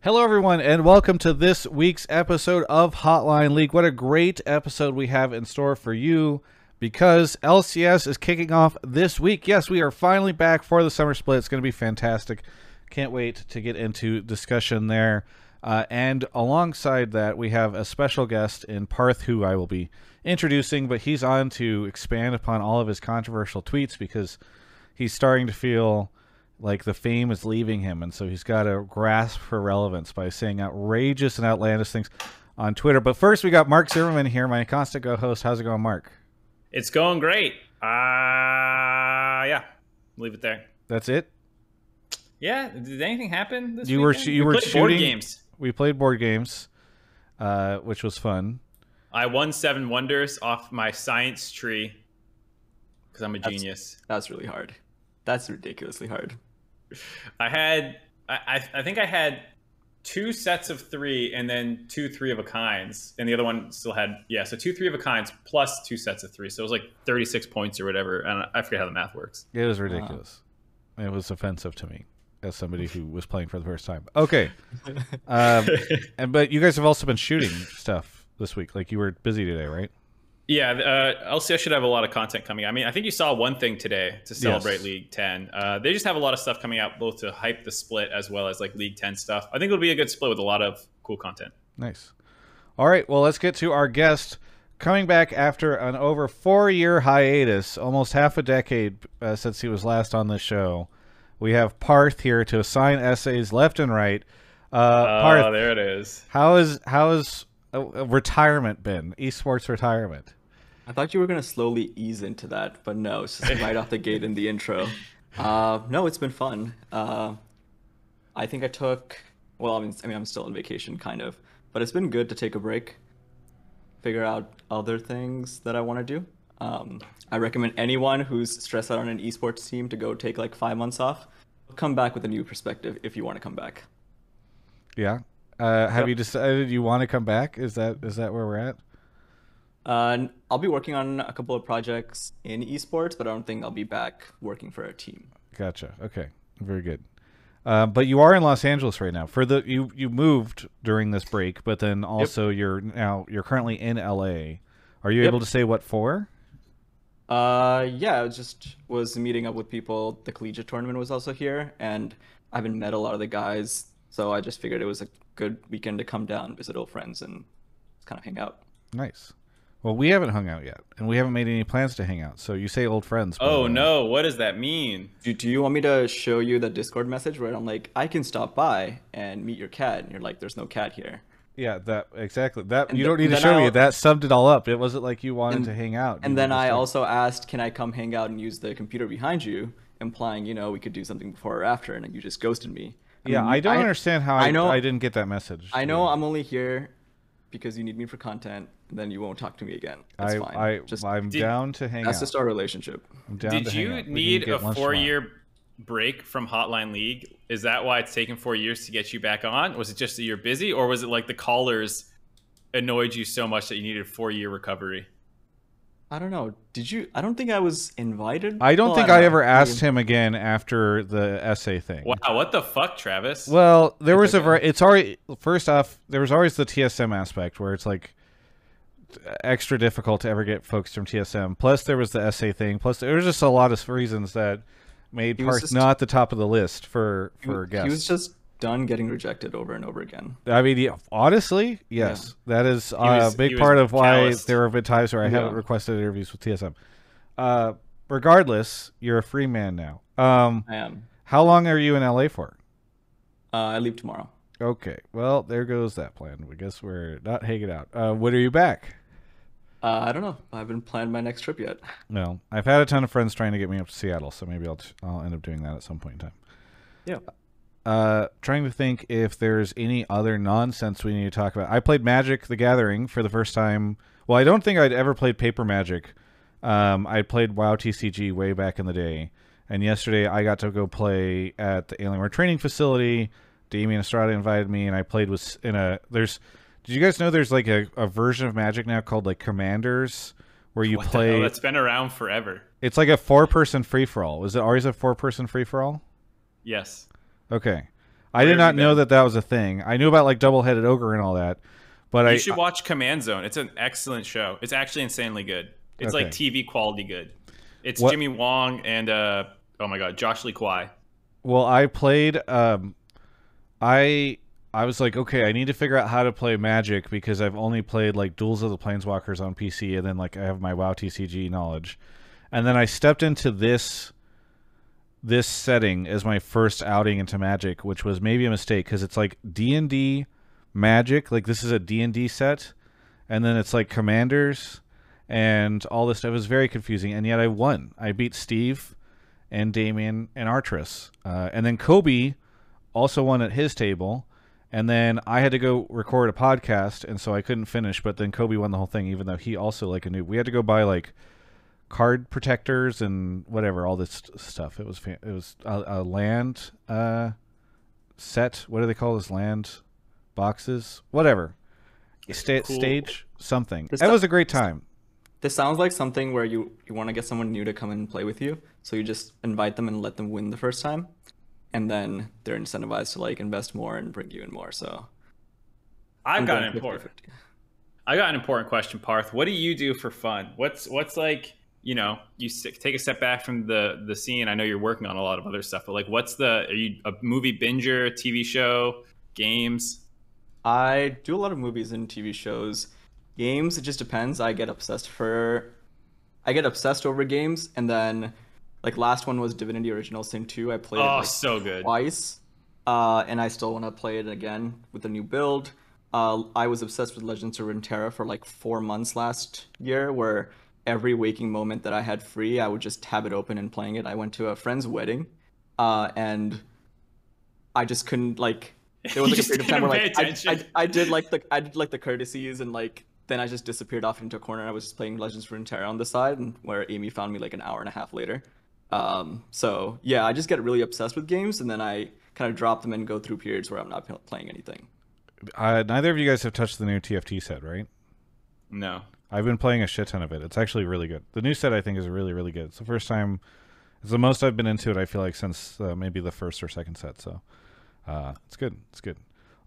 Hello, everyone, and welcome to this week's episode of Hotline League. What a great episode we have in store for you because LCS is kicking off this week. Yes, we are finally back for the summer split. It's going to be fantastic. Can't wait to get into discussion there. Uh, and alongside that, we have a special guest in Parth, who I will be introducing, but he's on to expand upon all of his controversial tweets because he's starting to feel like the fame is leaving him, and so he's got to grasp for relevance by saying outrageous and outlandish things on Twitter. But first, we got Mark Zimmerman here, my constant co-host. How's it going, Mark? It's going great. Uh yeah. Leave it there. That's it. Yeah. Did anything happen this You were weekend? sh- you We were played board shooting- games. We played board games, uh, which was fun. I won seven wonders off my science tree because I'm a That's- genius. That's really hard. That's ridiculously hard. I had I, I I think I had two sets of three and then two three of a kinds, and the other one still had yeah, so two three of a kinds plus two sets of three, so it was like 36 points or whatever, and I forget how the math works. It was ridiculous. It was offensive to me as somebody who was playing for the first time. Okay, um, and but you guys have also been shooting stuff this week. Like you were busy today, right? Yeah, uh, LCS should have a lot of content coming. I mean, I think you saw one thing today to celebrate Yes. League 10. Uh, they just have a lot of stuff coming out, both to hype the split as well as like League 10 stuff. I think it'll be a good split with a lot of cool content. Nice. All right, well, let's get to our guest coming back after an over four year hiatus, almost half a decade uh, since he was last on the show. We have Parth here to assign essays left and right. Uh, oh, Parth, there it is. how is how is uh, retirement been? Esports retirement. I thought you were gonna slowly ease into that, but no, it's just right off the gate in the intro. Uh, no, it's been fun. Uh, I think I took. Well, I mean, I mean, I'm still on vacation, kind of, but it's been good to take a break, figure out other things that I want to do. Um, I recommend anyone who's stressed out on an esports team to go take like five months off. Come back with a new perspective if you want to come back. Yeah. Uh, have Yep. you decided you want to come back? Is that is that where we're at? Uh, I'll be working on a couple of projects in esports, but I don't think I'll be back working for a team. Gotcha. Okay. Very good. Uh, but you are in Los Angeles right now. For the you you moved during this break, but then also you're now you're currently in LA. Are you Yep. able to say what for? Uh, yeah, I just was meeting up with people. The collegiate tournament was also here, and I haven't met a lot of the guys, so I just figured it was a good weekend to come down, visit old friends, and kind of hang out. Nice. Well, we haven't hung out yet, and we haven't made any plans to hang out. So you say old friends. Oh, no. What does that mean? Do, do you want me to show you the Discord message where I'm like, I can stop by and meet your cat, and you're like, there's no cat here. Yeah, that exactly. That And you don't need to show me. I'll- That summed it all up. It wasn't like you wanted And- to hang out. And then I also asked, can I come hang out and use the computer behind you, implying, you know, we could do something before or after, and then you just ghosted me. Yeah, mean, I don't understand how I, I know- I didn't get that message. I know I'm only here because you need me for content, and then you won't talk to me again. That's I, fine. I just I'm Did- down to hang that's out. just our relationship. I'm down Did to you out. Need a four-year break from Hotline League? Is that why it's taken four years to get you back on? Was it just that you're busy, or was it like the callers annoyed you so much that you needed a four year recovery? I don't know. Did you? I don't think I was invited. I don't Well, think don't I ever asked him again after the essay thing. Wow, what the fuck, Travis? Well, there was a okay. ver- it's already first off there was always the TSM aspect where it's like extra difficult to ever get folks from TSM. Plus there was the essay thing. Plus there was just a lot of reasons that made He Parth just- not the top of the list for for he guests. was just done getting rejected over and over again. I mean, yeah, honestly, yes, that is uh, was- a big part of why there have been times where I haven't requested interviews with TSM. Uh, regardless, you're a free man now. Um, I am. how long are you in LA for? Uh, I leave tomorrow. Okay, well, there goes that plan. I guess we're not hanging out. Uh, when are you back? Uh, I don't know. I haven't planned my next trip yet. No, I've had a ton of friends trying to get me up to Seattle, so maybe I'll t- I'll end up doing that at some point in time. Yeah. Uh, trying to think if there's any other nonsense we need to talk about. I played Magic: The Gathering for the first time. Well, I don't think I'd ever played Paper Magic. Um, I played WoW TCG way back in the day, and yesterday I got to go play at the Alienware training facility. Damien Estrada invited me, and I played with in a. There's. Did you guys know there's like a, a version of Magic now called like Commanders, where you What play. That's been around forever. It's like a four person free for all. Is it always a four person free for all? Yes. Okay. I did not know that that was a thing. I knew about like double headed ogre and all that, but You I should watch Command Zone. It's an excellent show. It's actually insanely good. It's Okay. like TV quality good. It's What- Jimmy Wong and uh oh my god, Josh Lee Kwai. Well, I played. Um, I I was like, okay, I need to figure out how to play Magic because I've only played like Duels of the Planeswalkers on PC, and then like I have my WoW TCG knowledge, and then I stepped into this this setting as my first outing into Magic, which was maybe a mistake because it's like D and D Magic, like this is a D and D set, and then it's like Commanders and all this stuff. Was very confusing, and yet I won. I beat Steve and Damien and Artris. Uh, and then Kobe also won at his table. And then I had to go record a podcast, and so I couldn't finish. But then Kobe won the whole thing, even though he also like a noob. We had to go buy like card protectors and whatever, all this stuff. It was it was a, a land uh, set. What do they call this? Land boxes, whatever. Sta- Cool. Stage something. This That stu- was a great time. This sounds like something where you you want to get someone new to come and play with you, so you just invite them and let them win the first time, and then they're incentivized to like invest more and bring you in more. So I've I'm got an important 50-50. I got an important question, Parth. What do you do for fun? What's what's like, you know, you take a step back from the the scene. I know you're working on a lot of other stuff, but like what's the are you a movie binger, TV show, games? I do a lot of movies and TV shows. Games, it just depends. I get obsessed for I get obsessed over games and then like last one was Divinity Original Sin 2. I played it Oh, like so good. twice. Uh, and I still want to play it again with a new build. Uh, I was obsessed with Legends of Runeterra for like four months last year, where every waking moment that I had free, I would just tab it open and playing it. I went to a friend's wedding, uh, and I just couldn't like. There was like a just period of time where like I, attention. I, I did like the I did like the courtesies and like then I just disappeared off into a corner. and I was just playing Legends of Runeterra on the side, and where Amy found me like an hour and a half later. Um, so yeah, I just get really obsessed with games, and then I kind of drop them and go through periods where I'm not p- playing anything. Uh, neither of you guys have touched the new TFT set, right? No. I've been playing a shit ton of it. It's actually really good. The new set I think is really really good. It's the first time. It's the most I've been into it. I feel like since uh, maybe the first or second set. So uh, it's good. It's good.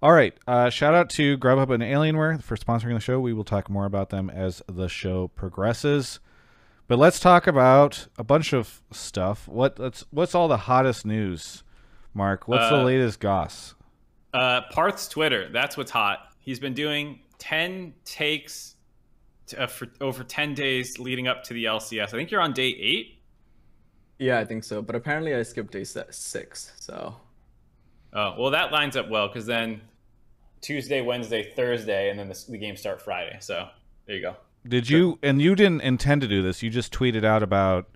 All right. Uh, shout out to Grubhub and Alienware for sponsoring the show. We will talk more about them as the show progresses. But let's talk about a bunch of stuff. What let's, what's all the hottest news, Mark? What's the Uh, latest goss? Uh, Parth's Twitter. That's what's hot. He's been doing ten takes uh, for over ten days leading up to the LCS. I think you're on day eight. Yeah, I think so. But apparently, I skipped day se- six. So Oh well, that lines up well because then Tuesday, Wednesday, Thursday, and then the, the games start Friday. So there you go. Did you and you didn't intend to do this? You just tweeted out about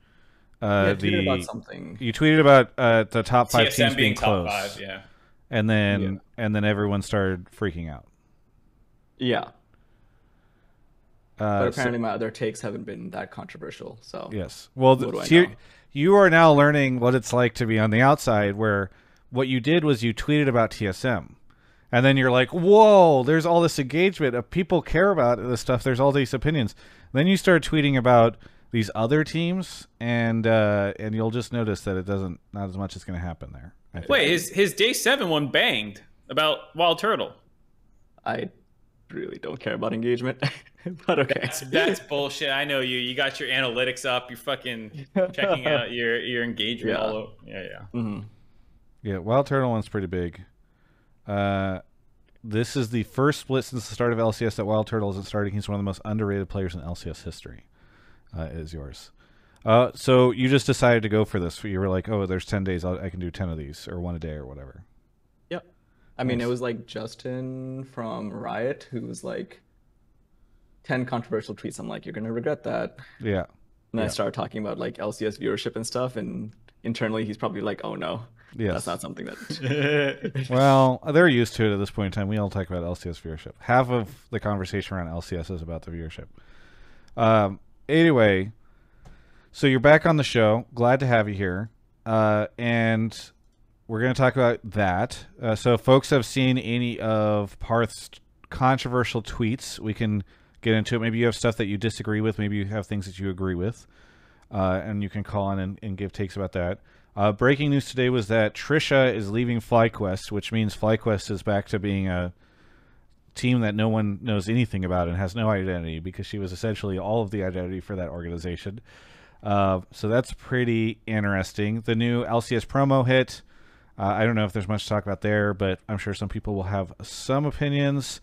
uh, yeah, I the tweeted about something. you tweeted about uh, the top five TSM teams being being top close, five. Yeah. and then Yeah. and then everyone started freaking out. Yeah, Uh, but so- apparently my other takes haven't been that controversial. So yes. Well, What th- do I so you know? you are now learning what it's like to be on the outside, where what you did was you tweeted about TSM. And then you're like, whoa, there's all this engagement. If people care about this stuff, there's all these opinions. Then you start tweeting about these other teams, and uh, and you'll just notice that it doesn't, not as much is going to happen there. Wait, his his day seven one banged about Wild Turtle. I really don't care about engagement, but okay. That's, that's bullshit. I know you. You got your analytics up. You're fucking checking out your your engagement Yeah. all over. Yeah, yeah. hmm Yeah, Wild Turtle one's pretty big. Uh, this is the first split since the start of LCS that Wild Turtle isn't starting. He's one of the most underrated players in LCS history. Uh, is yours. Uh, so you just decided to go for this. You were like, oh, there's ten days. I'll, I can do ten of these, or one a day, or whatever. Yep. I mean, it was like Justin from Riot who was like 10 controversial tweets. I'm like, you're going to regret that. Yeah, And Yeah. I started talking about like LCS viewership and stuff. And internally, he's probably like, oh no, yes. that's not something that. Well, they're used to it at this point in time. We all talk about LCS viewership. Half of the conversation around LCS is about the viewership. Um, anyway, so you're back on the show. Glad to have you here. Uh, and we're going to talk about that. Uh, so, if folks have seen any of Parth's controversial tweets, we can get into it. Maybe you have stuff that you disagree with. Maybe you have things that you agree with. Uh, and you can call in and, and give takes about that. Uh, breaking news today was that Trisha is leaving FlyQuest, which means FlyQuest is back to being a team that no one knows anything about and has no identity because she was essentially all of the identity for that organization. Uh, so that's pretty interesting. The new LCS promo hit. Uh, I don't know if there's much to talk about there, but I'm sure some people will have some opinions.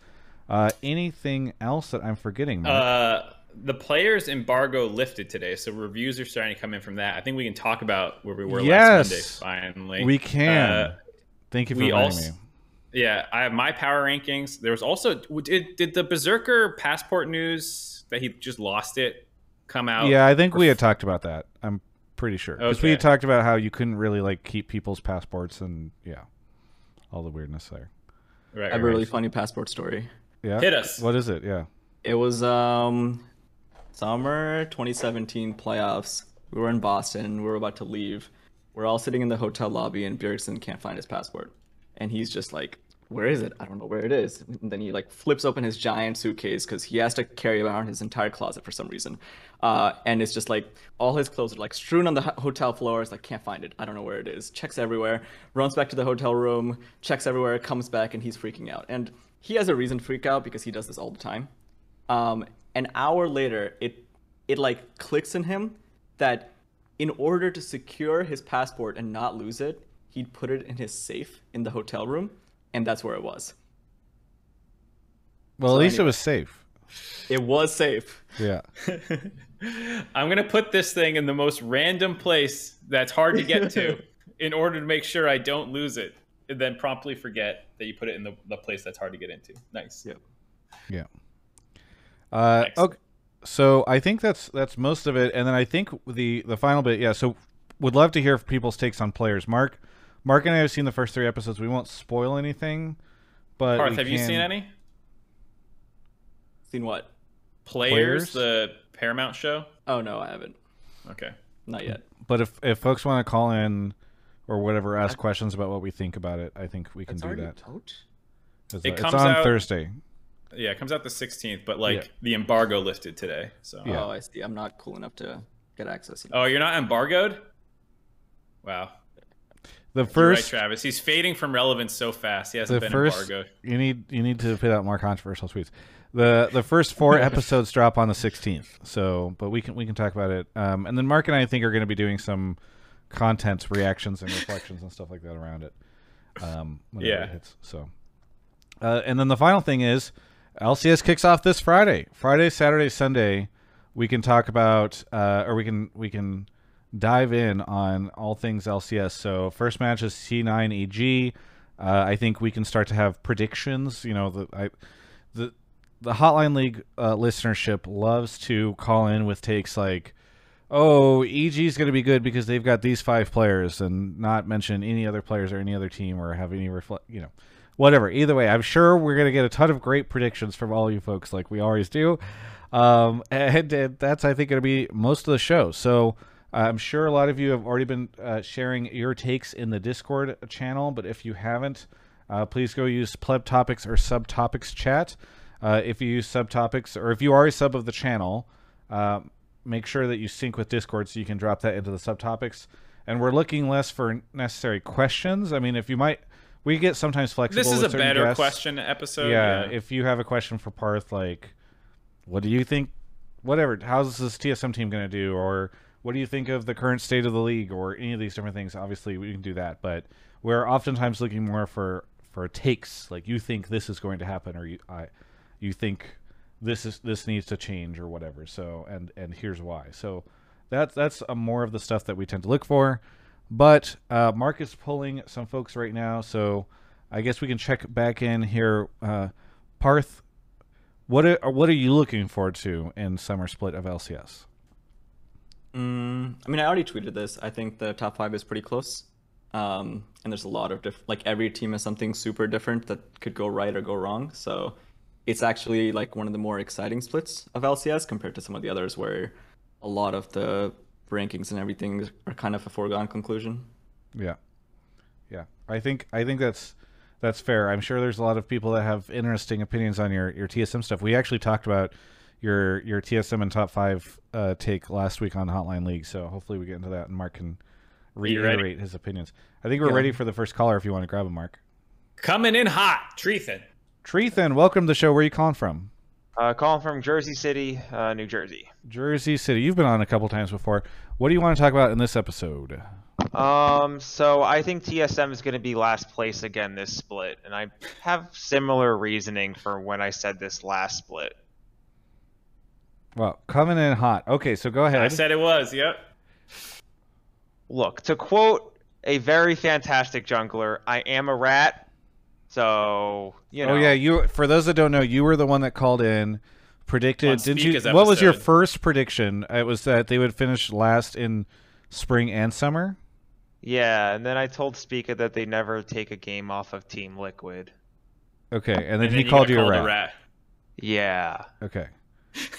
Uh, anything else that I'm forgetting? Uh, the players embargo lifted today, so reviews are starting to come in from that. I think we can talk about where we were Yes. last Monday. Finally, we can. Uh, Thank you for we reminding also- me. yeah, I have my power rankings. There was also did did the Berserker passport news that he just lost it come out? Yeah, I think we had talked about that. I'm pretty sure because we had talked about how you couldn't really like keep people's passports and yeah, all the weirdness there. right. I have a really funny passport story. Yeah, Hit us. What is it? Yeah. It was um summer 2017 playoffs. We were in Boston. We were about to leave. We're all sitting in the hotel lobby, and Bjergsen can't find his passport. And he's just like, "Where is it? I don't know where it is." And then he like flips open his giant suitcase because he has to carry around his entire closet for some reason. Uh, and it's just like all his clothes are like strewn on the hotel floor. It's like can't find it. I don't know where it is. Checks everywhere. Runs back to the hotel room. Checks everywhere. Comes back, and he's freaking out. And he has a reason to freak out because he does this all the time um, an hour later it it like clicks in him that in order to secure his passport and not lose it he'd put it in his safe in the hotel room and that's where it was Well, So at least it was safe. it was safe Yeah. I'm gonna put this thing in the most random place that's hard to get to in order to make sure I don't lose it, and then promptly forget that you put it in the, the place that's hard to get into. Nice. yep Yeah. Uh, okay. So I think that's that's most of it, and then I think the the final bit. Yeah. So would love to hear people's takes on players. Mark, Mark and I have seen the first three episodes. We won't spoil anything, but Parth, we have you seen any seen what players, Players? the Paramount show? oh no i haven't Okay. not yet But if if folks want to call in or whatever, ask questions about what we think about it, I think we can do that. out It's, It it's comes on out- Thursday. Yeah, it comes out the 16th, but like Yeah. the embargo lifted today. So. Yeah. oh i see i'm not cool enough to get access Oh, you're not embargoed? Wow. The You're right, first Travis. He's fading from relevance so fast. He hasn't been first embargoed. you need you need to put out more controversial tweets. The the first four episodes drop on the 16th. So, but we can we can talk about it. Um, and then Mark and I, I think are going to be doing some content reactions and reflections and stuff like that around it. Um, Yeah. it hits. So, uh, and then the final thing is LCS kicks off this Friday. Friday, Saturday, Sunday. We can talk about, uh, or we can we can dive in on all things LCS. So first match is C9 EG. Uh, I think we can start to have predictions. You know, the I, the the Hotline League uh, listenership loves to call in with takes like, "Oh, EG is going to be good because they've got these five players," and not mention any other players or any other team or have any reflect. You know, whatever. Either way, I'm sure we're going to get a ton of great predictions from all you folks, like we always do. Um, and, and that's I think going to be most of the show. So. I'm sure a lot of you have already been uh, sharing your takes in the Discord channel, but if you haven't, uh, please go use pleb topics or subtopics chat. Uh, if you use subtopics, or if you are a sub of the channel, uh, make sure that you sync with Discord so you can drop that into the subtopics. And we're looking less for necessary questions. I mean, if you might, we get sometimes flexible. This is a better guests. question episode. yeah, if you have a question for Parth, like, what do you think? Whatever, how's this TSM team going to do? Or what do you think of the current state of the league? Or any of these different things? Obviously, we can do that, but we're oftentimes looking more for for takes. Like, you think this is going to happen, or you I, you think this is this needs to change, or whatever. So, and and here's why. So, that's that's a more of the stuff that we tend to look for. But uh, Mark is pulling some folks right now, so I guess we can check back in here. Uh, Parth, what are, what are you looking forward to in summer split of LCS? Mm, I mean, I already tweeted this. I think the top five is pretty close. Um, and there's a lot of different, like every team has something super different that could go right or go wrong. So it's actually like one of the more exciting splits of LCS compared to some of the others where a lot of the rankings and everything are kind of a foregone conclusion. Yeah, yeah. I think I think that's that's fair. I'm sure there's a lot of people that have interesting opinions on your your TSM stuff. We actually talked about your your TSM and top five uh, take last week on Hotline League, so hopefully we get into that and Mark can reiterate his opinions. I think we're Yeah. ready for the first caller. If you want to grab him, Mark. Coming in hot, Treethan. Treethan, welcome to the show. Where are you calling from? Uh, calling from Jersey City, uh, New Jersey. Jersey City. You've been on a couple times before. What do you want to talk about in this episode? Um, so I think TSM is going to be last place again this split, and I have similar reasoning for when I said this last split. Well, coming in hot. Okay, so go ahead. I said it was. Yep. Look, to quote a very fantastic jungler, I am a rat. So you oh, know. Oh yeah, you. For those that don't know, you were the one that called in, predicted. On Didn't you? Spica's What was your first prediction? It was that they would finish last in spring and summer. Yeah, and then I told Spica that they never take a game off of Team Liquid. Okay, and then And he then called got you a called rat. Yeah. Okay.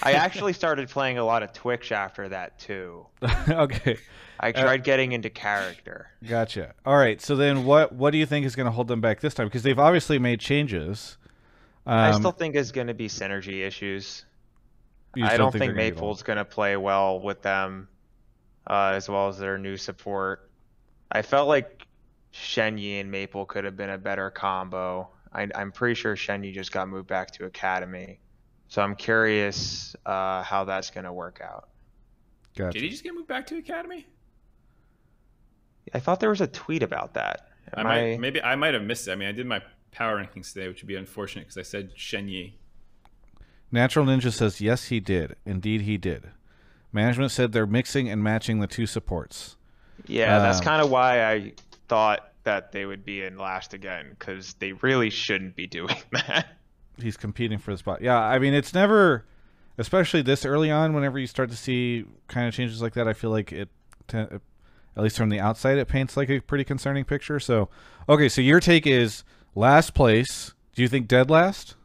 I actually started playing a lot of Twitch after that too. okay. I Uh, tried getting into character. Gotcha. All right. So then, what what do you think is going to hold them back this time? Because they've obviously made changes. Um, I still think there's going to be synergy issues. I don't think, get Maple's going to play well with them, uh, as well as their new support. I felt like Shenyi and Maple could have been a better combo. I, I'm pretty sure Shenyi just got moved back to Academy, so I'm curious uh, how that's going to work out. Gotcha. Did he just get moved back to academy? I thought there was a tweet about that. I Am might, maybe I might have missed it. I mean, I did my power rankings today, which would be unfortunate because I said Shenyi. Natural Ninja says yes, he did. Indeed, he did. Management said they're mixing and matching the two supports. Yeah, that's Um, kind of why I thought that they would be in last again because they really shouldn't be doing that. He's competing for the spot. Yeah, I mean, it's never, especially this early on. Whenever you start to see kind of changes like that, I feel like it, at least from the outside, it paints like a pretty concerning picture. So, okay, so your take is last place. Do you think dead last?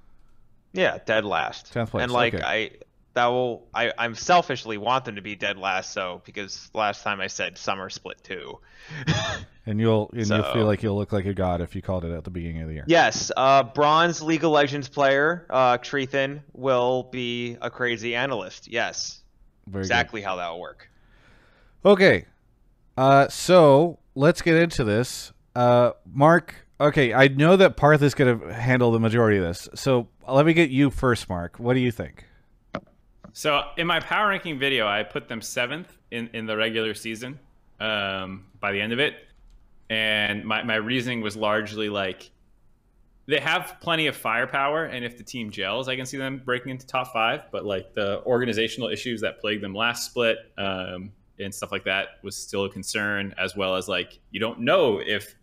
Yeah, dead last. Tenth place, And like okay. I, that will I I'm selfishly want them to be dead last. So because last time I said summer split two. And you'll and you'll feel like you'll look like a god if you called it at the beginning of the year. yes, uh, bronze League of Legends player uh, Treethan will be a crazy analyst. Yes, Very good. exactly how that will work. Okay. Uh, so let's get into this. Uh, Mark, okay, I know that Parth is going to handle the majority of this. So let me get you first, Mark. What do you think? So in my power ranking video, I put them seventh in, in the regular season um, by the end of it. And my, my reasoning was largely like they have plenty of firepower. And if the team gels, I can see them breaking into top five. But like the organizational issues that plagued them last split um, and stuff like that was still a concern, as well as like you don't know if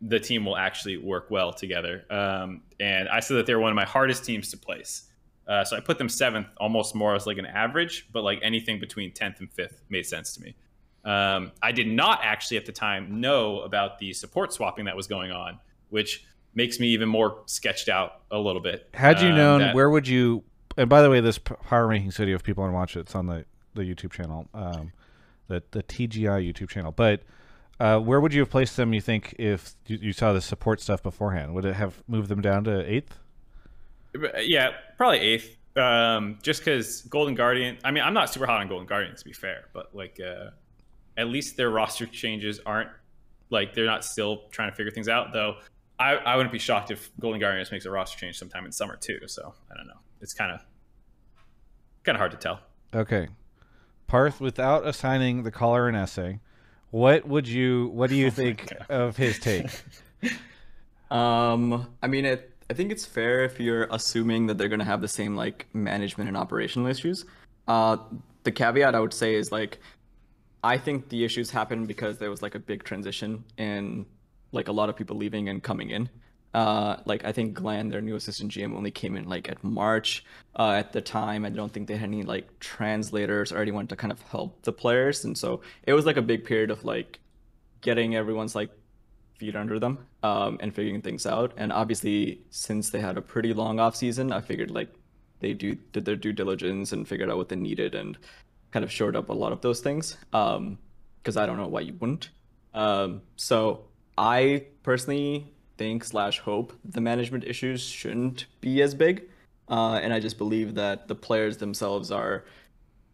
the team will actually work well together. Um, and I said that they're one of my hardest teams to place. Uh, so I put them seventh, almost more as like an average, but like anything between tenth and fifth made sense to me. Um, I did not actually at the time know about the support swapping that was going on, which makes me even more sketched out a little bit. Had you Um, known, that- where would you? And by the way, this power rankings video, if people want to watch it, it's on the, the YouTube channel, um, the the TGI YouTube channel. But uh, where would you have placed them? You think if you, you saw the support stuff beforehand, would it have moved them down to eighth? Yeah, probably eighth. Um, just because Golden Guardian. I mean, I'm not super hot on Golden Guardian to be fair, but like, uh, at least their roster changes aren't like they're not still trying to figure things out. Though, I, I wouldn't be shocked if Golden Guardian just makes a roster change sometime in summer too. So I don't know. It's kind of kind of hard to tell. Okay, Parth, without assigning the caller an essay, what would you? What do you think of his take? Um, I mean, it, I think it's fair if you're assuming that they're going to have the same like management and operational issues. Uh, the caveat I would say is like, I think the issues happened because there was like a big transition in like a lot of people leaving and coming in. Uh, like I think Glenn, their new assistant GM, only came in like at March. Uh, at the time, I don't think they had any like translators or anyone to kind of help the players, and so it was like a big period of like getting everyone's like feet under them um, and figuring things out. And obviously, since they had a pretty long off season, I figured like they do did their due diligence and figured out what they needed and kind of shored up a lot of those things. Um, because I don't know why you wouldn't. Um, so I personally think slash hope the management issues shouldn't be as big. Uh, and I just believe that the players themselves are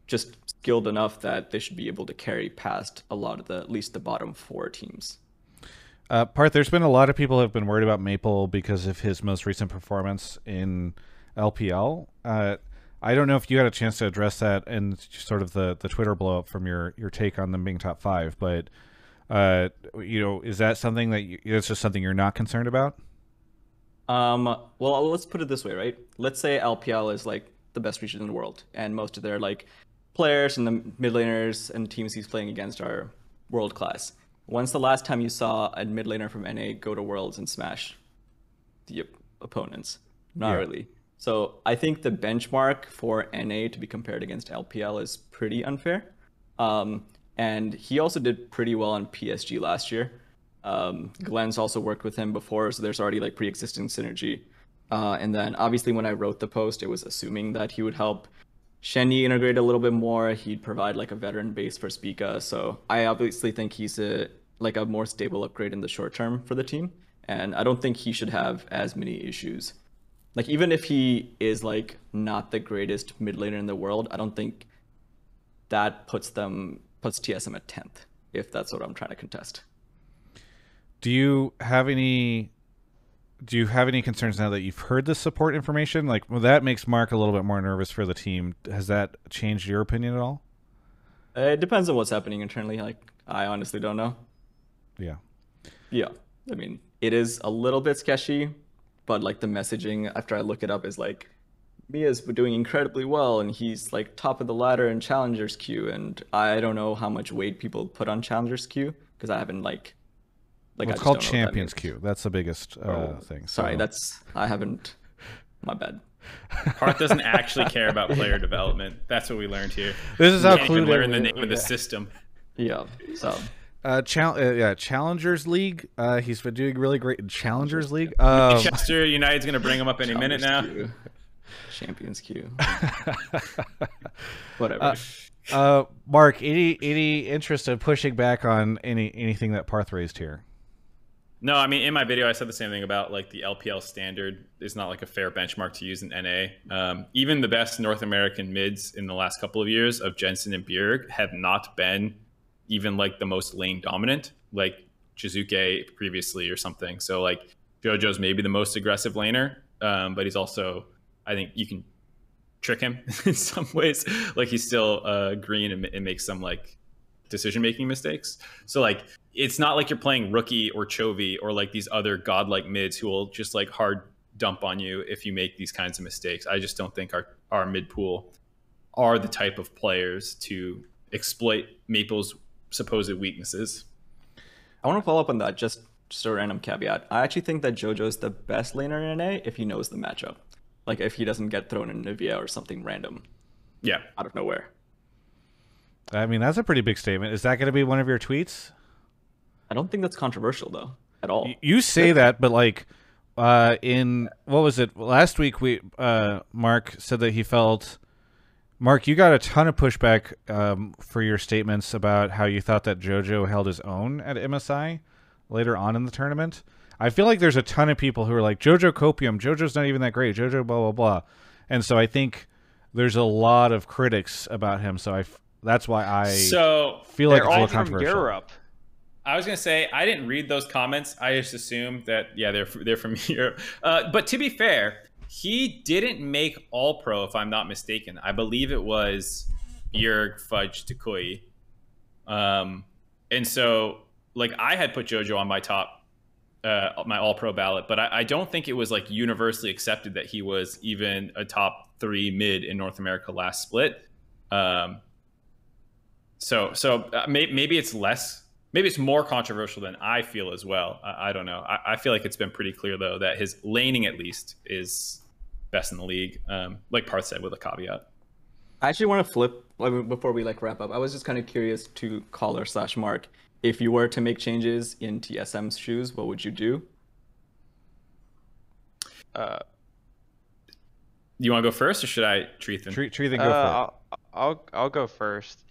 just skilled enough that they should be able to carry past a lot of the at least the bottom four teams. Uh, Parth, there's been a lot of people have been worried about Maple because of his most recent performance in LPL. Uh, I don't know if you had a chance to address that and sort of the, the Twitter blow up from your, your take on them being top five, but uh, you know, is that something that you, it's just something you're not concerned about? Um, well, let's put it this way, right? Let's say LPL is like the best region in the world, and most of their like players and the mid laners and teams he's playing against are world class. When's the last time you saw a mid laner from NA go to Worlds and smash the opponents? Not Yeah. really. So I think the benchmark for NA to be compared against LPL is pretty unfair. Um, and he also did pretty well on PSG last year. Um, Glenn's also worked with him before, so there's already like pre-existing synergy. Uh, and then obviously when I wrote the post, it was assuming that he would help Shenyi integrate a little bit more. He'd provide like a veteran base for Spica. So I obviously think he's a like a more stable upgrade in the short term for the team. And I don't think he should have as many issues. Like even if he is like not the greatest mid laner in the world, I don't think that puts them puts TSM at tenth. If that's what I'm trying to contest. Do you have any? Do you have any concerns now that you've heard the support information? Like, well, that makes Mark a little bit more nervous for the team. Has that changed your opinion at all? It depends on what's happening internally. Like I honestly don't know. Yeah. Yeah, I mean it is a little bit sketchy, but like the messaging after I look it up is like Mia's doing incredibly well and he's like top of the ladder in challengers queue and I don't know how much weight people put on challengers queue because I haven't like like Well, I it's just called don't know what that Champions. Queue. That's the biggest uh, Oh, thing. Sorry, that's I haven't. My bad. Parth doesn't actually care about player development. That's what we learned here. This is how Can't learn the we- name of the system. Yeah. So Uh, chal- uh, yeah, Challengers League. Uh, he's been doing really great in Challengers League. Um, Manchester United's going to bring him up any minute now. Challengers queue. Champions queue. Whatever. Uh, uh, Mark, any any interest in pushing back on any anything that Parth raised here? No, I mean in my video I said the same thing about like the LPL standard is not like a fair benchmark to use in NA. Um, even the best North American mids in the last couple of years of Jensen and Bjerg have not been even like the most lane dominant, like Jiizuke previously or something. So like JoJo's maybe the most aggressive laner, um, but he's also I think you can trick him in some ways. Like he's still uh, green and, and makes some like decision making mistakes. So like it's not like you're playing rookie or Chovy or like these other godlike mids who will just like hard dump on you if you make these kinds of mistakes. I just don't think our our mid pool are the type of players to exploit Maple's supposed weaknesses. I want to follow up on that. Just just a random caveat. I actually think that JoJo's the best laner in NA if he knows the matchup. Like if he doesn't get thrown in Anivia or something random Yeah. out of nowhere. I mean, that's a pretty big statement. Is that going to be one of your tweets? I don't think that's controversial though at all. You say that, but like, uh, in what was it last week? We uh, Mark said that he felt. Mark, you got a ton of pushback um, for your statements about how you thought that JoJo held his own at MSI later on in the tournament. I feel like there's a ton of people who are like JoJo Copium. JoJo's not even that great. JoJo blah blah blah, and so I think there's a lot of critics about him. So I f- that's why I So feel like it's all from. Europe. I was gonna say I didn't read those comments. I just assumed that yeah they're they're from Europe. Uh, but to be fair, he didn't make All Pro if I'm not mistaken. I believe it was Bjerg Fudge Toucouille. Um, and so like I had put JoJo on my top uh, my All Pro ballot, but I, I don't think it was like universally accepted that he was even a top three mid in North America last split. Um, so so uh, may, maybe it's less maybe it's more controversial than I feel as well. I, I don't know. I, I feel like it's been pretty clear though that his laning at least is best in the league. Um, like Parth said with a caveat. I actually want to flip I before we like wrap up. I was just kind of curious to caller slash Mark. If you were to make changes in TSM's shoes, what would you do? Uh, You want to go first, or should I treat them? Tree, Tree, then go uh, for it. I'll, I'll I'll go first.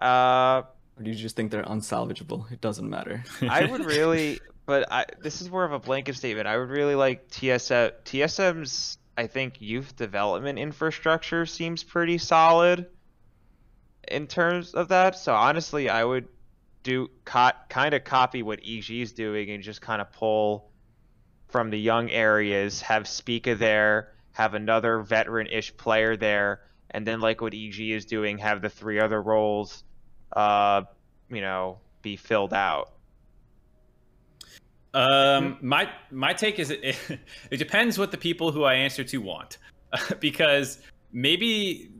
Uh, Or do you just think they're unsalvageable? It doesn't matter. I would really, but I, this is more of a blanket statement. I would really like TSM. TSM's, I think, youth development infrastructure seems pretty solid. in terms of that. So honestly, I would do co- kind of copy what EG is doing and just kind of pull from the young areas, have Spica there, have another veteran-ish player there, and then like what EG is doing, have the three other roles, uh, you know, be filled out. Um, my my take is it, it depends what the people who I answer to want, because maybe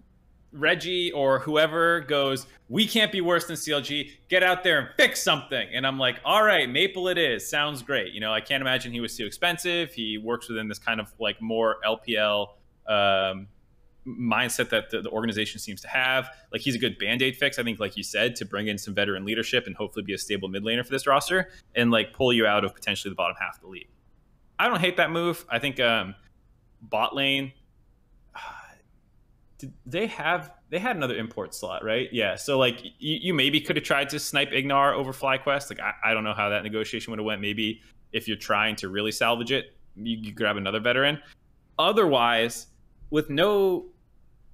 Reggie or whoever goes, we can't be worse than CLG. Get out there and fix something. And I'm like, all right, Maple it is. Sounds great. You know, I can't imagine he was too expensive. He works within this kind of like more LPL um, mindset that the, the, organization seems to have. Like he's a good band-aid fix, I think, like you said, to bring in some veteran leadership and hopefully be a stable mid laner for this roster and like pull you out of potentially the bottom half of the league. I don't hate that move. I think um, bot lane did they have they had another import slot, right? Yeah. So like you, you maybe could have tried to snipe Ignar over FlyQuest. Like I, I don't know how that negotiation would have went. Maybe if you're trying to really salvage it, you, you grab another veteran. Otherwise, with no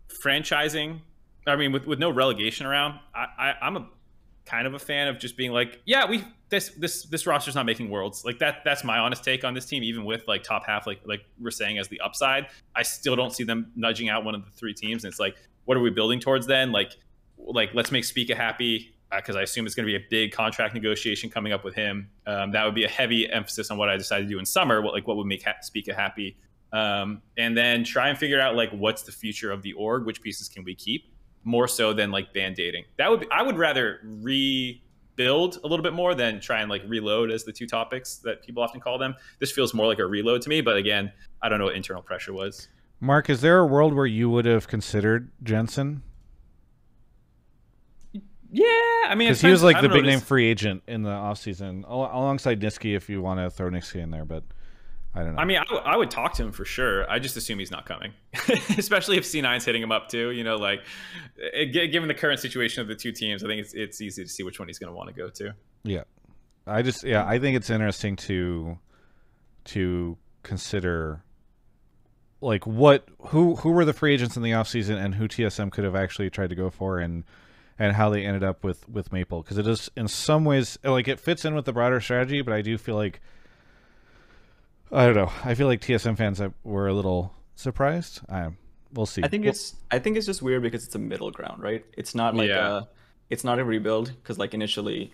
franchising, I mean, with, with no relegation around, I, I I'm a kind of a fan of just being like, yeah, we this this this roster's not making worlds. Like that that's my honest take on this team. Even with like top half, like like we're saying as the upside, I still don't see them nudging out one of the three teams. And it's like, what are we building towards then? Like like let's make Spica happy because uh, I assume it's going to be a big contract negotiation coming up with him. Um, that would be a heavy emphasis on what I decided to do in summer. What like what would make ha- happy, um, and then try and figure out like what's the future of the org, which pieces can we keep more so than like band dating. That would be, I would rather rebuild a little bit more than try and like reload as the two topics that people often call them. This feels more like a reload to me, but again, I don't know what internal pressure was. Mark, is there a world where you would have considered Jensen? Yeah, I mean, because he was like the big name free agent in the offseason, alongside Nisqy. if you want to throw Nisqy in there. But I don't know. I mean, I, would talk to him for sure. I just assume he's not coming, especially if C9's hitting him up too. You know, like eh, it, given the current situation of the two teams, I think it's it's easy to see which one he's going to want to go to. Yeah, I just yeah, I think it's interesting to to consider like what who who were the free agents in the offseason and who TSM could have actually tried to go for and and how they ended up with with Maple because it is in some ways like it fits in with the broader strategy, but I do feel like I don't know. I feel like TSM fans were a little surprised. I, we'll see. I think it's I think it's just weird because it's a middle ground, right? It's not like yeah. a it's not a rebuild because like initially,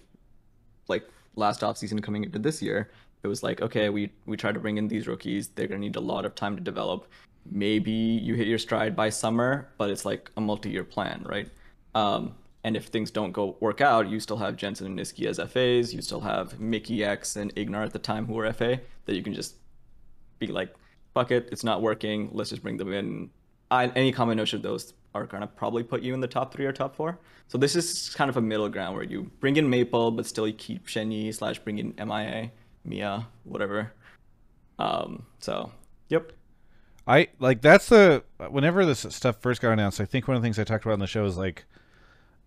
like last off season coming into this year, it was like okay, we we try to bring in these rookies. They're gonna need a lot of time to develop. Maybe you hit your stride by summer, but it's like a multi-year plan, right? Um, and if things don't go work out, you still have Jensen and Nisqy as FAs. You still have Mikyx and Ignar at the time who were FA that you can just be like, fuck it, it's not working. Let's just bring them in. I, any combination of those are gonna probably put you in the top three or top four. So this is kind of a middle ground where you bring in Maple, but still you keep Shenyi slash bring in MIA, Mia, whatever. Um, so, yep. I like that's the whenever this stuff first got announced. I think one of the things I talked about on the show is like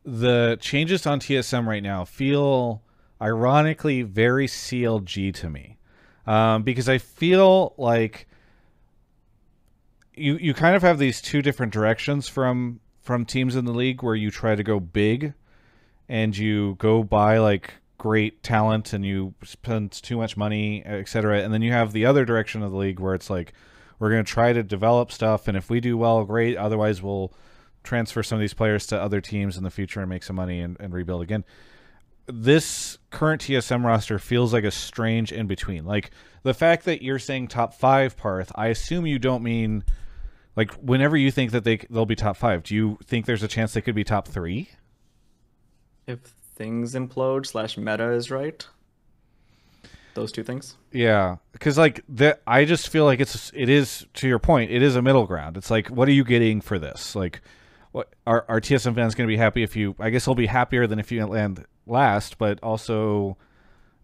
the changes on TSM right now feel ironically very CLG to me um, because I feel like you you kind of have these two different directions from from teams in the league where you try to go big and you go buy like great talent and you spend too much money, etc. And then you have the other direction of the league where it's like we're going to try to develop stuff, and if we do well, great. Otherwise, we'll transfer some of these players to other teams in the future and make some money and, and rebuild again this current TSM roster feels like a strange in between. Like the fact that you're saying top five, Parth, I assume you don't mean like whenever you think that they they'll be top five. Do you think there's a chance they could be top three? If things implode slash meta is right, those two things. Yeah, because like that, I just feel like it's it is to your point. It is a middle ground. It's like, what are you getting for this? Like, what are our TSM fans going to be happy if you? I guess they'll be happier than if you land last, but also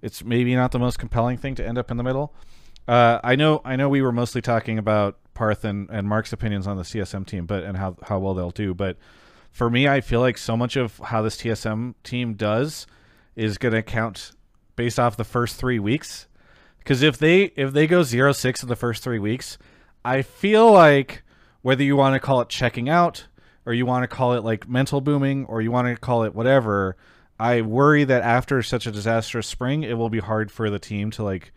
it's maybe not the most compelling thing to end up in the middle. Uh, I know I know we were mostly talking about Parth and, and Mark's opinions on the TSM team, but and how how well they'll do. But for me, I feel like so much of how this TSM team does is going to count based off the first three weeks. Because if they if they go zero six in the first three weeks, I feel like whether you want to call it checking out, or you want to call it like mental booming, or you want to call it whatever. I worry that after such a disastrous spring, it will be hard for the team to like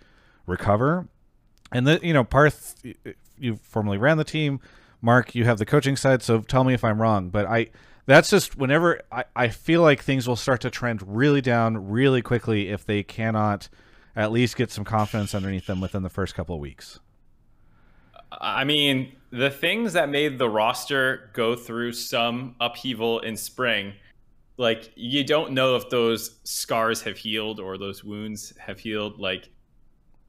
recover. And that you know, Parth, you formerly ran the team. Mark, you have the coaching side, so tell me if I'm wrong. But I, that's just whenever I, I feel like things will start to trend really down really quickly if they cannot at least get some confidence underneath them within the first couple of weeks. I mean, the things that made the roster go through some upheaval in spring, like you don't know if those scars have healed or those wounds have healed. Like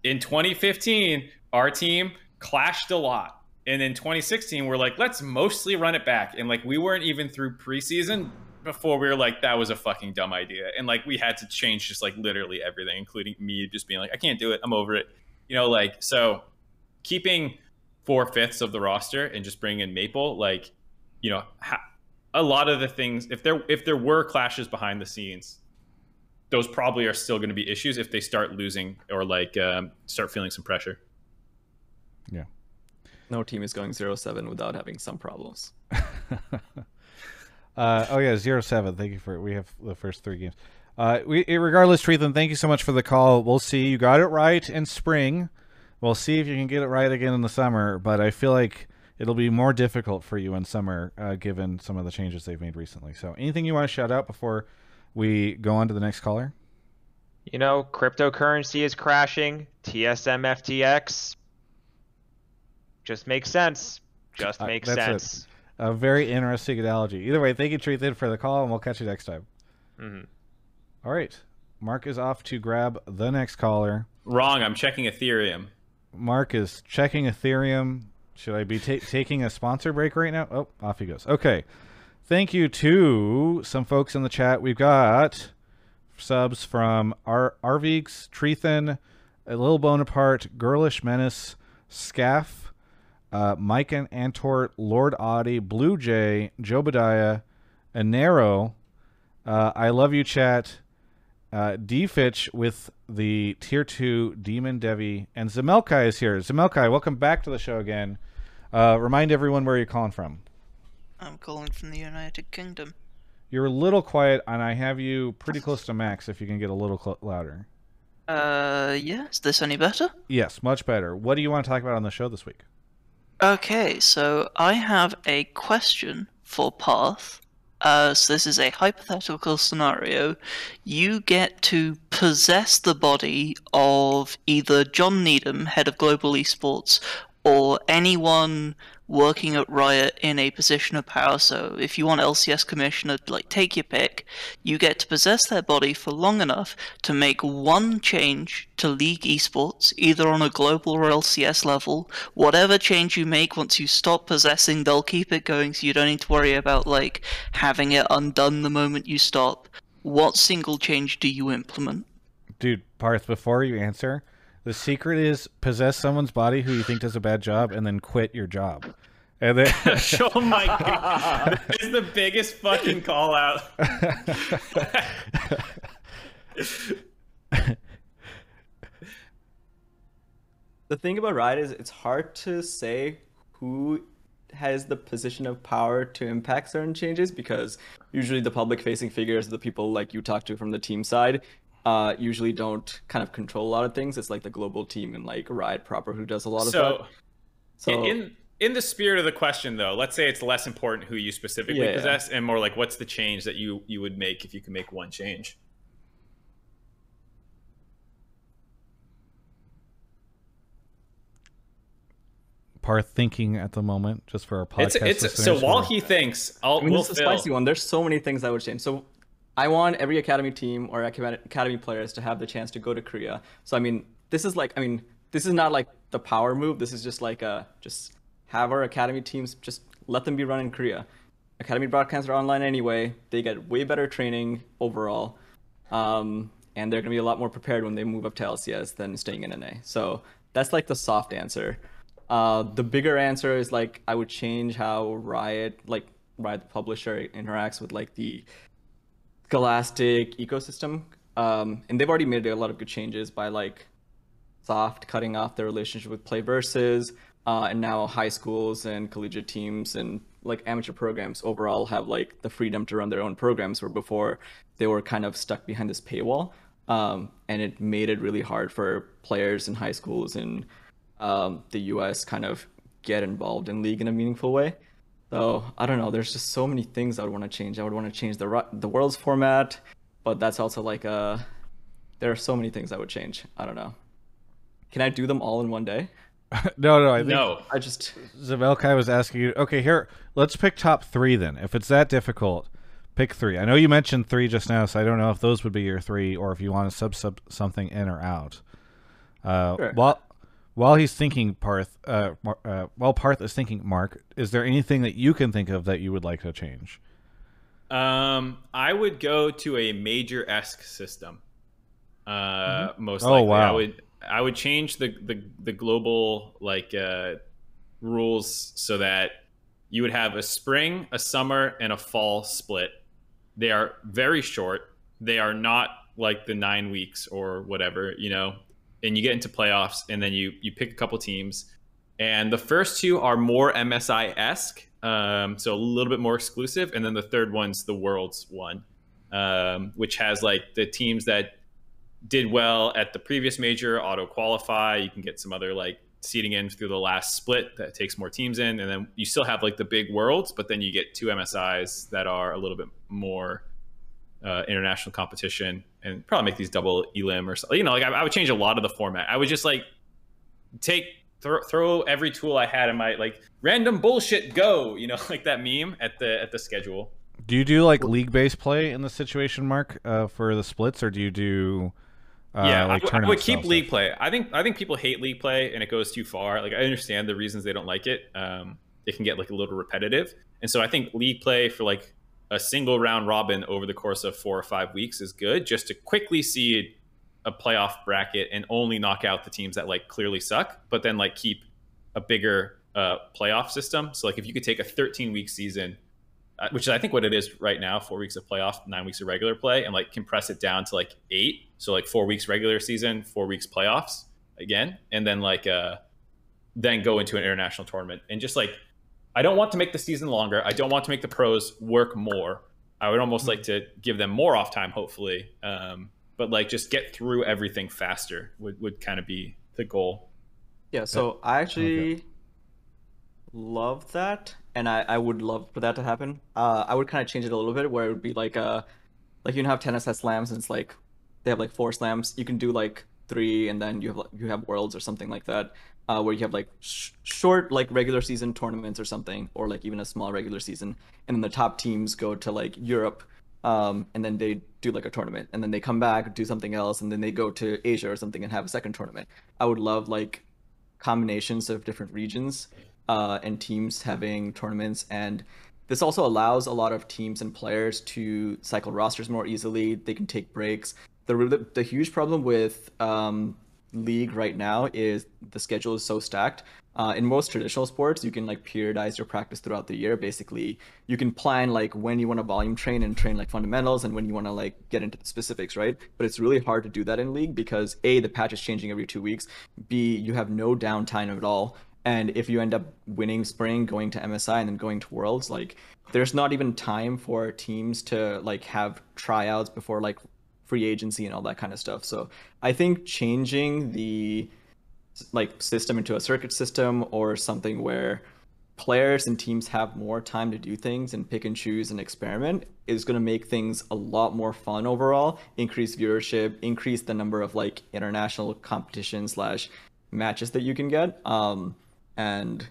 in 2015, our team clashed a lot. And in 2016 we're like let's mostly run it back. And like we weren't even through preseason before we were like that was a fucking dumb idea. And like we had to change just like literally everything including me just being like i can't do it. I'm over it. You know like so keeping four fifths of the roster and just bringing in maple like you know ha- a lot of the things if there if there were clashes behind the scenes those probably are still going to be issues if they start losing or like um, start feeling some pressure yeah no team is going 0-7 without having some problems. uh, oh yeah, zero seven. Thank you for we have the first three games. Uh, we regardless, Treethan, thank you so much for the call. We'll see. You got it right in spring. We'll see if you can get it right again in the summer. But I feel like it'll be more difficult for you in summer, uh, given some of the changes they've made recently. So, anything you want to shout out before we go on to the next caller? You know, cryptocurrency is crashing. TSM FTX just makes sense. Just uh, makes uh, sense. A very interesting analogy. Either way, thank you, Treethan, for the call, and we'll catch you next time. Mm-hmm. All right. Mark is off to grab the next caller. Wrong. I'm checking Ethereum. Mark is checking Ethereum. Should I be ta- taking a sponsor break right now? Oh, off he goes. Okay. Thank you to some folks in the chat. We've got subs from Ar- Arvigs, Treethan, A Little Bonaparte, Girlish Menace, Scaff, uh, Mike and Antort, Lord Audie, Blue Jay, Jobadiah, Anero, uh, I love you, chat. Uh, D-Fitch with the tier two Demon Devi, and Zemelkai is here. Zemelkai, welcome back to the show again. Uh, remind everyone where you're calling from. I'm calling from the United Kingdom. You're a little quiet, and I have you pretty close to max. If you can get a little cl- louder. Uh, yeah. Is this any better? Yes, much better. What do you want to talk about on the show this week? Okay, so I have a question for Parth. Uh, so this is a hypothetical scenario. You get to possess the body of either John Needham, head of global esports, or anyone working at Riot in a position of power. So if you want LCS commissioner, like take your pick, you get to possess their body for long enough to make one change to League esports, either on a global or LCS level. Whatever change you make once you stop possessing, they'll keep it going so you don't need to worry about like having it undone the moment you stop. What single change do you implement? Dude, Parth, before you answer, the secret is possess someone's body who you think does a bad job and then quit your job. And then oh my god, this is the biggest fucking call out. the thing about Riot is it's hard to say who has the position of power to impact certain changes because usually the public facing figures, the people like you talk to from the team side, uh, usually don't kind of control a lot of things. It's like the global team and like Riot proper who does a lot of so, that. So in in the spirit of the question though, let's say it's less important who you specifically yeah, possess yeah. and more like what's the change that you you would make if you could make one change. Parth thinking at the moment, just for our podcast. It's, it's so while he thinks, I'll. I mean, we'll it's a spicy one. There's so many things I would change. So I want every academy team or academy players to have the chance to go to Korea. So I mean, this is like I mean, this is not like the power move. This is just like a just have our academy teams just let them be run in Korea. Academy broadcasts are online anyway. They get way better training overall, um, and they're gonna be a lot more prepared when they move up to LCS than staying in NA. So that's like the soft answer. Uh, the bigger answer is like I would change how Riot, like Riot the publisher, interacts with like the Scholastic ecosystem. Um, and they've already made a lot of good changes by like Soft cutting off their relationship with PlayVS, uh, and now high schools and collegiate teams and like amateur programs overall have like the freedom to run their own programs where before they were kind of stuck behind this paywall um, and it made it really hard for players in high schools in um, the us kind of get involved in league in a meaningful way so i don't know there's just so many things i would want to change i would want to change the the world's format but that's also like a there are so many things i would change i don't know can i do them all in one day no, no, I think No. i just Zavelkai was asking you. Okay, here, let's pick top three then. If it's that difficult, pick three. I know you mentioned three just now, so I don't know if those would be your three or if you want to sub sub something in or out. Uh, Sure. While while he's thinking, Parth, uh, uh, while Parth is thinking, Mark, is there anything that you can think of that you would like to change? Um, I would go to a major esque system. Uh, most Oh, likely, I wow. would I would change the the, the global like uh, rules so that you would have a spring, a summer, and a fall split. They are very short. They are not like the nine weeks or whatever, you know. And you get into playoffs, and then you you pick a couple teams, and the first two are more MSI esque, um, so a little bit more exclusive, and then the third one's the Worlds one, um, which has like the teams that did well at the previous major auto qualify. You can get some other like seeding in through the last split that takes more teams in, and then you still have like the big Worlds, but then you get two MSIs that are a little bit more uh, international competition, and probably make these double elim or something. You know, like I, I would change a lot of the format. I would just like take throw, throw every tool I had in my like random bullshit go. You know, like that meme at the at the schedule. Do you do like league based play in the situation, Mark, uh, for the splits, or do you do? Uh, yeah, like I, would- I would keep league stuff? play. I think I think people hate league play and it goes too far. Like I understand the reasons they don't like it. Um, it can get like a little repetitive, and so I think league play for like a single round robin over the course of four or five weeks is good, just to quickly see a playoff bracket and only knock out the teams that like clearly suck, but then like keep a bigger uh, playoff system. So like if you could take a 13 week season, uh, which is I think what it is right now, four weeks of playoff, nine weeks of regular play, and like compress it down to like eight. So like four weeks regular season, four weeks playoffs again, and then like uh, then go into an international tournament and just like I don't want to make the season longer. I don't want to make the pros work more. I would almost like to give them more off time, hopefully. Um, but like just get through everything faster would, would kind of be the goal. Yeah, so I actually love that, and I, I would love for that to happen. Uh, I would kind of change it a little bit, where it would be like uh, like you can have tennis has slams, and it's like they have like four slams. You can do like three, and then you have you have worlds or something like that, uh, where you have like sh- short like regular season tournaments or something, or like even a small regular season, and then the top teams go to like Europe. Um, and then they do like a tournament, and then they come back, do something else, and then they go to Asia or something and have a second tournament. I would love like combinations of different regions uh, and teams having tournaments and this also allows a lot of teams and players to cycle rosters more easily they can take breaks the, the, huge problem with um, league right now is the schedule is so stacked. Uh, in most traditional sports you can like periodize your practice throughout the year. Basically you can plan like when you want to volume train and train like fundamentals and when you want to like get into the specifics right? But it's really hard to do that in league because a the patch is changing every two weeks. B you have no downtime at all. And if you end up winning spring going to msi and then going to worlds like there's not even time for teams to like have tryouts before like free agency and all that kind of stuff. So i think changing the like system into a circuit system or something where players and teams have more time to do things and pick and choose and experiment is going to make things a lot more fun overall increase viewership increase the number of like international competition slash matches that you can get. Um and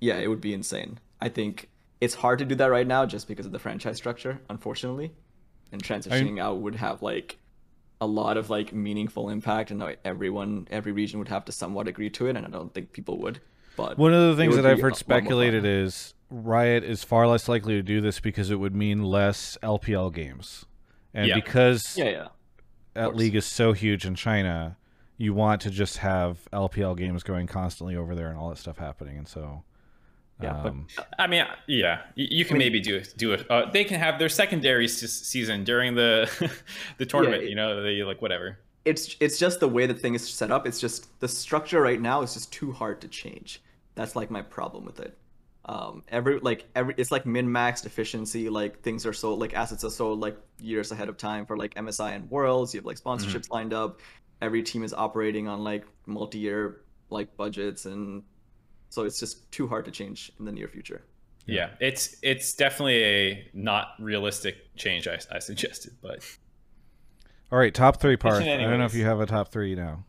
yeah it would be insane. I think it's hard to do that right now just because of the franchise structure unfortunately and transitioning out would have like a lot of like meaningful impact and everyone every region would have to somewhat agree to it and i don't think people would but One of the things that I've heard a lot more fun. speculated is Riot is far less likely to do this because it would mean less LPL games. And Yeah. because yeah yeah that league is so huge in China, you want to just have LPL games going constantly over there and all that stuff happening. And so, Yeah, but- um, I mean, yeah, you, can maybe do it. Do it. Uh, they can have their secondary s- season during the the tournament. it- you know, they like whatever. it's it's just the way the thing is set up it's just the structure right now is just too hard to change That's like my problem with it. Um, every like every it's like min max efficiency. Like things are so like assets are so like years ahead of time for like MSI and Worlds. You have like sponsorships mm-hmm. lined up. Every team is operating on like multi year like budgets and so it's just too hard to change in the near future. Yeah, it's it's definitely a not realistic change I, I suggested, but all right, top three part. I don't know if you have a top three now.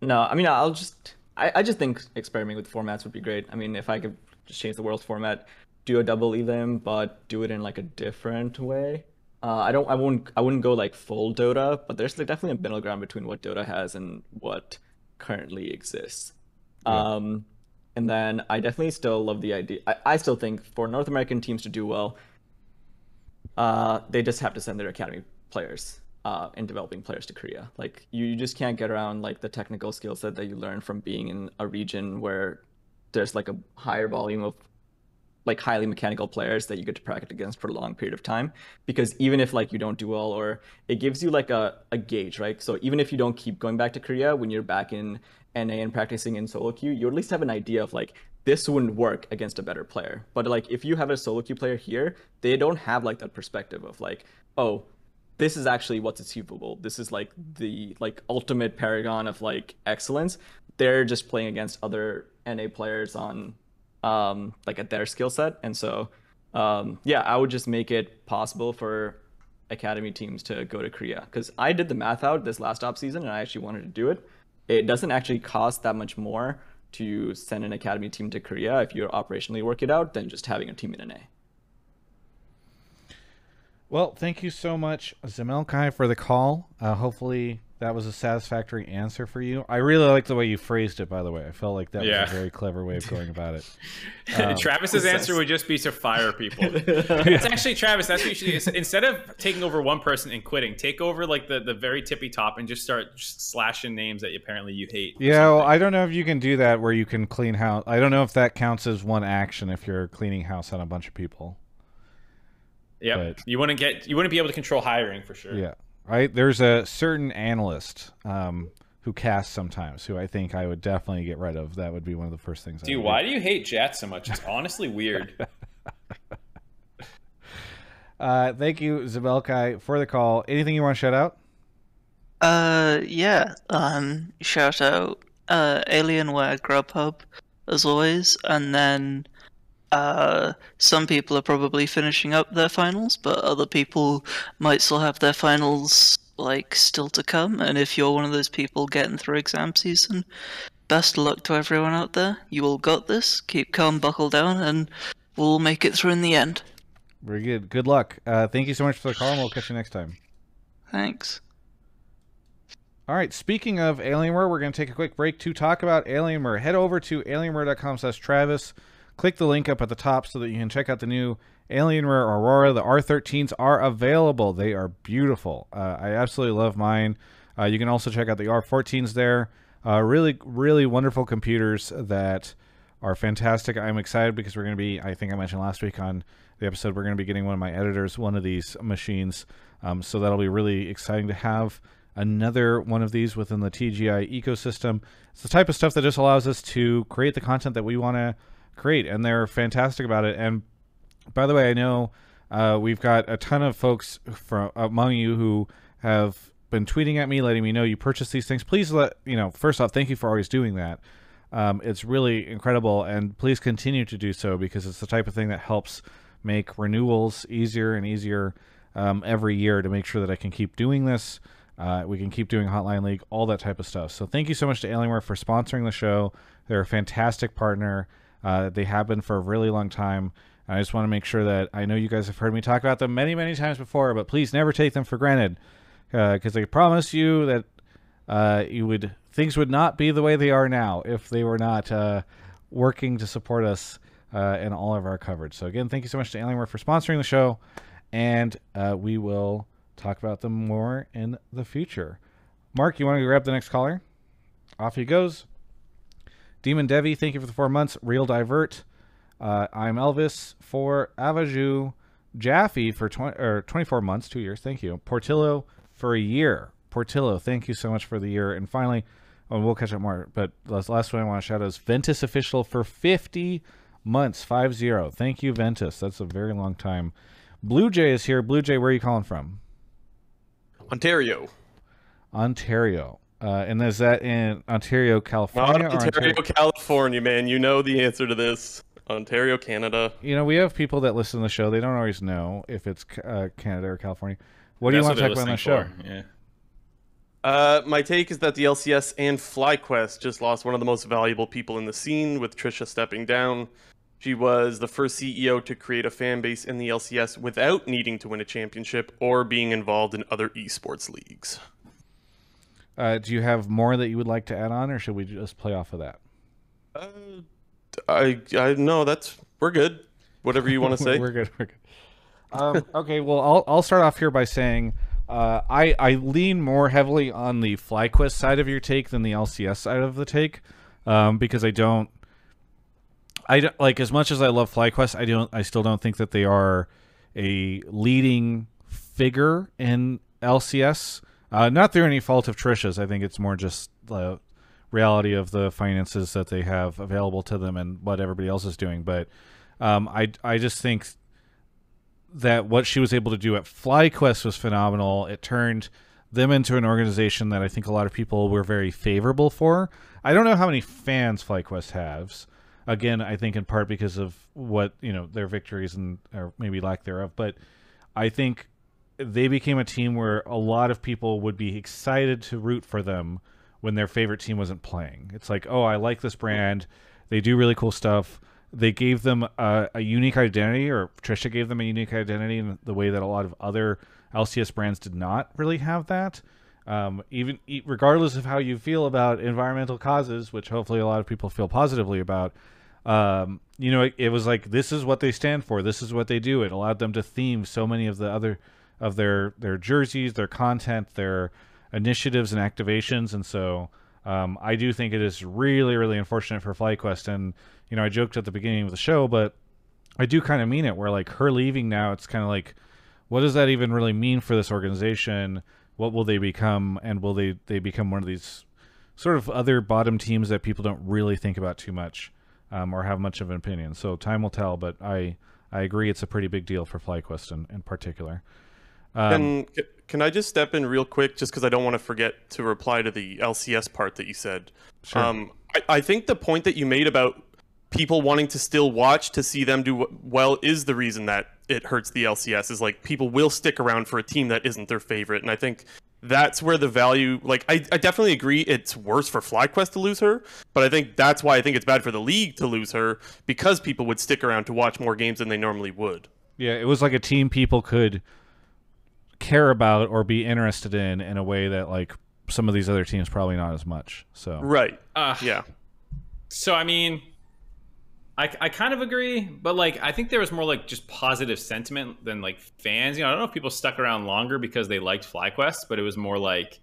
No, I mean I'll just I, I just think experimenting with formats would be great. I mean if I could just change the world format, do a double elim, but do it in like a different way. Uh, I don't I won't I wouldn't go like full Dota, but there's like definitely a middle ground between what Dota has and what currently exists. Yeah. Um, and then I definitely still love the idea. I, I still think for North American teams to do well, uh, they just have to send their academy players uh, and developing players to Korea. Like you, you just can't get around like the technical skill set that you learn from being in a region where there's like a higher volume of like highly mechanical players that you get to practice against for a long period of time because even if like you don't do well or it gives you like a, a gauge right so even if you don't keep going back to korea when you're back in NA and practicing in solo queue, you at least have an idea of like this wouldn't work against a better player. But like if you have a solo queue player here, they don't have like that perspective of like, oh, this is actually what's achievable. This is like the like ultimate paragon of like excellence. They're just playing against other NA players on um like at their skill set. And so um yeah, I would just make it possible for academy teams to go to Korea. Because I did the math out this last off season and I actually wanted to do it it doesn't actually cost that much more to send an academy team to Korea if you operationally work it out than just having a team in NA. Well, thank you so much, Zemelkai, for the call. Uh, hopefully, that was a satisfactory answer for you. I really like the way you phrased it, by the way. I felt like that yeah. was a very clever way of going about it. Um, Travis's answer would just be to fire people. It's actually Travis. That's what you should do. Instead of taking over one person and quitting, take over like the, the very tippy top and just start just slashing names that apparently you hate. Yeah, well, I don't know if you can do that where you can clean house. I don't know if that counts as one action if you're cleaning house on a bunch of people. Yeah, you wouldn't get you wouldn't be able to control hiring for sure. Yeah right? There's a certain analyst um, who casts sometimes who I think I would definitely get rid of. That would be one of the first things. I would do. Dude, why do you hate Jet so much? It's honestly weird. uh, thank you, Zabelkai, for the call. Anything you want to shout out? Uh, yeah. Um, shout out uh, Alienware Grubhub as always, and then uh, some people are probably finishing up their finals, but other people might still have their finals like still to come. And if you're one of those people getting through exam season, best luck to everyone out there. You all got this. Keep calm, buckle down, and we'll make it through in the end. Very good. Good luck. Uh, thank you so much for the call, and we'll catch you next time. Thanks. All right. Speaking of Alienware, we're going to take a quick break to talk about Alienware. Head over to alienware.com/travis click the link up at the top so that you can check out the new Alienware Aurora. The R13s are available. They are beautiful. Uh, I absolutely love mine. Uh, you can also check out the R14s there. Uh, really, really wonderful computers that are fantastic. I'm excited because we're going to be, I think I mentioned last week on the episode, we're going to be getting one of my editors one of these machines. Um, so that'll be really exciting to have another one of these within the TGI ecosystem. It's the type of stuff that just allows us to create the content that we want to great, and they're fantastic about it. And by the way, I know uh, we've got a ton of folks from among you who have been tweeting at me, letting me know you purchased these things. Please let you know. First off, thank you for always doing that. Um, it's really incredible, and please continue to do so because it's the type of thing that helps make renewals easier and easier um, every year to make sure that I can keep doing this. Uh, we can keep doing Hotline League, all that type of stuff. So thank you so much to Alienware for sponsoring the show. They're a fantastic partner. Uh, they have been for a really long time. I just want to make sure that I know you guys have heard me talk about them many, many times before, but please never take them for granted because uh, I promise you that uh, you would things would not be the way they are now if they were not uh, working to support us uh, in all of our coverage. So again, thank you so much to Alienware for sponsoring the show, and uh, we will talk about them more in the future. Mark, you want to grab the next caller? Off he goes. Demon Devi, thank you for the four months. Real Divert. Uh, I'm Elvis for Avaju. Jaffe for 20, or 24 months, two years. Thank you. Portillo for a year. Portillo, thank you so much for the year. And finally, and we'll catch up more. But the last one I want to shout out is Ventus official for 50 months, five zero. Thank you, Ventus. That's a very long time. Blue Jay is here. Blue Jay, where are you calling from? Ontario. Ontario. Uh, and is that in Ontario, California? Not Ontario, California, man. You know the answer to this. Ontario, Canada. You know, we have people that listen to the show. They don't always know if it's uh, Canada or California. What do you want to talk about on the show? For. Yeah. Uh, my take is that the LCS and FlyQuest just lost one of the most valuable people in the scene with Tricia stepping down. She was the first CEO to create a fan base in the LCS without needing to win a championship or being involved in other esports leagues. Uh, do you have more that you would like to add on, or should we just play off of that? Uh, I I no, that's we're good. Whatever you want to say. we're good. We're good. Um, okay, well, I'll I'll start off here by saying uh, I I lean more heavily on the FlyQuest side of your take than the LCS side of the take, um, because I don't. I don't, like as much as I love FlyQuest, I don't. I still don't think that they are a leading figure in LCS. Uh, not through any fault of Tricia's. I think it's more just the reality of the finances that they have available to them and what everybody else is doing. But um, I I just think that what she was able to do at FlyQuest was phenomenal. It turned them into an organization that I think a lot of people were very favorable for. I don't know how many fans FlyQuest has. Again, I think in part because of what you know their victories and or maybe lack thereof. But I think they became a team where a lot of people would be excited to root for them when their favorite team wasn't playing. It's like, oh, I like this brand. They do really cool stuff. They gave them a, a unique identity, or Tricia gave them a unique identity in the way that a lot of other LCS brands did not really have that. Um, even regardless of how you feel about environmental causes, which hopefully a lot of people feel positively about, um, you know, it, it, was like this is what they stand for. This is what they do. It allowed them to theme so many of the other of their their jerseys, their content, their initiatives and activations, and so um, I do think it is really really unfortunate for FlyQuest. And you know, I joked at the beginning of the show, but I do kind of mean it. Where like her leaving now, it's kind of like, what does that even really mean for this organization? What will they become, and will they they become one of these sort of other bottom teams that people don't really think about too much um, or have much of an opinion? So time will tell, but I I agree it's a pretty big deal for FlyQuest in, in particular. Um, can, can I just step in real quick, just because I don't want to forget to reply to the LCS part that you said? Sure. Um, I, I think the point that you made about people wanting to still watch to see them do well is the reason that it hurts the LCS. Is like people will stick around for a team that isn't their favorite, and I think that's where the value. Like, I, I definitely agree it's worse for FlyQuest to lose her, but I think that's why I think it's bad for the league to lose her because people would stick around to watch more games than they normally would. Yeah, it was like a team people could care about or be interested in in a way that like some of these other teams probably not as much. So right, uh, yeah. So I mean, I I kind of agree, but like I think there was more like just positive sentiment than like fans. You know, I don't know if people stuck around longer because they liked FlyQuest, but it was more like.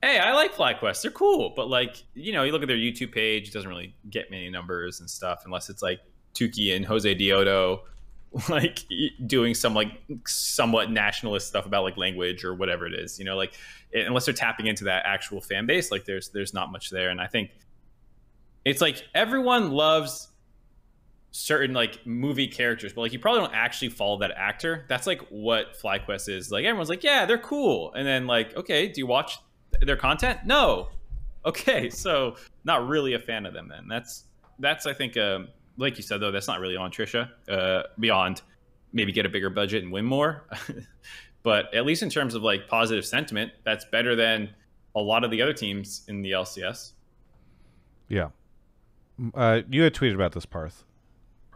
Hey, I like FlyQuest. They're cool, but like you know, you look at their YouTube page, it doesn't really get many numbers and stuff unless it's like Tuki and Jose Deodo like doing some like somewhat nationalist stuff about like language or whatever it is you know like unless they're tapping into that actual fan base like there's there's not much there. And i think it's like everyone loves certain like movie characters but like you probably don't actually follow that actor. That's like what flyquest is. Like everyone's like yeah they're cool. And then like okay do you watch their content? No. Okay so not really a fan of them then. That's that's i think um like you said though, that's not really on Tricia. Uh, beyond maybe get a bigger budget and win more, but at least in terms of like positive sentiment, that's better than a lot of the other teams in the LCS. Yeah, uh, you had tweeted about this Parth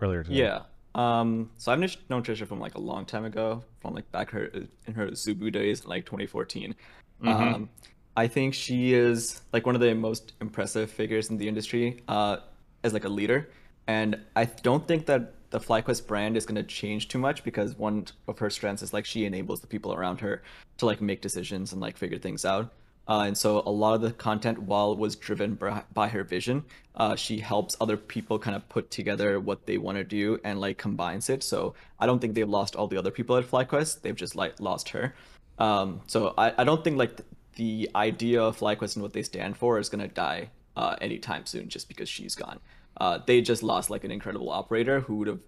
earlier today. Yeah. Um, so I've known Tricia from like a long time ago, from like back her in her Zubu days, like 2014. Mm-hmm. Um, I think she is like one of the most impressive figures in the industry uh, as like a leader. And I don't think that the FlyQuest brand is going to change too much because one of her strengths is like she enables the people around her to like make decisions and like figure things out. Uh, and so a lot of the content, while was driven by her vision, uh, she helps other people kind of put together what they want to do and like combines it. So I don't think they've lost all the other people at FlyQuest. They've just like lost her. Um, so I, I don't think like the idea of FlyQuest and what they stand for is gonna die uh, anytime soon, just because she's gone. Uh, they just lost like an incredible operator who would have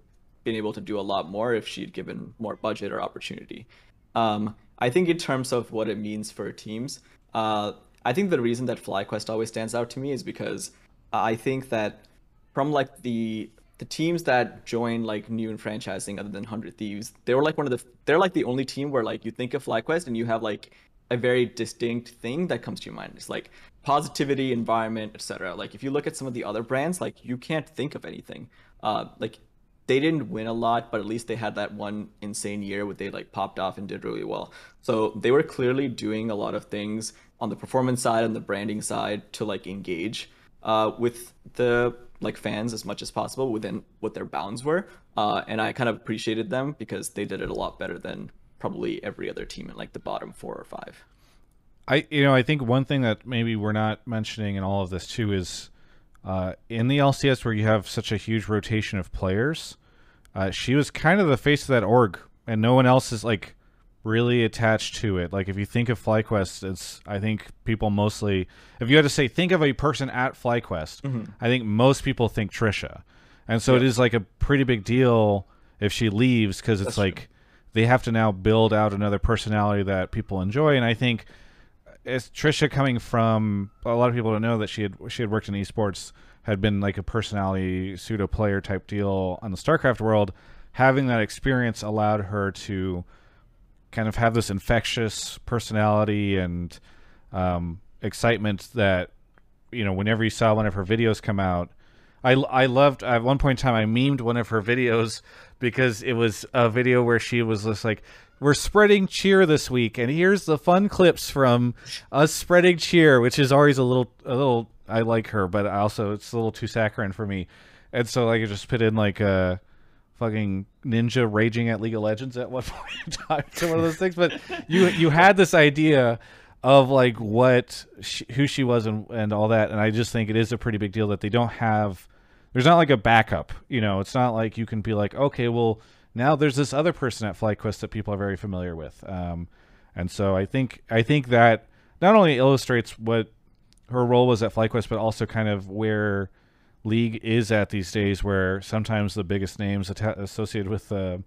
been able to do a lot more if she'd given more budget or opportunity. Um, I think in terms of what it means for teams, uh, I think the reason that FlyQuest always stands out to me is because I think that from like the the teams that join like new in franchising other than Hundred Thieves, they were like one of the they're like the only team where like you think of FlyQuest and you have like a very distinct thing that comes to your mind. It's like positivity, environment, etc. Like if you look at some of the other brands, like you can't think of anything. Uh, like they didn't win a lot, but at least they had that one insane year where they like popped off and did really well. So they were clearly doing a lot of things on the performance side and the branding side to like engage uh, with the like fans as much as possible within what their bounds were. Uh, and I kind of appreciated them because they did it a lot better than probably every other team in like the bottom four or five. I you know I think one thing that maybe we're not mentioning in all of this too is uh, in the LCS where you have such a huge rotation of players, uh, she was kind of the face of that org, and no one else is like really attached to it. Like if you think of FlyQuest, it's I think people mostly if you had to say think of a person at FlyQuest, Mm-hmm. I think most people think Tricia, and so it is like a pretty big deal if she leaves because it's That's true. like they have to now build out another personality that people enjoy, and I think it's Tricia coming from a lot of people don't know that she had she had worked in esports, had been like a personality pseudo player type deal on the StarCraft world. Having that experience allowed her to kind of have this infectious personality and um, excitement that you know whenever you saw one of her videos come out. I, I loved at one point in time I memed one of her videos because it was a video where she was just like we're spreading cheer this week and here's the fun clips from us spreading cheer which is always a little a little I like her but I also it's a little too saccharine for me. And so like I just put in like a fucking ninja raging at League of Legends at one point in time. To one of those things but you you had this idea of like what she, who she was and, and all that and I just think it is a pretty big deal that they don't have there's not like a backup you know? It's not like you can be like okay well now there's this other person at FlyQuest that people are very familiar with um, and so I think I think that not only illustrates what her role was at FlyQuest but also kind of where league is at these days where sometimes the biggest names associated with a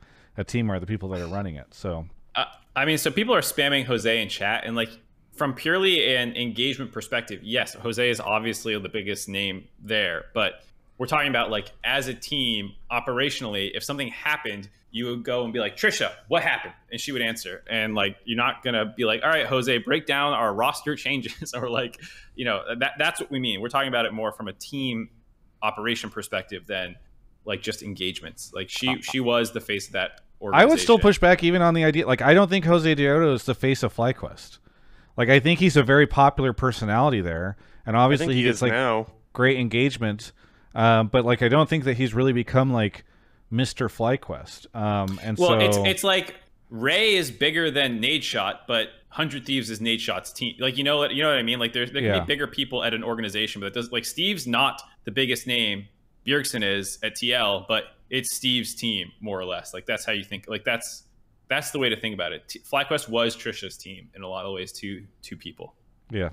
team are the people that are running it so. Uh, I mean, so people are spamming Jose in chat, and like from purely an engagement perspective, yes, Jose is obviously the biggest name there, but we're talking about like as a team operationally, if something happened, you would go and be like, Tricia, what happened? And she would answer. And like, you're not going to be like, all right, Jose, break down our roster changes or like, you know, that, that's what we mean. We're talking about it more from a team operation perspective than like just engagements. Like she, she was the face of that organization. I would still push back even on the idea. Like, I don't think Jose Deodo is the face of FlyQuest. Like, I think he's a very popular personality there, and obviously he he gets is like now. great engagement. Um, but like, I don't think that he's really become like Mister FlyQuest. Um, and Well, so it's it's like Ray is bigger than Nadeshot, but Hundred Thieves is Nadeshot's team. Like you know what you know what I mean? Like there's there can Yeah. be bigger people at an organization, but it does like Steve's not the biggest name. Bjergsen is at TL, but it's Steve's team more or less. Like that's how you think. Like that's that's the way to think about it. T- FlyQuest was Tricia's team in a lot of ways. Two two people. yeah.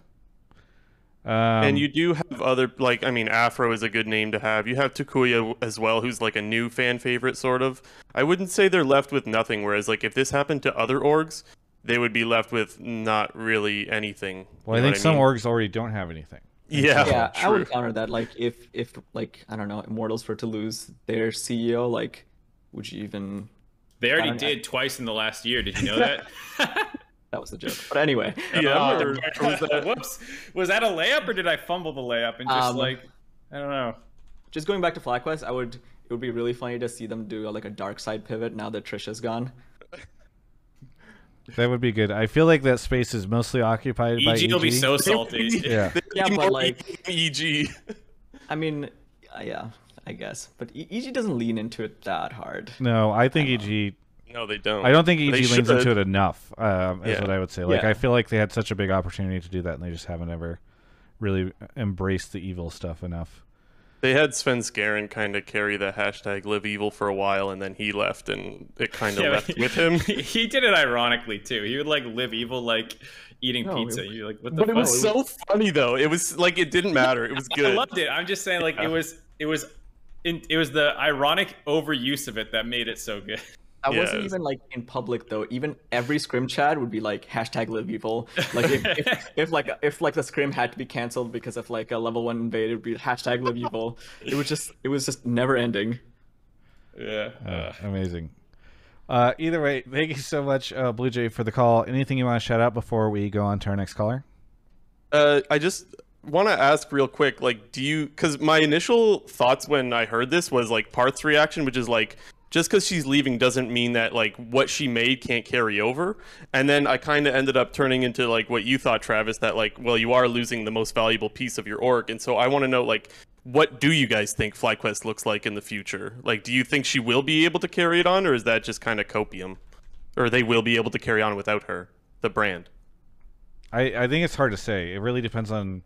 Um, and you do have other like I mean Afro is a good name to have. You have Takuya as well, who's like a new fan favorite sort of. I wouldn't say they're left with nothing. Whereas like if this happened to other orgs, they would be left with not really anything. well, I think what some mean? orgs already don't have anything. Yeah, yeah, I would counter that. Like, if if like I don't know, Immortals were to lose their CEO, like, would you even? They already don't know. did twice in the last year. Did you know that? That was the joke. But anyway, Yeah, um, or- or was that- Whoops. Was that a layup or did I fumble the layup and just Um, like I don't know. just going back to FlyQuest, I would. It would be really funny to see them do like a dark side pivot now that Tricia's gone. That would be good. I feel like that space is mostly occupied by EG will be so salty. Yeah. Yeah, but like, EG. I mean, yeah, I guess. But E- EG doesn't lean into it that hard. No, I think EG. No, they don't. I don't think EG leans into it enough. Um, is Yeah. what I would say. Like Yeah. I feel like they had such a big opportunity to do that, and they just haven't ever really embraced the evil stuff enough. They had Svenskeren kind of carry the hashtag live evil for a while, and then he left, and it kind of Yeah, left but with him. He did it ironically too. He would like live evil, like eating No, pizza. it- You're like, what the But it was so funny though. It was like it didn't matter. It was good. I loved it. I'm just saying, like Yeah. it was, it was, it was the ironic overuse of it that made it so good. I Yeah, wasn't even like in public though. Even every scrim chat would be like hashtag live evil. Like if, if, if like if like the scrim had to be canceled because of like a level one invade, it would be hashtag live evil. It was just it was just never ending. Yeah. Uh, amazing. Uh, either way, thank you so much, uh, Blue Jay, for the call. Anything you want to shout out before we go on to our next caller? Uh, I just want to ask real quick, like, do you? Because my initial thoughts when I heard this was like Parth's reaction, which is like, just because she's leaving doesn't mean that like what she made can't carry over. And then I kind of ended up turning into like what you thought, Travis, that like, well, you are losing the most valuable piece of your org, and so I want to know like. What do you guys think FlyQuest looks like in the future? Like, do you think she will be able to carry it on, or is that just kind of copium? Or they will be able to carry on without her, the brand? I, I think it's hard to say. It really depends on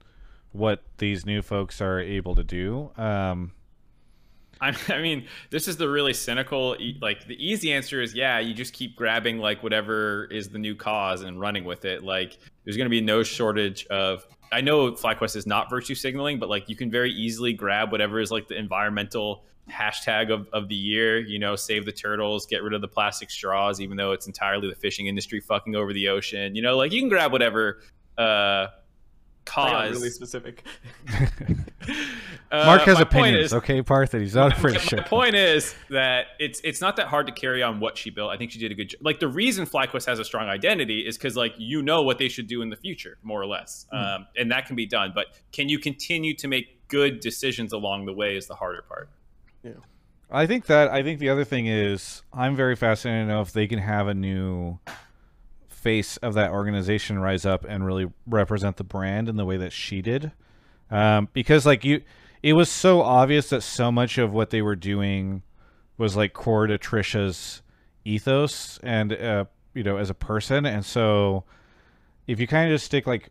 what these new folks are able to do. Um, I, mean, this is the really cynical. Like the easy answer is, yeah, you just keep grabbing like whatever is the new cause and running with it. Like there's going to be no shortage of. I know FlyQuest is not virtue signaling, but like you can very easily grab whatever is like the environmental hashtag of, of the year. You know, save the turtles, get rid of the plastic straws, even though it's entirely the fishing industry fucking over the ocean. You know, like you can grab whatever uh, cause. really specific. Uh, Mark has opinions, is- okay, Parth, and he's not afraid to my share. point is that it's it's not that hard to carry on what she built. I think she did a good job. Like the reason FlyQuest has a strong identity is because like you know what they should do in the future, more or less, um, and that can be done. But can you continue to make good decisions along the way is the harder part. Yeah. I think that I think the other thing is I'm very fascinated to know if they can have a new face of that organization rise up and really represent the brand in the way that she did. Um, because like you, it was so obvious that so much of what they were doing was like core to Tricia's ethos and uh, you know as a person, and so if you kind of just stick like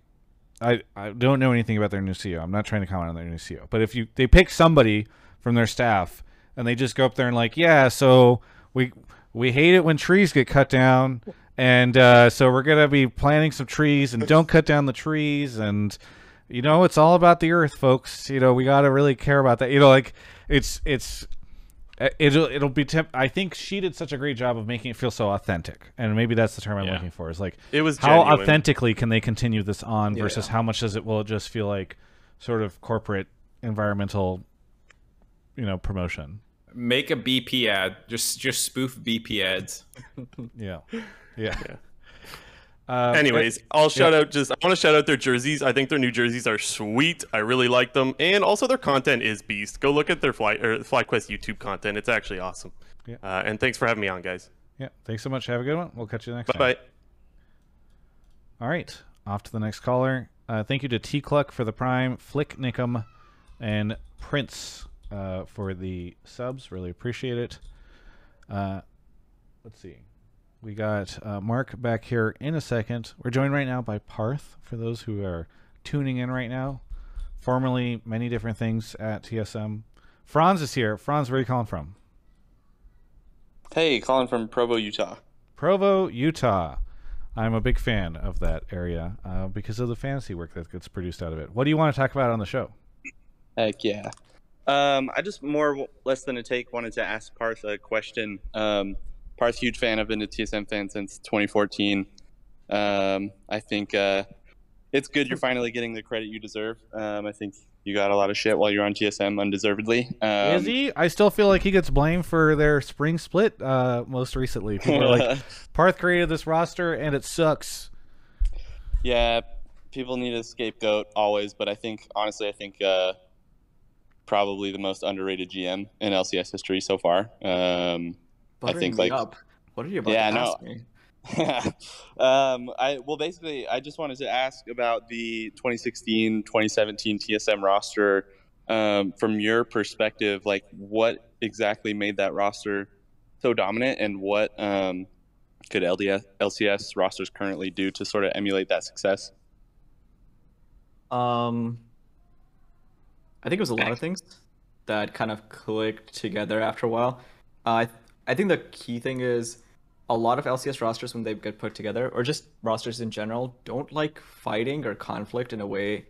I, I don't know anything about their new CEO. I'm not trying to comment on their new CEO, but if you they pick somebody from their staff and they just go up there and like, yeah, so we we hate it when trees get cut down, and uh, so we're gonna be planting some trees and don't cut down the trees, and you know it's all about the earth, folks. You know we gotta really care about that. You know, like it's it's uh, it'll it'll be temp- I think she did such a great job of making it feel so authentic, and maybe that's the term I'm Yeah. looking for. Is like It was how genuine. authentically can they continue this on Yeah, versus yeah. how much does it will it just feel like sort of corporate environmental you know promotion Make a BP ad. Just just spoof BP ads. yeah yeah, Yeah. Uh, Anyways, I'll shout out just I want to shout out their jerseys. I think their new jerseys are sweet. I really like them, and also their content is beast. Go look at their Fly or FlyQuest YouTube content. It's actually awesome. Yeah. Uh, and thanks for having me on, guys. yeah thanks so much have a good one we'll catch you next Bye time bye. all right off to the next caller uh, thank you to T Cluck for the prime Flick Nickum and Prince uh, for the subs really appreciate it uh, let's see We got uh, Mark back here in a second. We're joined right now by Parth, for those who are tuning in right now. Formerly many different things at TSM. Franz is here. Franz, where are you calling from? Hey, calling from Provo, Utah. Provo, Utah. I'm a big fan of that area uh, because of the fantasy work that gets produced out of it. What do you want to talk about on the show? Heck yeah. Um, I just more less than a take wanted to ask Parth a question. Um, Parth, huge fan. I've been a TSM fan since 2014. Um, I think uh, it's good you're finally getting the credit you deserve. Um, I think you got a lot of shit while you're on TSM undeservedly. Um, is he? I still feel like he gets blamed for their spring split uh, most recently. People are like, Parth created this roster and it sucks. Yeah, people need a scapegoat always, but I think honestly, I think uh, probably the most underrated GM in LCS history so far. Um, I think, like- up. What are you about Yeah, to no. ask me? um, I well, basically, I just wanted to ask about the 2016-2017 TSM roster. Um, from your perspective, like what exactly made that roster so dominant, and what um, could LDS, LCS rosters currently do to sort of emulate that success? Um, I think it was a lot of things. that kind of clicked together after a while. Uh, I I think the key thing is a lot of LCS rosters when they get put together, or just rosters in general, don't like fighting or conflict in a way.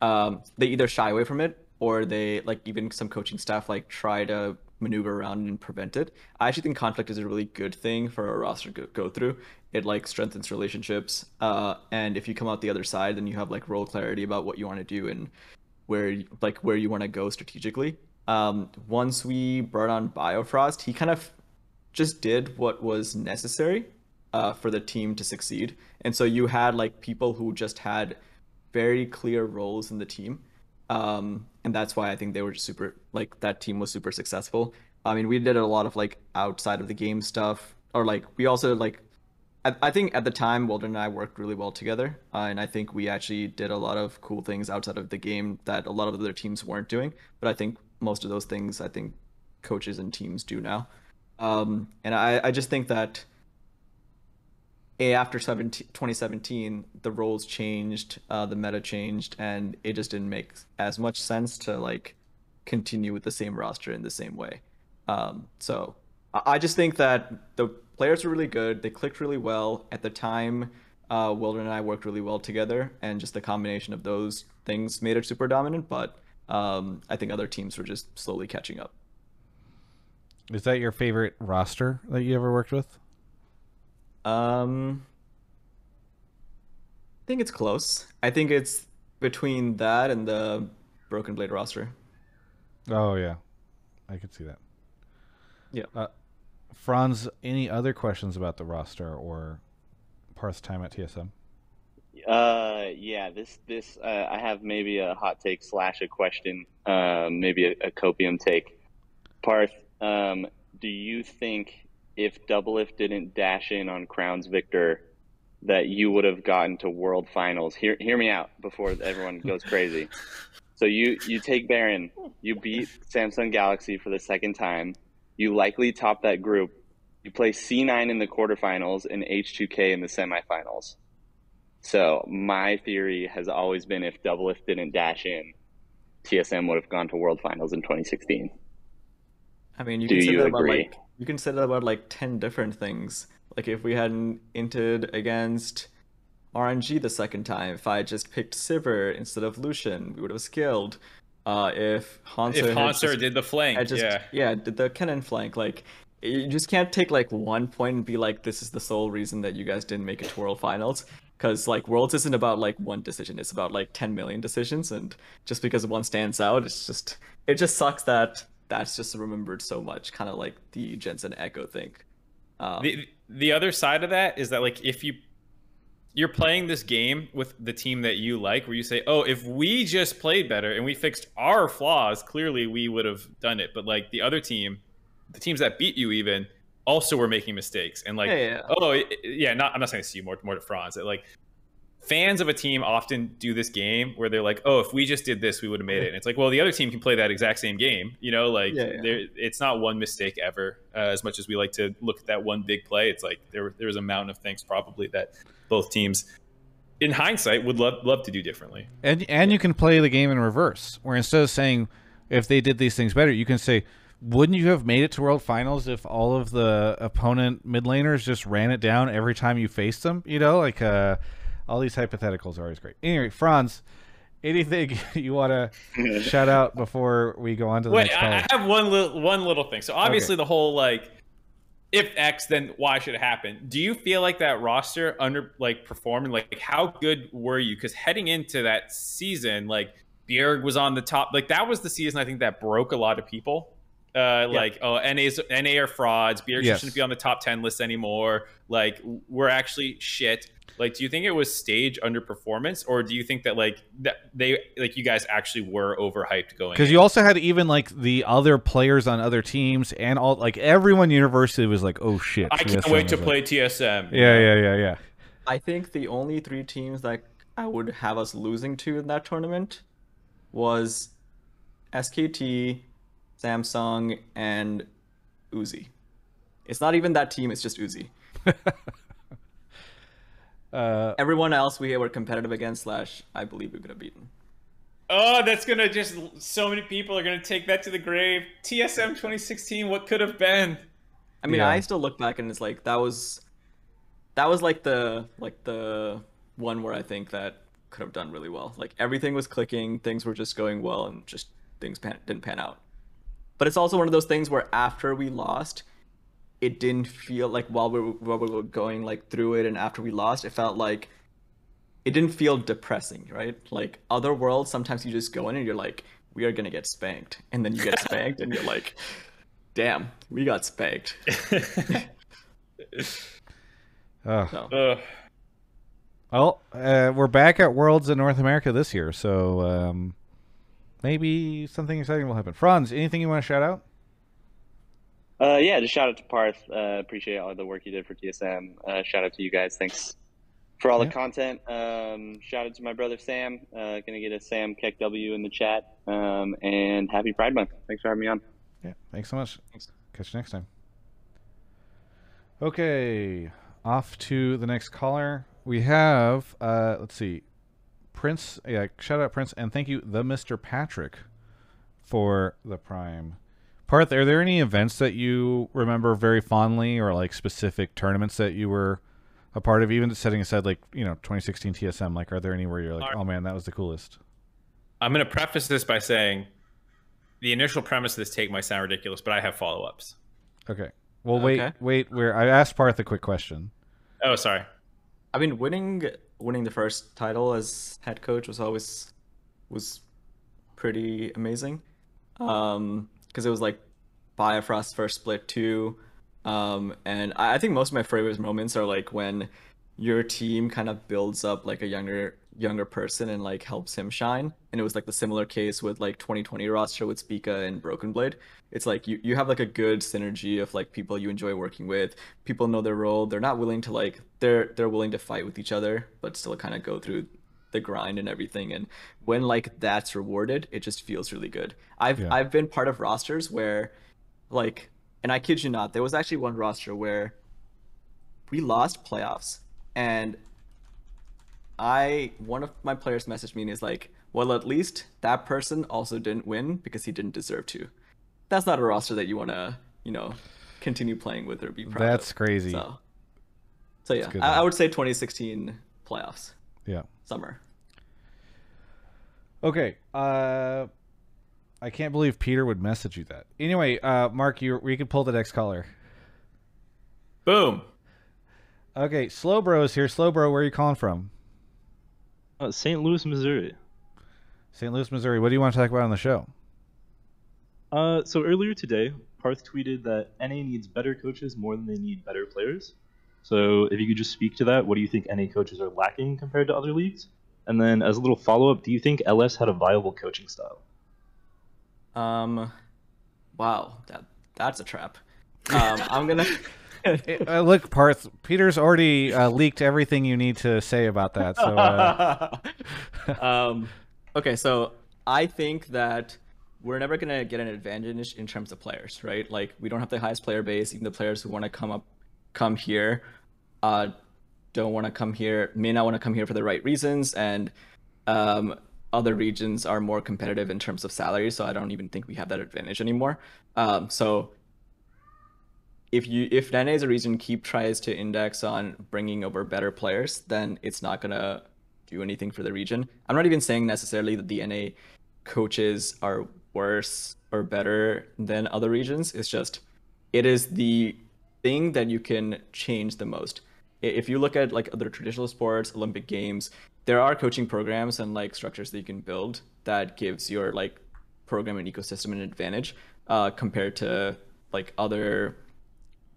Um, they either shy away from it, or they like even some coaching staff like try to maneuver around and prevent it. I actually think conflict is a really good thing for a roster to go through. It like strengthens relationships, uh, and if you come out the other side, then you have like role clarity about what you want to do and where like where you want to go strategically. Um, once we brought on Biofrost, he kind of just did what was necessary uh, for the team to succeed. And so you had like people who just had very clear roles in the team. Um, and that's why I think they were just super like that team was super successful. I mean, we did a lot of like outside of the game stuff, or like we also like. I, I think at the time, Weldon and I worked really well together, uh, and I think we actually did a lot of cool things outside of the game that a lot of other teams weren't doing. But I think most of those things, I think coaches and teams do now. Um, and I, I just think that after 17, 2017, the roles changed, uh, the meta changed, and it just didn't make as much sense to like continue with the same roster in the same way. Um, so I, I just think that the players were really good. They clicked really well at the time. Uh, Weldon and I worked really well together, and just the combination of those things made it super dominant. But um, I think other teams were just slowly catching up. Is that your favorite roster that you ever worked with? Um, I think it's close. I think it's between that and the Broken Blade roster. Oh yeah, I could see that. Yeah. Uh, Franz, any other questions about the roster or Parth's time at TSM? Uh, yeah. This this uh, I have maybe a hot take slash a question. Um, maybe a, a copium take. Parth, um, do you think if Doublelift didn't dash in on Crown's Viktor, that you would have gotten to World Finals? Hear hear me out before everyone goes crazy. So you you take Baron, you beat Samsung Galaxy for the second time, you likely top that group. You play C9 in the quarterfinals and H2K in the semifinals. So my theory has always been if Doublelift didn't dash in, TSM would have gone to World Finals in 2016. I mean, you Do can say you that about like you can say that about like ten different things. Like if we hadn't inted against RNG the second time, if I had just picked Sivir instead of Lucian, we would have skilled. Uh, if Hauntzer If had Hauntzer just- did the flank, had just yeah. did the cannon flank, like you just can't take like one point and be like, this is the sole reason that you guys didn't make it to World Finals. Because like Worlds isn't about like one decision; it's about like ten million decisions, and just because one stands out, it's just it just sucks that that's just remembered so much, kind of like the Jensen Ekko thing. Um, the the other side of that is that like if you you're playing this game with the team that you like where you say oh if we just played better and we fixed our flaws clearly we would have done it but like the other team the teams that beat you even also were making mistakes and like Yeah, yeah, oh yeah not i'm not saying to you more more to franz like fans of a team often do this game where they're like oh if we just did this we would have made it and it's like well the other team can play that exact same game you know like Yeah, yeah. it's not one mistake ever uh, as much as we like to look at that one big play it's like there there was a mountain of things probably that both teams in hindsight would love love to do differently And and you can play the game in reverse, where instead of saying if they did these things better, you can say, wouldn't you have made it to World Finals if all of the opponent mid laners just ran it down every time you faced them? You know, like uh, all these hypotheticals are always great. Anyway, Franz, anything you want to shout out before we go on to the Wait, next I. I have one little one little thing. So obviously the whole like, if X, then why should it happen? Do you feel like that roster under like performing? Like, how good were you? Because heading into that season, like Bjerg was on the top. Like that was the season I think that broke a lot of people. Uh, like oh NA's NA are frauds. Bjerg Yes. shouldn't be on the top ten list anymore. Like we're actually shit. Like, do you think it was stage underperformance, or do you think that like that they like you guys actually were overhyped going? Because you also had even like the other players on other teams and all like everyone university was like, oh shit. I can't TSM wait to is like- play TSM. Yeah, yeah, yeah, yeah. I think the only three teams that I would have us losing to in that tournament was SKT, Samsung, and Uzi. It's not even that team, it's just Uzi. Uh, Everyone else we were competitive against, slash, I believe we could have beaten. Oh, that's gonna just so many people are gonna take that to the grave. TSM 2016, what could have been? I mean, Yeah. I still look back and it's like that was that was like the like the one where I think that could have done really well. Like everything was clicking, things were just going well, and just things pan- didn't pan out. But it's also one of those things where after we lost, it didn't feel like while we were, while we were going like through it, and after we lost, it felt like it didn't feel depressing, right? Like other worlds, sometimes you just go in and you're like, we are gonna get spanked, and then you get spanked, and you're like, damn, we got spanked. Oh. So. Ugh. Well, uh, we're back at Worlds in North America this year, so um, maybe something exciting will happen. Franz, anything you want to shout out? Uh, yeah, just shout out to Parth. Uh, appreciate all the work you did for TSM. Uh, shout out to you guys. Thanks for all Yeah. the content. Um, shout out to my brother Sam. Uh, gonna get a Sam Keck W in the chat. Um, and happy Pride Month. Thanks for having me on. Yeah, thanks so much. Thanks. Catch you next time. Okay, off to the next caller. We have, uh, let's see, Prince. Yeah, shout out Prince, and thank you, the Mister Patrick, for the Prime. Parth, are there any events that you remember very fondly, or like specific tournaments that you were a part of? Even setting aside like you know 2016 TSM, like are there any where you're like, oh man, that was the coolest? I'm gonna preface this by saying the initial premise of this take might sound ridiculous, but I have follow-ups. Okay. Well, wait, Okay. wait. Where I asked Parth a quick question. Oh, sorry. I mean, winning winning the first title as head coach was always was pretty amazing. Um, because it was like Biofrost first split too. Um, and I, I think most of my favorite moments are like when your team kind of builds up like a younger younger person and like helps him shine. And it was like the similar case with like 2020 roster with Spica and Broken Blade. It's like you, you have like a good synergy of like people you enjoy working with. People know their role. They're not willing to like they're they're willing to fight with each other, but still kind of go through the grind and everything. And when like that's rewarded, it just feels really good. I've Yeah. I've been part of rosters where like and I kid you not, there was actually one roster where we lost playoffs and I one of my players messaged me and is like, well, at least that person also didn't win because he didn't deserve to. That's not a roster that you want to, you know, continue playing with or be proud of That's of. crazy. So, so yeah, I, I would say 2016 playoffs Yeah. summer. Okay. Uh, I can't believe Peter would message you that. Anyway, uh, Mark, you we could pull the next caller. Boom. Okay, Slow Bro is here. Slow Bro, where are you calling from? Uh, St. Louis, Missouri. St. Louis, Missouri. What do you want to talk about on the show? Uh, so earlier today, Parth tweeted that NA needs better coaches more than they need better players. So if you could just speak to that, what do you think NA coaches are lacking compared to other leagues? And then as a little follow-up, do you think LS had a viable coaching style? Um, wow, that that's a trap. Um, I'm gonna. Uh, look, Parth. Peter's already uh, leaked everything you need to say about that. So uh, um, okay, so I think that we're never gonna get an advantage in terms of players, right? Like we don't have the highest player base. Even the players who want to come up, come here, uh, don't want to come here. May not want to come here for the right reasons, and um, other regions are more competitive in terms of salary. So I don't even think we have that advantage anymore. Um, so if you if NA is a region keep tries to index on bringing over better players, then it's not gonna do anything for the region. I'm not even saying necessarily that the NA coaches are worse or better than other regions. It's just it is the thing that you can change the most. If you look at like other traditional sports, Olympic games, there are coaching programs and like structures that you can build that gives your like program and ecosystem an advantage uh, compared to like other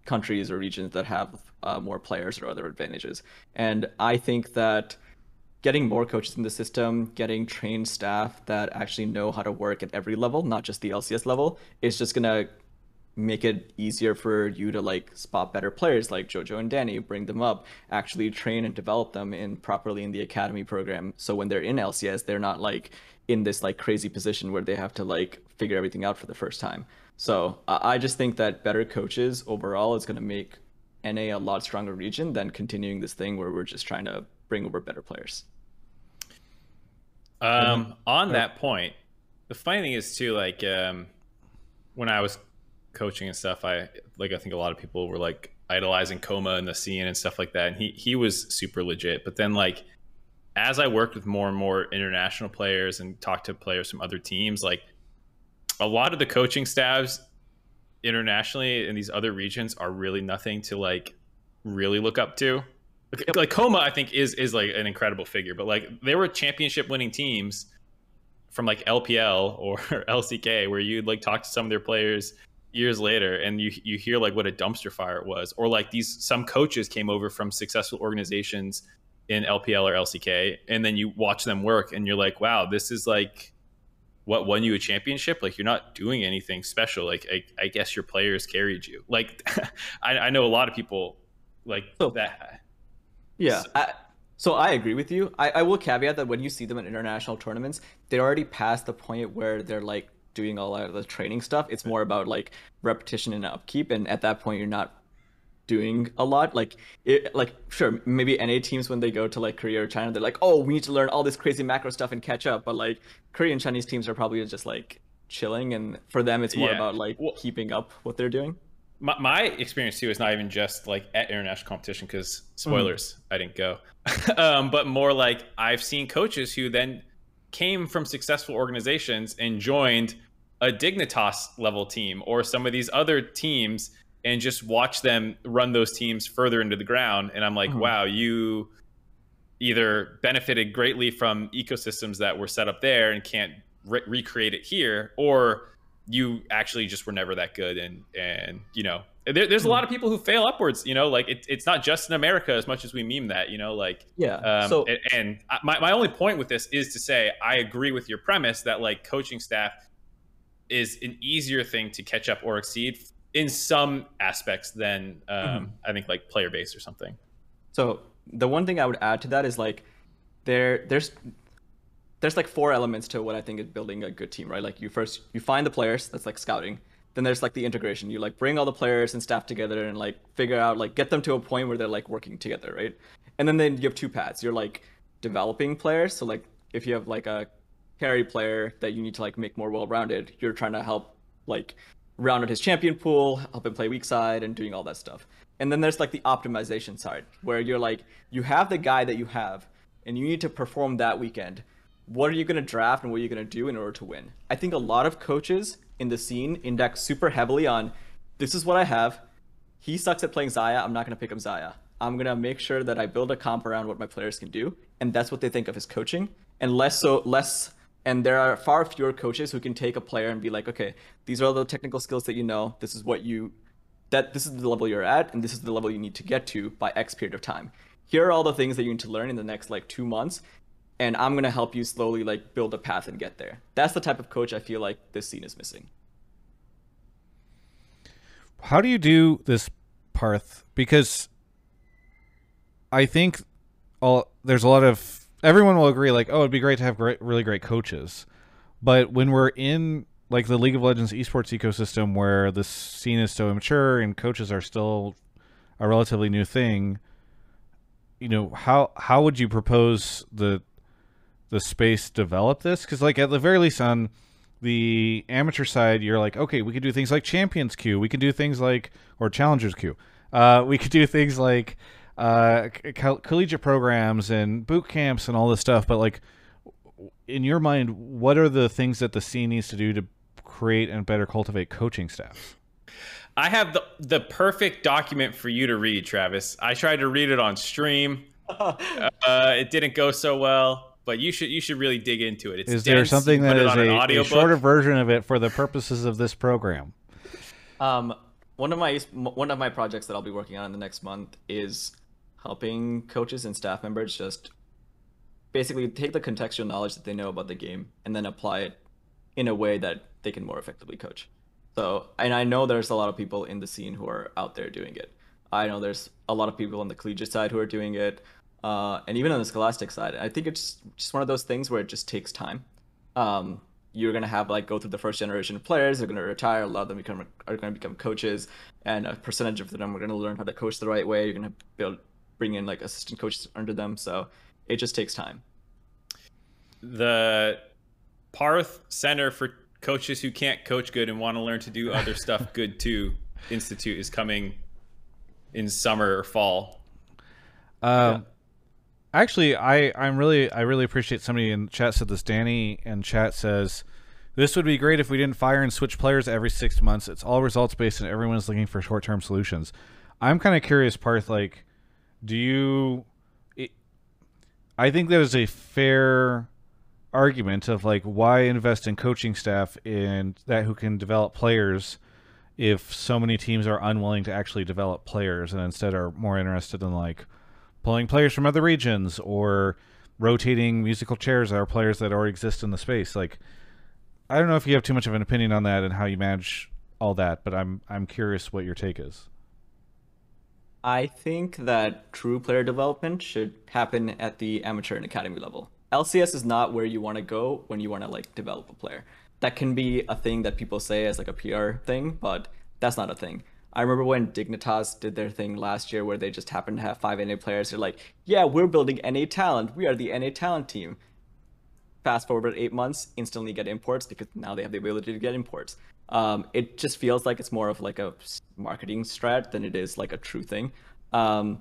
countries or regions that have uh, more players or other advantages. And I think that getting more coaches in the system, getting trained staff that actually know how to work at every level, not just the LCS level, is just gonna make it easier for you to like spot better players like Jojo and Danny, bring them up, actually train and develop them in properly in the academy program. So when they're in LCS, they're not like in this like crazy position where they have to like figure everything out for the first time. So I I just think that better coaches overall is gonna make NA a lot stronger region than continuing this thing where we're just trying to bring over better players. Um, on that point, the funny thing is too, like um, when I was coaching and stuff, I like I think a lot of people were like idolizing kkOma and the scene and stuff like that, and he he was super legit. But then like as I worked with more and more international players and talked to players from other teams, like a lot of the coaching staffs internationally in these other regions are really nothing to like really look up to. Like, like kkOma, I think is is like an incredible figure, but like they were championship winning teams from like LPL or LCK, where you'd like talk to some of their players years later, and you you hear like what a dumpster fire it was, or like these some coaches came over from successful organizations in LPL or LCK, and then you watch them work, and you're like, wow, this is like what won you a championship? Like you're not doing anything special. Like i, I guess your players carried you. Like I, I, know a lot of people like so, that. Yeah so, I, so I agree with you. I, I will caveat that when you see them in international tournaments they're already past the point where they're like doing all of the training stuff it's more about like repetition and upkeep and at that point you're not doing a lot. Like it, like sure, maybe NA teams when they go to like Korea or China, they're like, oh, we need to learn all this crazy macro stuff and catch up. But like Korean Chinese teams are probably just like chilling, and for them, it's more yeah. about like well, keeping up what they're doing. My, my experience too is not even just like at international competition because spoilers, mm. I didn't go, um, but more like I've seen coaches who then came from successful organizations and joined a Dignitas level team or some of these other teams and just watch them run those teams further into the ground. And I'm like, mm-hmm. wow, you either benefited greatly from ecosystems that were set up there and can't re- recreate it here, or you actually just were never that good. And and you know, there, there's a lot of mm-hmm. people who fail upwards. You know, like it, it's not just in America as much as we meme that. You know, like yeah. Um, so and, and my my only point with this is to say I agree with your premise that like coaching staff is an easier thing to catch up or exceed in some aspects than um, mm-hmm. I think like player base or something. So the one thing I would add to that is like there there's there's like four elements to what I think is building a good team, right? Like you first you find the players, that's like scouting. Then there's like the integration. You like bring all the players and staff together and like figure out like get them to a point where they're like working together, right? And then then you have two paths. You're like developing players. So like if you have like a carry player that you need to like make more well-rounded, you're trying to help like round out his champion pool, help him play weak side, and doing all that stuff. And then there's like the optimization side, where you're like, you have the guy that you have, and you need to perform that weekend. What are you going to draft and what are you going to do in order to win? I think a lot of coaches in the scene index super heavily on this is what I have. He sucks at playing Xayah. I'm not going to pick him Xayah. I'm going to make sure that I build a comp around what my players can do. And that's what they think of as coaching. And less so, less and there are far fewer coaches who can take a player and be like, okay, these are all the technical skills that you know. This is what you that this is the level you're at, and this is the level you need to get to by X period of time. Here are all the things that you need to learn in the next like two months, and I'm gonna help you slowly like build a path and get there. That's the type of coach I feel like this scene is missing. How do you do this, Parth? Because I think all there's a lot of everyone will agree like oh it'd be great to have great really great coaches but when we're in like the league of legends esports ecosystem where the scene is so immature and coaches are still a relatively new thing you know how how would you propose the the space develop this because like at the very least on the amateur side you're like okay we could do things like champions queue we could do things like or challengers queue uh, we could do things like uh, co- collegiate programs and boot camps and all this stuff. But like, in your mind, what are the things that the scene needs to do to create and better cultivate coaching staffs? I have the the perfect document for you to read, Travis. I tried to read it on stream. uh, it didn't go so well, but you should you should really dig into it. It's is dense. there something that is a, a shorter version of it for the purposes of this program? Um, one of my one of my projects that I'll be working on in the next month is helping coaches and staff members just basically take the contextual knowledge that they know about the game and then apply it in a way that they can more effectively coach. So, and I know there's a lot of people in the scene who are out there doing it. I know there's a lot of people on the collegiate side who are doing it, uh, and even on the scholastic side. I think it's just one of those things where it just takes time. Um, you're gonna have like go through the first generation of players. They're gonna retire. A lot of them become are gonna become coaches, and a percentage of them are gonna learn how to coach the right way. You're gonna build bring in like assistant coaches under them. So it just takes time. the Parth Center for Coaches Who Can't Coach Good and Want to Learn to Do Other Stuff Good Too Institute is coming in summer or fall. Um, actually, I I'm really I really appreciate somebody in chat said this. Danny in chat says. This would be great if we didn't fire and switch players every six months. It's all results based, and everyone's looking for short term solutions. I'm kind of curious, Parth. Like, do you? It, I think that is a fair argument of like why invest in coaching staff and that who can develop players if so many teams are unwilling to actually develop players and instead are more interested in like pulling players from other regions or rotating musical chairs that are players that already exist in the space like I don't know if you have too much of an opinion on that and how you manage all that, but I'm I'm curious what your take is. I think that true player development should happen at the amateur and academy level. LCS is not where you want to go when you want to like develop a player. That can be a thing that people say as like a PR thing, but that's not a thing. I remember when Dignitas did their thing last year where they just happened to have five NA players. They're like, yeah, we're building NA talent. We are the NA talent team fast forward eight months, instantly get imports because now they have the ability to get imports. Um, it just feels like it's more of like a marketing strat than it is like a true thing. Um,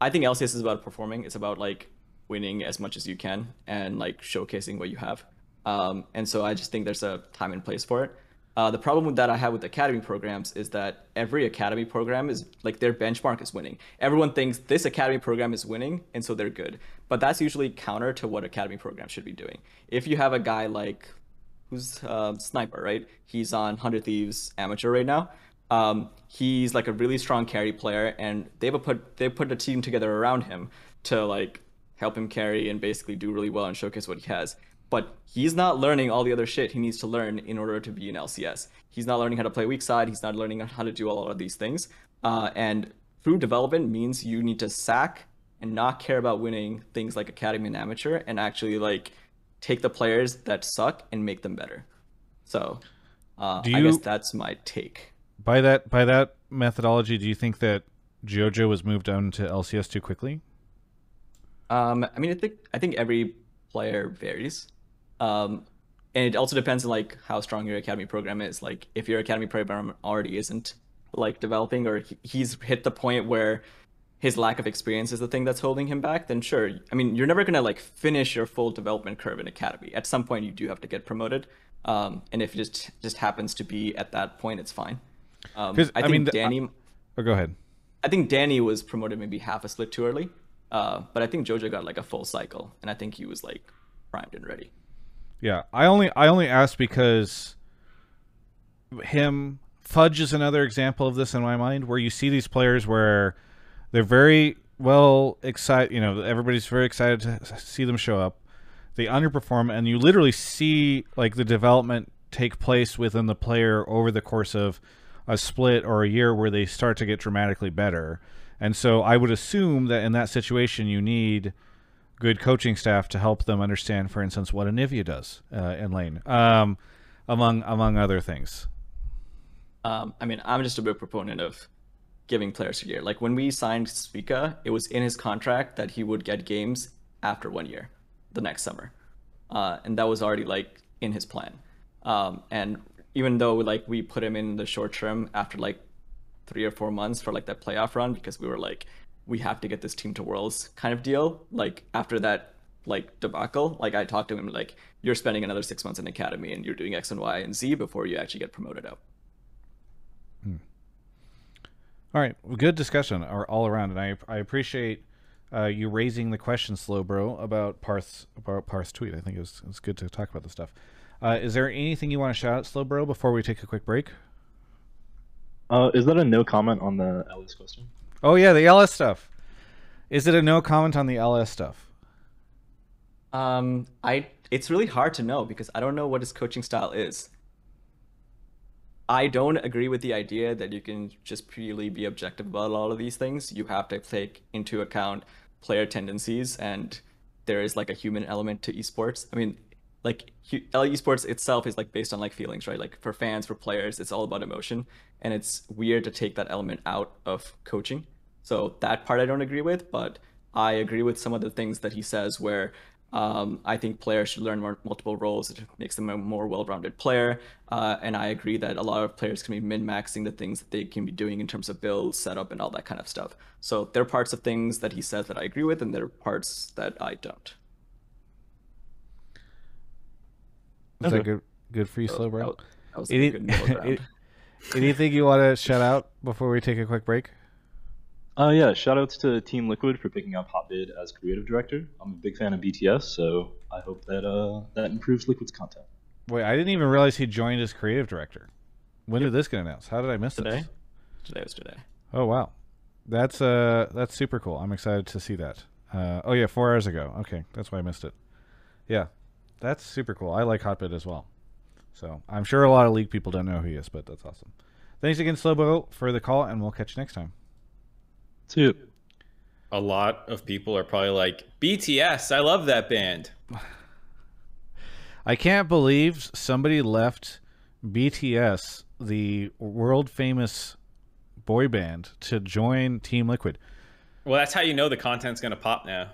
I think LCS is about performing. It's about like winning as much as you can and like showcasing what you have. Um, and so I just think there's a time and place for it. Uh, the problem that I have with academy programs is that every academy program is like their benchmark is winning. Everyone thinks this academy program is winning, and so they're good. But that's usually counter to what academy programs should be doing. If you have a guy like who's uh, sniper, right? He's on Hundred Thieves amateur right now. Um, he's like a really strong carry player, and they've put they put a team together around him to like help him carry and basically do really well and showcase what he has but he's not learning all the other shit he needs to learn in order to be an LCS. He's not learning how to play weak side. He's not learning how to do a lot of these things. Uh, and true development means you need to sack and not care about winning things like academy and amateur, and actually like take the players that suck and make them better. So, uh, you, I guess that's my take. By that by that methodology, do you think that JoJo was moved down to LCS too quickly? Um, I mean, I think I think every player varies. Um, and it also depends on like how strong your academy program is. Like if your academy program already isn't like developing, or he's hit the point where his lack of experience is the thing that's holding him back, then sure. I mean, you're never gonna like finish your full development curve in academy. At some point, you do have to get promoted. Um, and if it just just happens to be at that point, it's fine. Um, I, I think mean, Danny. Uh, oh, go ahead. I think Danny was promoted maybe half a split too early. Uh, but I think Jojo got like a full cycle, and I think he was like primed and ready. Yeah, I only I only asked because him Fudge is another example of this in my mind, where you see these players where they're very well excited. You know, everybody's very excited to see them show up. They underperform, and you literally see like the development take place within the player over the course of a split or a year, where they start to get dramatically better. And so I would assume that in that situation, you need good coaching staff to help them understand, for instance, what Anivia does uh, in lane, um, among among other things. Um, I mean, I'm just a big proponent of giving players a year. Like when we signed Spica, it was in his contract that he would get games after one year, the next summer, uh, and that was already like in his plan. Um, and even though like we put him in the short term after like three or four months for like that playoff run because we were like we have to get this team to worlds kind of deal. Like after that like debacle, like I talked to him like you're spending another six months in academy and you're doing X and Y and Z before you actually get promoted up. Hmm. All right, well, good discussion all around, and I I appreciate uh, you raising the question, slow bro, about Parth's about Parth's tweet. I think it was it's good to talk about this stuff. Uh, is there anything you want to shout out, slow bro, before we take a quick break? Uh, is that a no comment on the LS question? Oh yeah, the LS stuff. Is it a no comment on the LS stuff? Um, I it's really hard to know because I don't know what his coaching style is. I don't agree with the idea that you can just purely be objective about all of these things. You have to take into account player tendencies and there is like a human element to esports. I mean, like esports itself is like based on like feelings, right? Like for fans, for players, it's all about emotion, and it's weird to take that element out of coaching. So that part I don't agree with, but I agree with some of the things that he says where Um, I think players should learn more, multiple roles. It makes them a more well-rounded player. Uh, and I agree that a lot of players can be min-maxing the things that they can be doing in terms of build, setup, and all that kind of stuff. So there are parts of things that he says that I agree with, and there are parts that I don't. Is that Okay. good? Good for you, slow was- bro. that was- that was Any- good. Anything you want to shout out before we take a quick break? Uh, yeah, shout outs to Team Liquid for picking up Hotbid as creative director. I'm a big fan of BTS, so I hope that uh, that improves Liquid's content. Wait, I didn't even realize he joined as creative director. When did this get announced? How did I miss Today? this? Today was today. Oh wow, that's uh that's super cool. I'm excited to see that. Uh, oh yeah, four hours ago. Okay, that's why I missed it. Yeah, that's super cool. I like Hotbit as well. So I'm sure a lot of league people don't know who he is, but that's awesome. Thanks again, Slowbo, for the call, and we'll catch you next time. See you. A lot of people are probably like, BTS, I love that band. I can't believe somebody left BTS, the world famous boy band, to join Team Liquid. Well, that's how you know the content's going to pop now.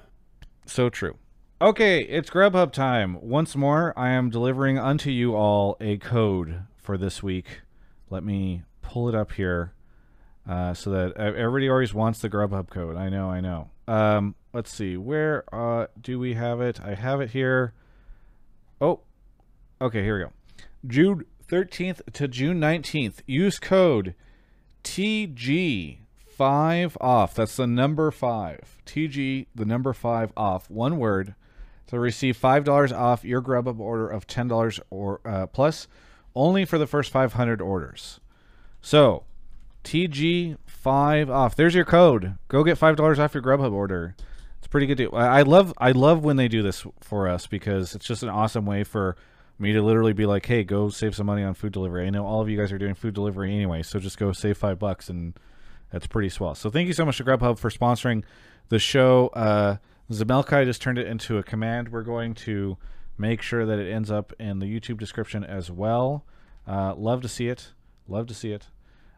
So true. Okay, it's Grubhub time. Once more, I am delivering unto you all a code for this week. Let me pull it up here uh, so that everybody always wants the Grubhub code. I know, I know. Um, let's see. Where uh, do we have it? I have it here. Oh, okay, here we go. June 13th to June 19th. Use code TG5 off. That's the number 5. TG, the number 5 off. One word to receive $5 off your Grubhub order of $10 or uh, plus only for the first 500 orders. So, TG5 off. There's your code. Go get $5 off your Grubhub order. It's pretty good deal. I I love I love when they do this for us because it's just an awesome way for me to literally be like, "Hey, go save some money on food delivery." I know all of you guys are doing food delivery anyway, so just go save 5 bucks and that's pretty swell. So thank you so much to Grubhub for sponsoring the show. Uh Zamelkai just turned it into a command. We're going to make sure that it ends up in the YouTube description as well. Uh, love to see it. Love to see it.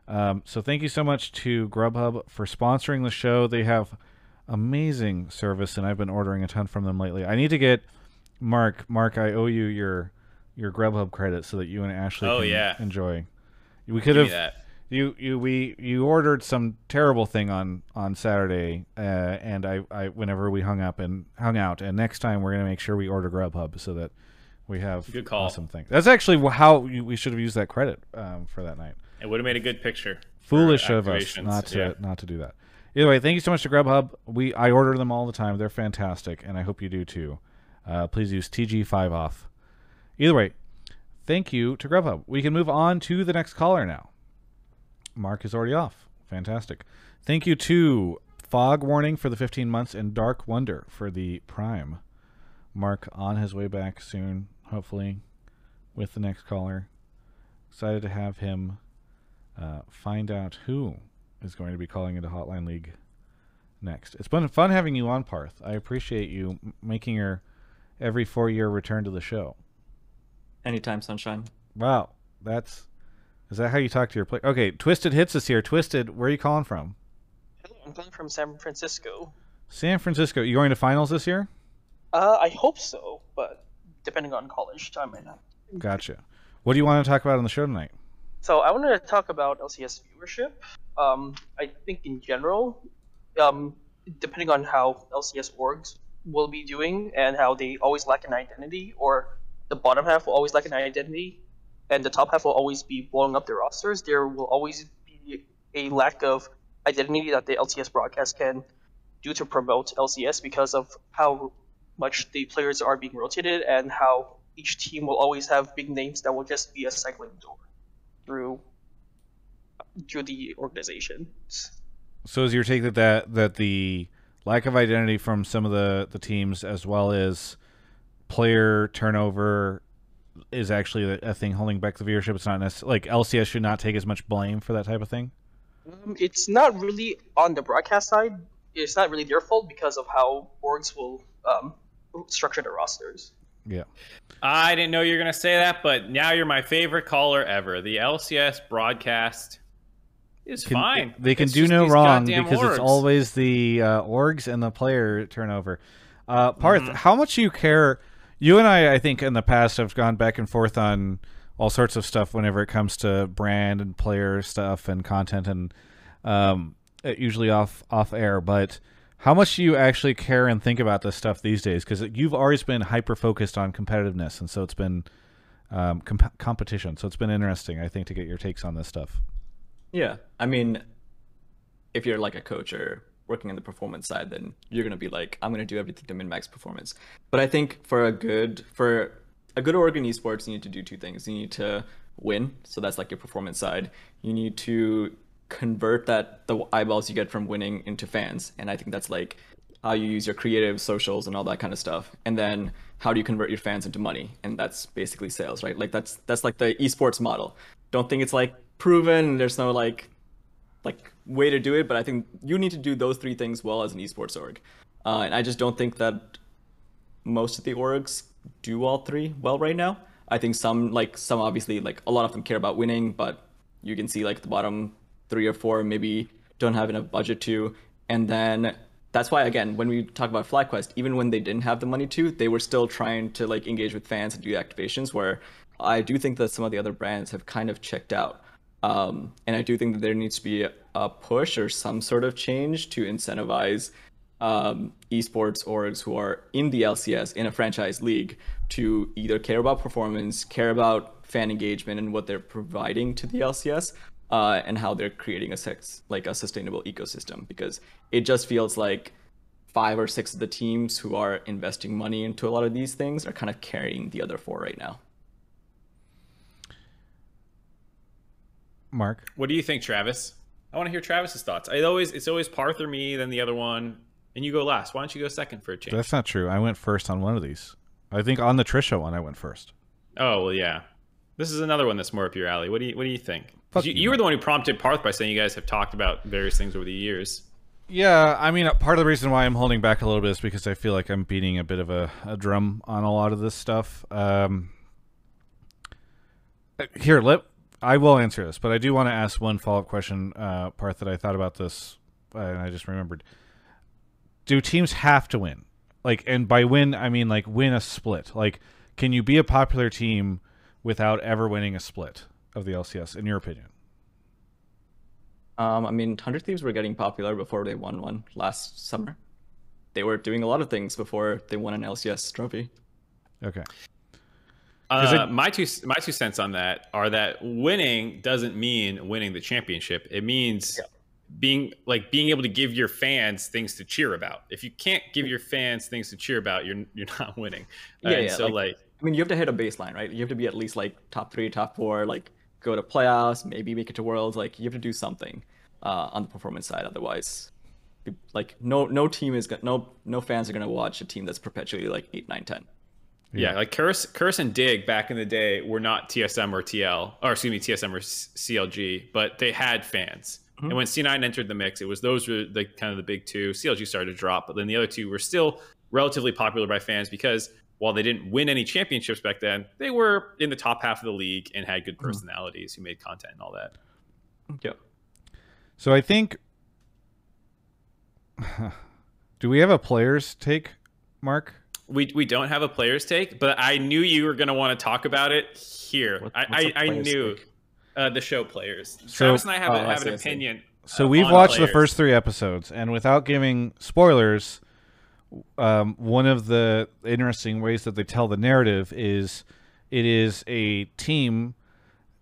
Um, so thank you so much to Grubhub for sponsoring the show. They have amazing service, and I've been ordering a ton from them lately. I need to get Mark. Mark, I owe you your your Grubhub credit so that you and Ashley Oh, can yeah. enjoy. We could Give have. You you we you ordered some terrible thing on on Saturday, uh, and I I whenever we hung up and hung out, and next time we're gonna make sure we order Grubhub so that we have Good call. awesome things. That's actually how we we should have used that credit um, for that night. It would have made a good picture. Foolish of us not to Yeah. not to do that. Either way, thank you so much to Grubhub. We I order them all the time. They're fantastic, and I hope you do too. Uh, please use TG5 off. Either way, thank you to Grubhub. We can move on to the next caller now. Mark is already off. Fantastic. Thank you to Fog Warning for the 15 months and Dark Wonder for the Prime. Mark on his way back soon, hopefully, with the next caller. Excited to have him uh, find out who is going to be calling into Hotline League next. It's been fun having you on, Parth. I appreciate you making your every four year return to the show. Anytime, sunshine. Wow, that's is that how you talk to your play? Okay, Twisted Hits is here. Twisted, where are you calling from? Hello, I'm calling from San Francisco. San Francisco. You going to finals this year? Uh, I hope so, but depending on college, I might not. Gotcha. What do you want to talk about on the show tonight? So I wanted to talk about LCS viewership. Um, I think in general, um, depending on how LCS orgs will be doing and how they always lack an identity, or the bottom half will always lack an identity, and the top half will always be blowing up their rosters, there will always be a lack of identity that the LCS broadcast can do to promote LCS because of how much the players are being rotated and how each team will always have big names that will just be a cycling door through through the organization. So is your take that, that that the lack of identity from some of the, the teams as well as player turnover is actually a, a thing holding back the viewership? It's not necessarily like LCS should not take as much blame for that type of thing. Um, it's not really on the broadcast side. It's not really their fault because of how orgs will um, structure their rosters. Yeah. I didn't know you were going to say that, but now you're my favorite caller ever. The LCS broadcast is Can- fine. They can It's do no wrong goddamn because it's always the uh, orgs and the player turnover. Uh, Parth, Mm-hmm. how much do you care? You and I, I think, in the past have gone back and forth on all sorts of stuff whenever it comes to brand and player stuff and content, and um, uh, usually off off air. But how much do you actually care and think about this stuff these days? Because you've always been hyper focused on competitiveness, and so it's been um, comp- competition. So it's been interesting, I think, to get your takes on this stuff. Yeah, I mean, if you're like a coach or working on the performance side, then you're gonna be like, I'm gonna do everything to min max performance. But I think for a good for a good org in esports, you need to do two things. You need to win, so that's like your performance side. You need to convert that the eyeballs you get from winning into fans, and I think that's like how you use your creative socials and all that kind of stuff. And then how do you convert your fans into money? And that's basically sales, right? Like that's that's like the esports model. Don't think it's like proven. There's no like like way to do it, but I think you need to do those three things well as an esports org. Uh, and I just don't think that most of the orgs do all three well right now. I think some like some obviously like a lot of them care about winning, but you can see like the bottom three or four maybe don't have enough budget to. And then that's why again when we talk about FlyQuest, even when they didn't have the money to, they were still trying to like engage with fans and do activations. Where I do think that some of the other brands have kind of checked out. Um, and I do think that there needs to be a, push or some sort of change to incentivize um, esports orgs who are in the LCS in a franchise league to either care about performance, care about fan engagement, and what they're providing to the LCS, uh, and how they're creating a sex like a sustainable ecosystem. Because it just feels like five or six of the teams who are investing money into a lot of these things are kind of carrying the other four right now. Mark, What do you think, Travis? I want to hear Travis's thoughts. I always it's always Parth or me, then the other one, and you go last. Why don't you go second for a change? that's not true. I went first on one of these. I think on the Tricia one, I went first. Oh well, yeah. This is another one that's more up your alley. What do you What do you think? You, you, were the one who prompted Parth by saying you guys have talked about various things over the years. Yeah, I mean, part of the reason why I'm holding back a little bit is because I feel like I'm beating a bit of a, a drum on a lot of this stuff. Um, here, let I will answer this, but I do want to ask one follow up question, uh, Parth, that I thought about this uh, and I just remembered. Do teams have to win? Like, and by win, I mean like win a split. Like, can you be a popular team without ever winning a split of the LCS? In your opinion? Um, I mean, Hundred Thieves were getting popular before they won one last summer. They were doing a lot of things before they won an LCS trophy. Okay. Uh, it- my two my two cents on that are that winning doesn't mean winning the championship. It means being like being able to give your fans things to cheer about. If you can't give your fans things to cheer about, you're you're not winning. Yeah, yeah, so like- like I mean, you have to hit a baseline, right? You have to be at least like top three, top four, like go to playoffs, maybe make it to worlds. Like you have to do something uh, on the performance side. Otherwise, like no no team is gonna no no fans are gonna watch a team that's perpetually like eight, nine, ten. Yeah, like Curse, Curse and Dig back in the day were not TSM or TL, or excuse me, TSM or CLG, but they had fans. Mm-hmm. And when C9 entered the mix, it was those were the kind of the big two. CLG started to drop, but then the other two were still relatively popular by fans because while they didn't win any championships back then, they were in the top half of the league and had good mm-hmm. personalities who made content and all that. Yeah. So I think. Do we have a player's take, Mark? We, we don't have a player's take, but I knew you were going to want to talk about it here. What- I, I, I knew uh, the show players. So- Travis and I have, Oh, a, I have see, an opinion. So uh, we've watched the first three episodes, and without giving spoilers, um, one of the interesting ways that they tell the narrative is it is a team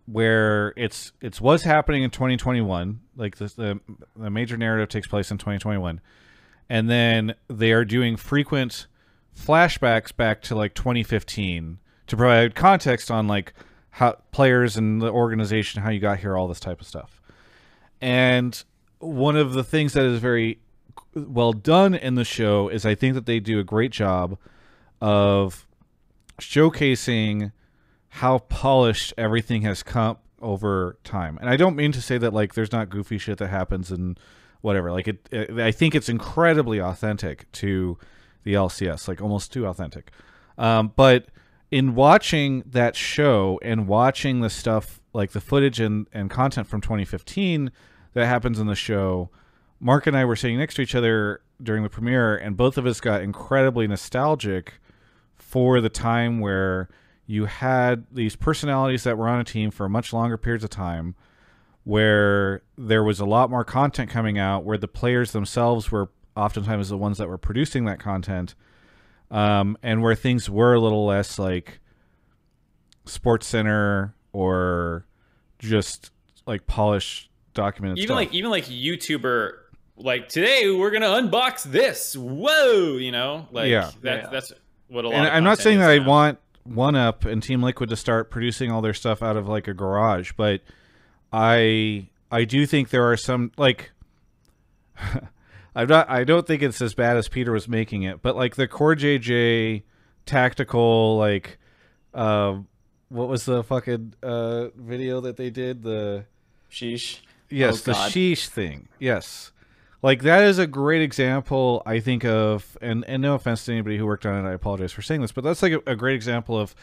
where it's it's what's happening in 2021 like the, the the major narrative takes place in 2021 and then they are doing frequent flashbacks back to like 2015 to provide context on like how players and the organization how you got here all this type of stuff and one of the things that is very well done in the show is I think that they do a great job of showcasing how polished everything has come over time. And I don't mean to say that like there's not goofy shit that happens and whatever. Like it, it I think it's incredibly authentic to the LCS, like almost too authentic. Um, but in watching that show and watching the stuff like the footage and, and content from 2015 that happens in the show, Mark and I were sitting next to each other during the premiere, and both of us got incredibly nostalgic for the time where you had these personalities that were on a team for much longer periods of time, where there was a lot more content coming out, where the players themselves were oftentimes the ones that were producing that content, um, and where things were a little less like Sports Center or just like polished documented even stuff. like even like YouTuber like today we're gonna unbox this. Whoa, you know, like Yeah. that's Yeah. that's what a lot. and of I'm not saying is that I want One Up and Team Liquid to start producing all their stuff out of like a garage, but I I do think there are some like I'm not I don't think it's as bad as Peter was making it, but like the Core JJ tactical like uh what was the fucking uh video that they did the Sheesh. Yes, Oh, the God. sheesh thing. Yes. Like that is a great example, I think of, and and no offense to anybody who worked on it, I apologize for saying this, but that's like a, a great example of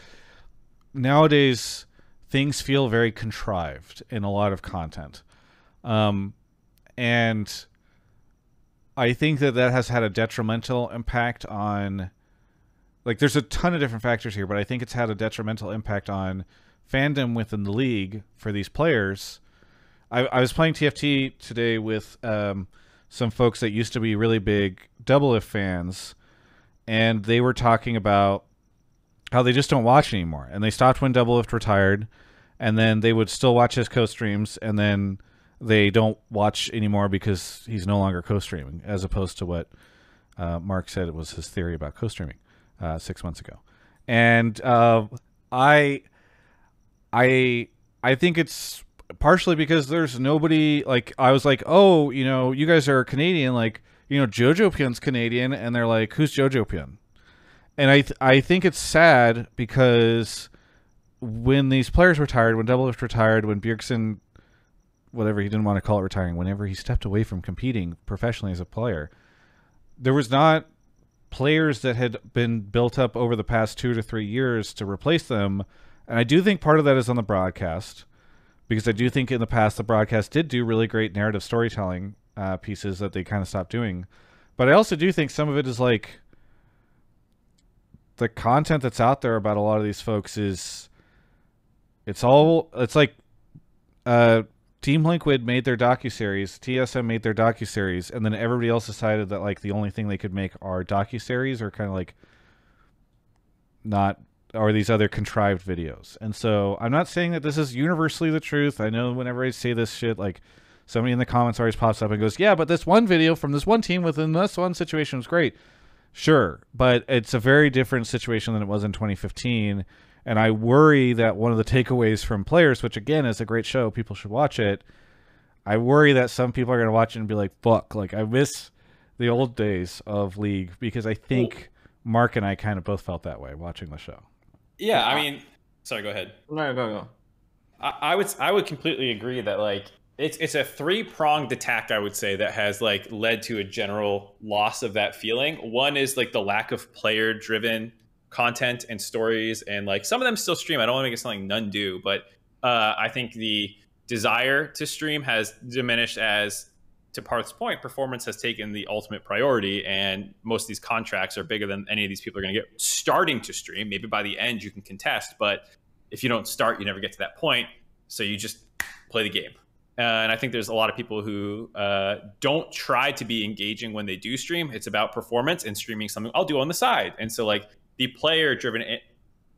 nowadays things feel very contrived in a lot of content, um, and I think that that has had a detrimental impact on. Like, there's a ton of different factors here, but I think it's had a detrimental impact on fandom within the league for these players. I, I was playing TFT today with um, some folks that used to be really big Doublelift fans, and they were talking about how they just don't watch anymore, and they stopped when Doublelift retired, and then they would still watch his co-streams, and then they don't watch anymore because he's no longer co-streaming, as opposed to what uh, Mark said it was his theory about co-streaming uh, six months ago, and uh, I. I I think it's partially because there's nobody like I was like, oh, you know, you guys are Canadian, like you know, Jojopyun's Canadian, and they're like, who's Jojopyun? And I th- I think it's sad because when these players retired, when Double Lift retired, when Bjergsen, whatever he didn't want to call it retiring, whenever he stepped away from competing professionally as a player, there was not players that had been built up over the past two to three years to replace them. And I do think part of that is on the broadcast, because I do think in the past the broadcast did do really great narrative storytelling uh, pieces that they kind of stopped doing. But I also do think some of it is like the content that's out there about a lot of these folks is it's all it's like uh Team Liquid made their docuseries, TSM made their docuseries, and then everybody else decided that like the only thing they could make are docuseries or kind of like not or these other contrived videos. And so I'm not saying that this is universally the truth. I know whenever I say this shit, like somebody in the comments always pops up and goes, "Yeah, but this one video from this one team within this one situation was great." Sure, but it's a very different situation than it was in 2015. And I worry that one of the takeaways from players, which again is a great show, people should watch it. I worry that some people are going to watch it and be like, "Fuck!" Like I miss the old days of League because I think Mark and I kind of both felt that way watching the show. Yeah, I mean, sorry, go ahead. No, go go. I, I would I would completely agree that like it's it's a three pronged attack. I would say that has like led to a general loss of that feeling. One is like the lack of player driven content and stories, and like some of them still stream. I don't want to make it like none do, but uh, I think the desire to stream has diminished as to Parth's point, performance has taken the ultimate priority, and most of these contracts are bigger than any of these people are going to get starting to stream. Maybe by the end you can contest, but if you don't start, you never get to that point. So you just play the game. And I think there's a lot of people who uh, don't try to be engaging when they do stream. It's about performance and streaming something I'll do on the side. And so, like, the player driven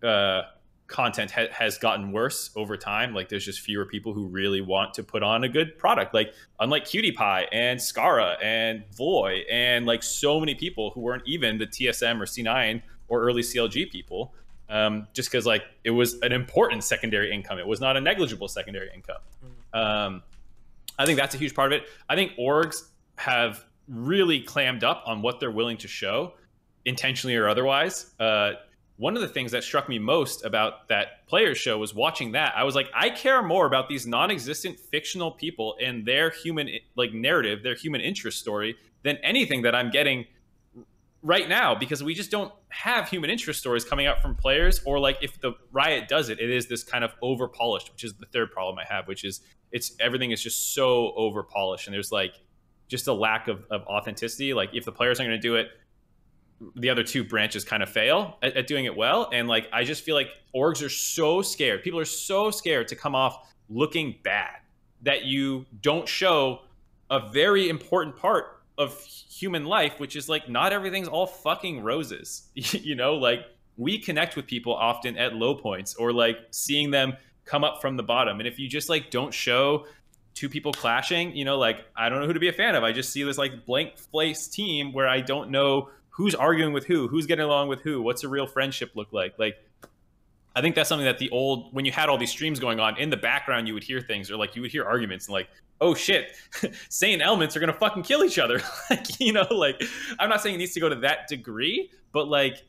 uh, content ha- has gotten worse over time. Like, there's just fewer people who really want to put on a good product. Like, unlike QTpie and Scarra and Voy, and like so many people who weren't even the TSM or C9 or early CLG people um, just because like it was an important secondary income. It was not a negligible secondary income. Um, I think that's a huge part of it. I think orgs have really clammed up on what they're willing to show, intentionally or otherwise. Uh, one of the things that struck me most about that players show was watching that. I was like, I care more about these non-existent fictional people and their human like narrative, their human interest story, than anything that I'm getting right now because we just don't have human interest stories coming out from players or like if the riot does it it is this kind of over polished which is the third problem i have which is it's everything is just so over polished and there's like just a lack of, of authenticity. Like if the players aren't going to do it, the other two branches kind of fail at, at doing it well. And like I just feel like orgs are so scared. People are so scared to come off looking bad that you don't show a very important part of human life, which is like not everything's all fucking roses. you know, like we connect with people often at low points or like seeing them come up from the bottom. And if you just like don't show two people clashing, you know, like I don't know who to be a fan of. I just see this like blank face team where I don't know who's arguing with who, who's getting along with who, what's a real friendship look like. Like I think that's something that the old when you had all these streams going on in the background, you would hear things or like you would hear arguments and like, oh shit, Saiyan elements are gonna fucking kill each other. like you know, like I'm not saying it needs to go to that degree, but like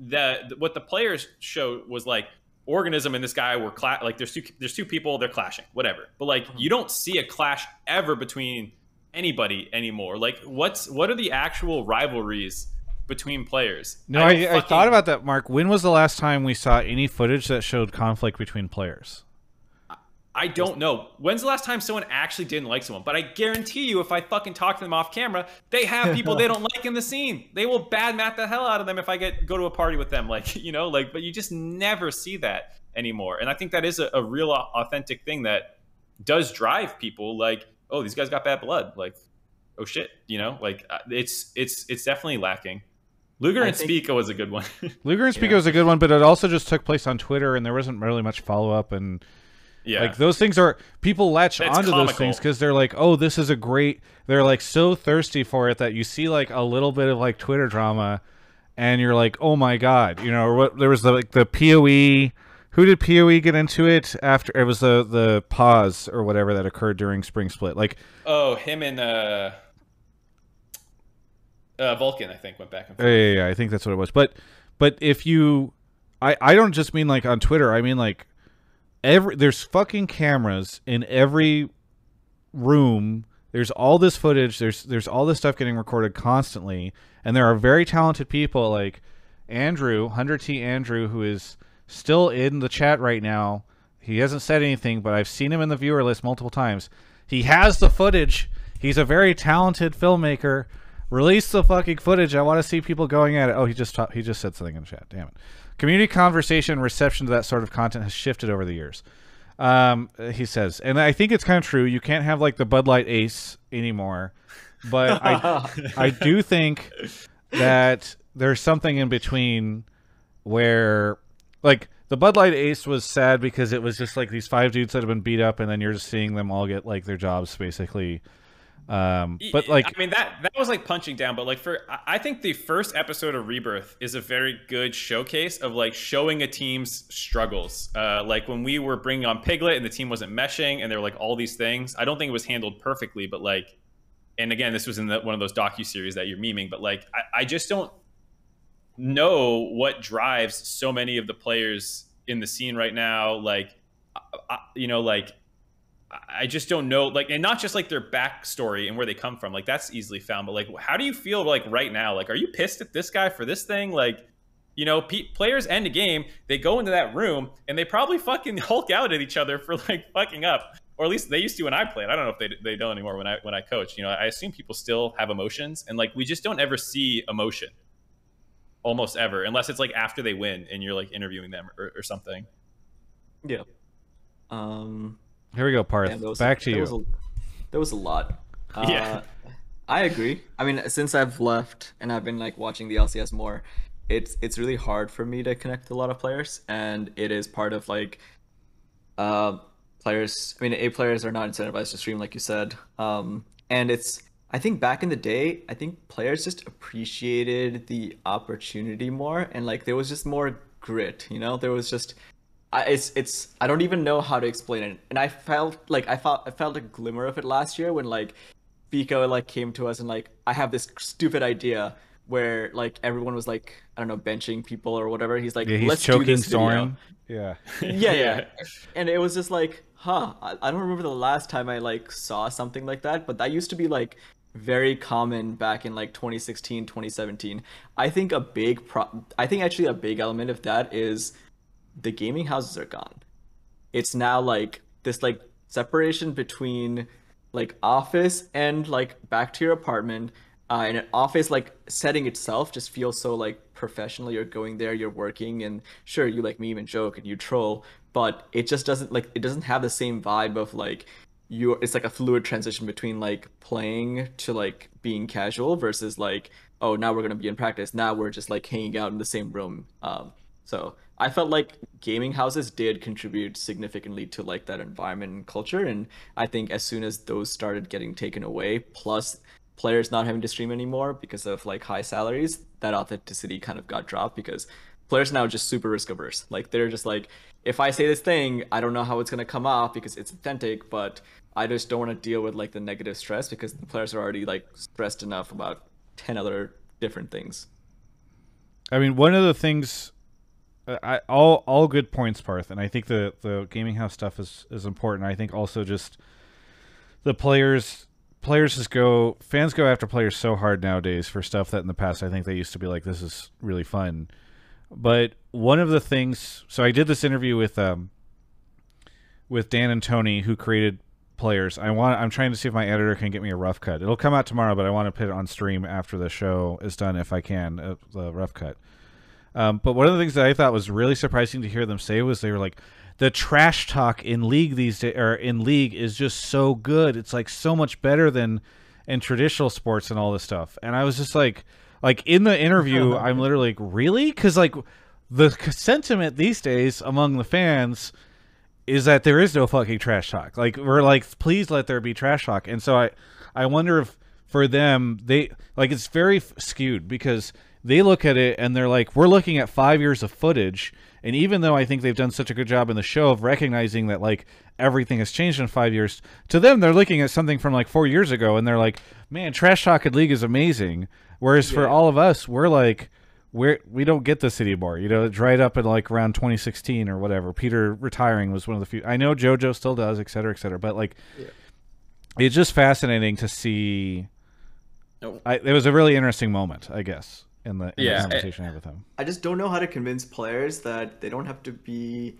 the what the players showed was like Organizm and this guy were cla- like there's two there's two people they're clashing whatever but like mm-hmm. you don't see a clash ever between anybody anymore like what's what are the actual rivalries between players No, I, I, fucking, thought about that, Mark. When was the last time we saw any footage that showed conflict between players? I don't know. When's the last time someone actually didn't like someone? But I guarantee you, if I fucking talk to them off camera, they have people they don't like in the scene. They will bad map the hell out of them if I get go to a party with them. Like you know, like but you just never see that anymore. And I think that is a, a real authentic thing that does drive people. Like, oh, these guys got bad blood. Like, oh shit, you know, like uh, it's it's it's definitely lacking. Luger I and think... Spica was a good one. Luger and Spica yeah. was a good one, but it also just took place on Twitter, and there wasn't really much follow up and yeah. Like those things are people latch it's onto comical. those things because they're like, oh, this is a great. They're like so thirsty for it that you see like a little bit of like Twitter drama, and you're like, oh my god, you know, or what? There was the like the Poe. Who did Poe get into it after? It was the the pause or whatever that occurred during Spring Split. Like, oh, him and uh, uh Vulcan, I think, went back and forth. Yeah, yeah, yeah, I think that's what it was. But but if you, I I don't just mean like on Twitter. I mean like every there's fucking cameras in every room. There's all this footage. There's there's all this stuff getting recorded constantly, and there are very talented people like Andrew, Hundred T Andrew, who is still in the chat right now. He hasn't said anything, but I've seen him in the viewer list multiple times. He has the footage. He's a very talented filmmaker. Release the fucking footage. I want to see people going at it. Oh, he just he just said something in the chat. Damn it. Community conversation reception to that sort of content has shifted over the years. Um, he says, and I think it's kind of true. You can't have like the Bud Light Ace anymore, but I I do think that there's something in between where like the Bud Light Ace was sad because it was just like these five dudes that have been beat up, and then you're just seeing them all get like their jobs basically um, but like, I mean, that that was like punching down. But like, for I think the first episode of Rebirth is a very good showcase of like showing a team's struggles. Uh, like when we were bringing on Piglet and the team wasn't meshing, and there were like all these things. I don't think it was handled perfectly, but like, and again, this was in the, one of those docu series that you're memeing. But like, I, I just don't know what drives so many of the players in the scene right now. Like, I, you know, like I just don't know, like, and not just like their backstory and where they come from. Like, that's easily found. But like, how do you feel like right now? Like, are you pissed at this guy for this thing? Like, you know, pe- players end a game, they go into that room and they probably fucking hulk out at each other for like fucking up, or at least they used to when I played. I don't know if they they don't anymore when I when I coach. You know, I assume people still have emotions, and like we just don't ever see emotion, almost ever, unless it's like after they win and you're like interviewing them or, or something. Yeah. Um here we go, Parth. Yeah, Back to there you. Was a, there was a lot. Uh, yeah. I agree. I mean, since I've left and I've been like watching the LCS more, it's it's really hard for me to connect to a lot of players, and it is part of like, uh, players. I mean, A players are not incentivized to stream, like you said. Um, and it's I think back in the day, I think players just appreciated the opportunity more, and like there was just more grit. You know, there was just I, it's it's I don't even know how to explain it. And I felt like I felt I felt a glimmer of it last year when like Pico like came to us and like I have this stupid idea where like everyone was like I don't know benching people or whatever. He's like yeah, he's let's choking do this Soren. Yeah. yeah, yeah. And it was just like, huh. I, I don't remember the last time I like saw something like that, but that used to be like very common back in like 2016 2017 i think a big pro i think actually a big element of that is the gaming houses are gone. It's now like this like separation between like office and like back to your apartment. Uh, and an office like setting itself just feels so like professional. You're going there, you're working, and sure, you like meme and joke and you troll, but it just doesn't like it doesn't have the same vibe of like you. It's like a fluid transition between like playing to like being casual versus like oh now we're gonna be in practice. Now we're just like hanging out in the same room. Um, so I felt like gaming houses did contribute significantly to like that environment and culture. And I think as soon as those started getting taken away, plus players not having to stream anymore because of like high salaries, that authenticity kind of got dropped because players now just super risk averse. Like they're just like, if I say this thing, I don't know how it's gonna come off because it's authentic, but I just don't want to deal with like the negative stress because the players are already like stressed enough about ten other different things. I mean, one of the things uh, I all all good points, Parth, and I think the the gaming house stuff is is important. I think also just the players players just go fans go after players so hard nowadays for stuff that in the past I think they used to be like this is really fun. But one of the things, so I did this interview with um with Dan and Tony who created players. I want I'm trying to see if my editor can get me a rough cut. It'll come out tomorrow, but I want to put it on stream after the show is done if I can, uh, the rough cut. Um, but one of the things that I thought was really surprising to hear them say was they were like, the trash talk in league these days or in league is just so good. It's like so much better than in traditional sports and all this stuff. And I was just like, like in the interview, I'm literally like, really? Because like the sentiment these days among the fans is that there is no fucking trash talk. Like we're like, please let there be trash talk. And so I, I wonder if for them they like it's very skewed because they look at it and they're like, we're looking at five years of footage. And even though I think they've done such a good job in the show of recognizing that like everything has changed in five years, to them they're looking at something from like four years ago and they're like, man, Trash Talk League is amazing. Whereas yeah. for all of us, we're like, we're we don't get this anymore. You know, it dried up in like around 2016 or whatever. Peter retiring was one of the few. I know JoJo still does, et cetera, et cetera. But like, yeah. it's just fascinating to see. Oh. I, it was a really interesting moment, I guess in the, in yeah, the conversation I, I had with him. I just don't know how to convince players that they don't have to be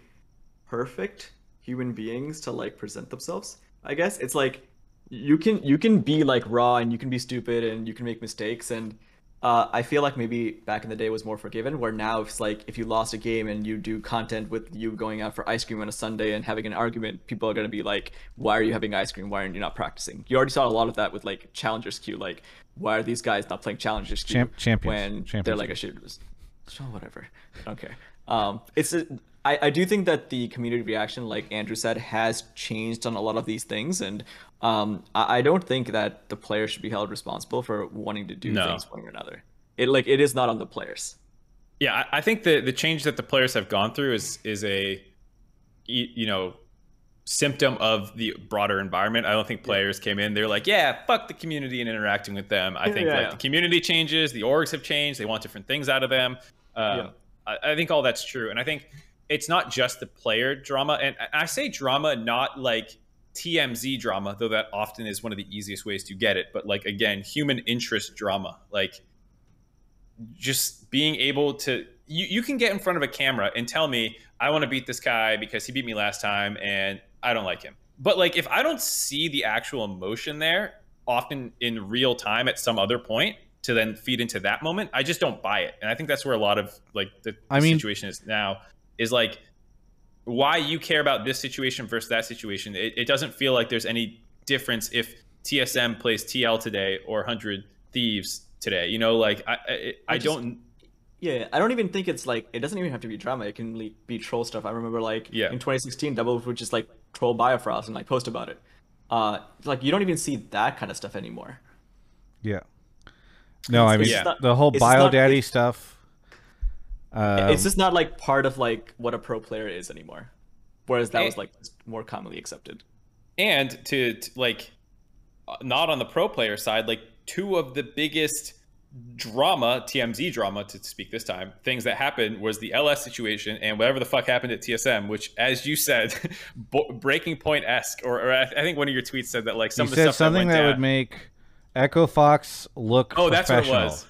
perfect human beings to like present themselves. I guess it's like you can you can be like raw and you can be stupid and you can make mistakes and uh, I feel like maybe back in the day was more forgiven. Where now it's like if you lost a game and you do content with you going out for ice cream on a Sunday and having an argument, people are gonna be like, "Why are you having ice cream? Why are you not practicing?" You already saw a lot of that with like Challengers Queue. Like, why are these guys not playing Challengers Queue Champ- champions. when champions. they're like a shit? So whatever. I don't care. Um, it's a, I, I do think that the community reaction, like Andrew said, has changed on a lot of these things, and um, I, I don't think that the players should be held responsible for wanting to do no. things one or another. It like it is not on the players. Yeah, I, I think the the change that the players have gone through is is a you know symptom of the broader environment. I don't think players came in. They're like, yeah, fuck the community and interacting with them. I think yeah, like yeah. the community changes, the orgs have changed. They want different things out of them. Um. I, I, think all that's true, and I think it's not just the player drama. And I say drama, not like TMZ drama, though that often is one of the easiest ways to get it. But like again, human interest drama, like just being able to you, you can get in front of a camera and tell me I want to beat this guy because he beat me last time and I don't like him. But like if I don't see the actual emotion there, often in real time at some other point to then feed into that moment, I just don't buy it. And I think that's where a lot of like the, I mean, situation is now is like why you care about this situation versus that situation. It, it doesn't feel like there's any difference if TSM plays TL today or 100 Thieves today. You know, like I I, I, I just, don't. Yeah, I don't even think it's like it doesn't even have to be drama. It can be troll stuff. I remember like yeah. in 2016, Double would just like troll Biofrost and like post about it. Uh, like you don't even see that kind of stuff anymore. Yeah. No, it's, I mean yeah. not, the whole bio daddy stuff. Um, it's just not like part of like what a pro player is anymore, whereas that and, was like more commonly accepted. And to, to like, uh, not on the pro player side, like two of the biggest drama, TMZ drama to speak this time, things that happened was the LS situation and whatever the fuck happened at TSM, which, as you said, breaking point esque, or, or, I think one of your tweets said that like some you of the stuff something that, that would make Echo Fox look. Oh, that's what it was.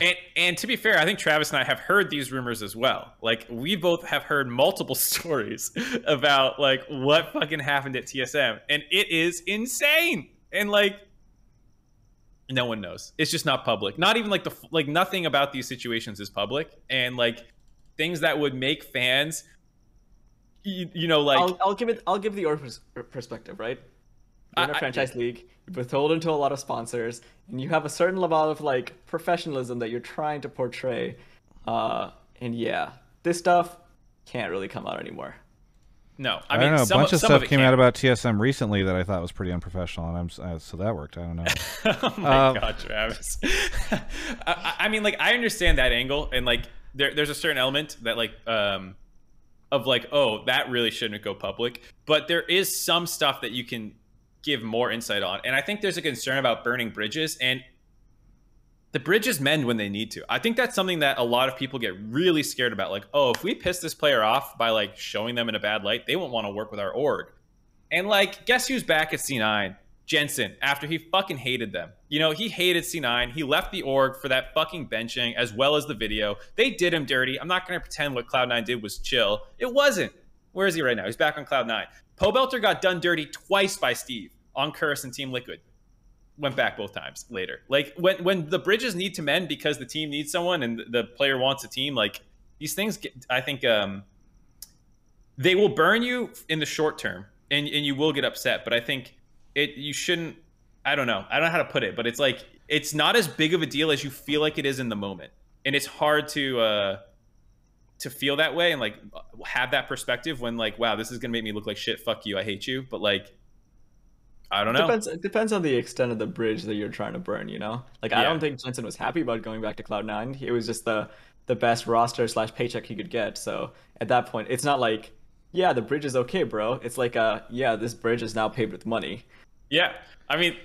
And and to be fair, I think Travis and I have heard these rumors as well. Like we both have heard multiple stories about like what fucking happened at TSM, and it is insane. And like no one knows. It's just not public. Not even like the like nothing about these situations is public, and like things that would make fans, you, you know, like I'll, I'll give it. I'll give the org pers- perspective, right? You're in a I- I- franchise league, you're beholden to a lot of sponsors, and you have a certain level of like professionalism that you're trying to portray. Uh, and yeah, this stuff can't really come out anymore. no. I, I, mean, don't know. A bunch of some stuff it came can. out about TSM recently that I thought was pretty unprofessional, and I'm uh, so that worked. I don't know. oh my Um, god, Travis. I, I- I mean, like, I understand that angle, and like, there, there's a certain element that, like, um, of like, oh, that really shouldn't go public. But there is some stuff that you can give more insight on, and I think there's a concern about burning bridges, and the bridges mend when they need to. I think that's something that a lot of people get really scared about. Like, oh, if we piss this player off by like showing them in a bad light, they won't want to work with our org. And like, guess who's back at C9? Jensen, after he fucking hated them. You know, he hated C9. He left the org for that fucking benching as well as the video. They did him dirty. I'm not going to pretend what Cloud9 did was chill. It wasn't. Where is he right now? He's back on Cloud9. Poe Pobelter got done dirty twice by Steve on Curse and Team Liquid. Went back both times later. Like when when the bridges need to mend because the team needs someone and the player wants a team, like these things get, I think um they will burn you in the short term and, and you will get upset but i think it you shouldn't i don't know i don't know how to put it but it's like it's not as big of a deal as you feel like it is in the moment and it's hard to uh to feel that way and like have that perspective when like wow this is gonna make me look like shit fuck you i hate you but like i don't know Depends. It depends on the extent of the bridge that you're trying to burn. You know, like I don't think Jensen was happy about going back to Cloud Nine. It was just the the best roster slash paycheck he could get. So at that point, it's not like, yeah, the bridge is okay, bro. It's like, uh, yeah, this bridge is now paved with money. Yeah, I mean,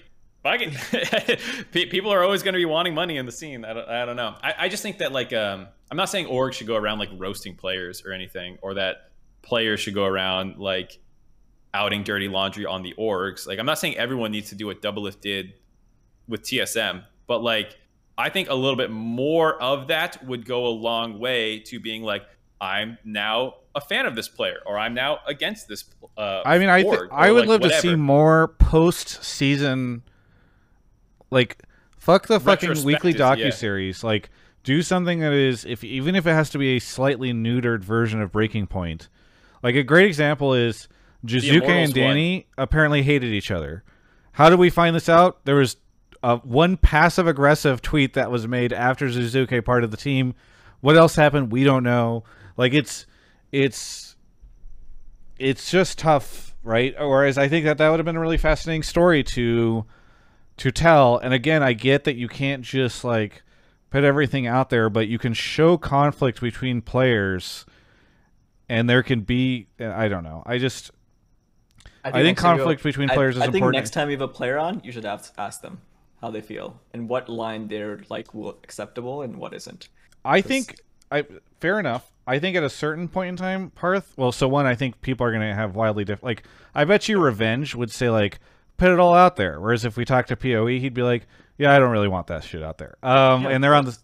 it. People are always going to be wanting money in the scene. I don't, I don't know. I, I just think that like um, I'm not saying org should go around like roasting players or anything, or that players should go around like outing dirty laundry on the orgs. Like I'm not saying everyone needs to do what Double Lift did with TSM, but like I think a little bit more of that would go a long way to being like I'm now a fan of this player, or I'm now against this. Uh, I mean, I th- I would like, love to see more post season, like fuck the fucking weekly docu yeah. series. Like do something that is if even if it has to be a slightly neutered version of Breaking Point. Like a great example is Immortals and Danny apparently hated each other. How did we find this out? There was uh, one passive aggressive tweet that was made after Suzuki part of the team. What else happened? We don't know. Like it's it's it's just tough, right? Whereas I think that that would have been a really fascinating story to to tell. And again, I get that you can't just like put everything out there, but you can show conflict between players, and there can be I don't know. I just I think time you- conflict between I- players is I think next time you have a player on, you should ask, ask them how they feel and what line they're like will acceptable and what isn't. I think I fair enough. I think at a certain point in time, Parth. Well, so one, I think people are going to have wildly different. Like, I bet you Revenge would say like, put it all out there. Whereas if we talk to Poe, he'd be like, yeah, I don't really want that shit out there. Um, Yeah, and they're on the,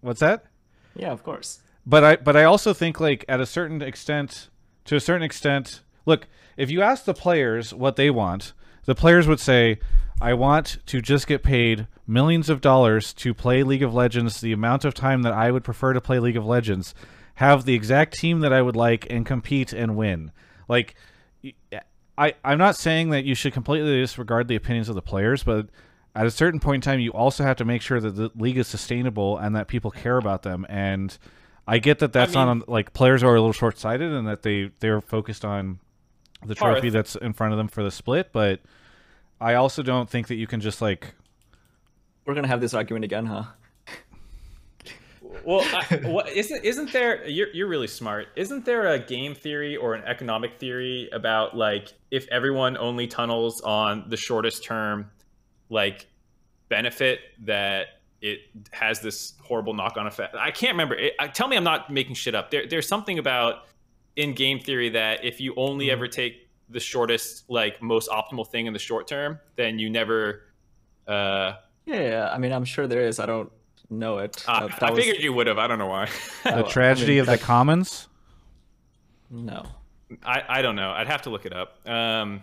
what's that? Yeah, of course. But I but I also think like at a certain extent to a certain extent look, if you ask the players what they want, the players would say, I want to just get paid millions of dollars to play League of Legends the amount of time that I would prefer to play League of Legends, have the exact team that I would like and compete and win. Like I, I'm not saying that you should completely disregard the opinions of the players, but at a certain point in time, you also have to make sure that the league is sustainable and that people care about them. And I get that that's not mean- on like players are a little short sighted and that they they're focused on the Parth. trophy that's in front of them for the split. But I also don't think that you can just like We're gonna have this argument again, huh? Well, I, what, isn't isn't there? You're you're really smart. Isn't there a game theory or an economic theory about like if everyone only tunnels on the shortest term, like benefit that it has this horrible knock-on effect? I can't remember. It, I, tell me, I'm not making shit up. There, there's something about in game theory that if you only ever take the shortest, like most optimal thing in the short term, then you never. Uh, Yeah, yeah. I mean, I'm sure there is. I don't know it. Uh, Uh, I was- figured you would have. I don't know why. The I tragedy mean, of the commons. No. I, I don't know. I'd have to look it up. Um,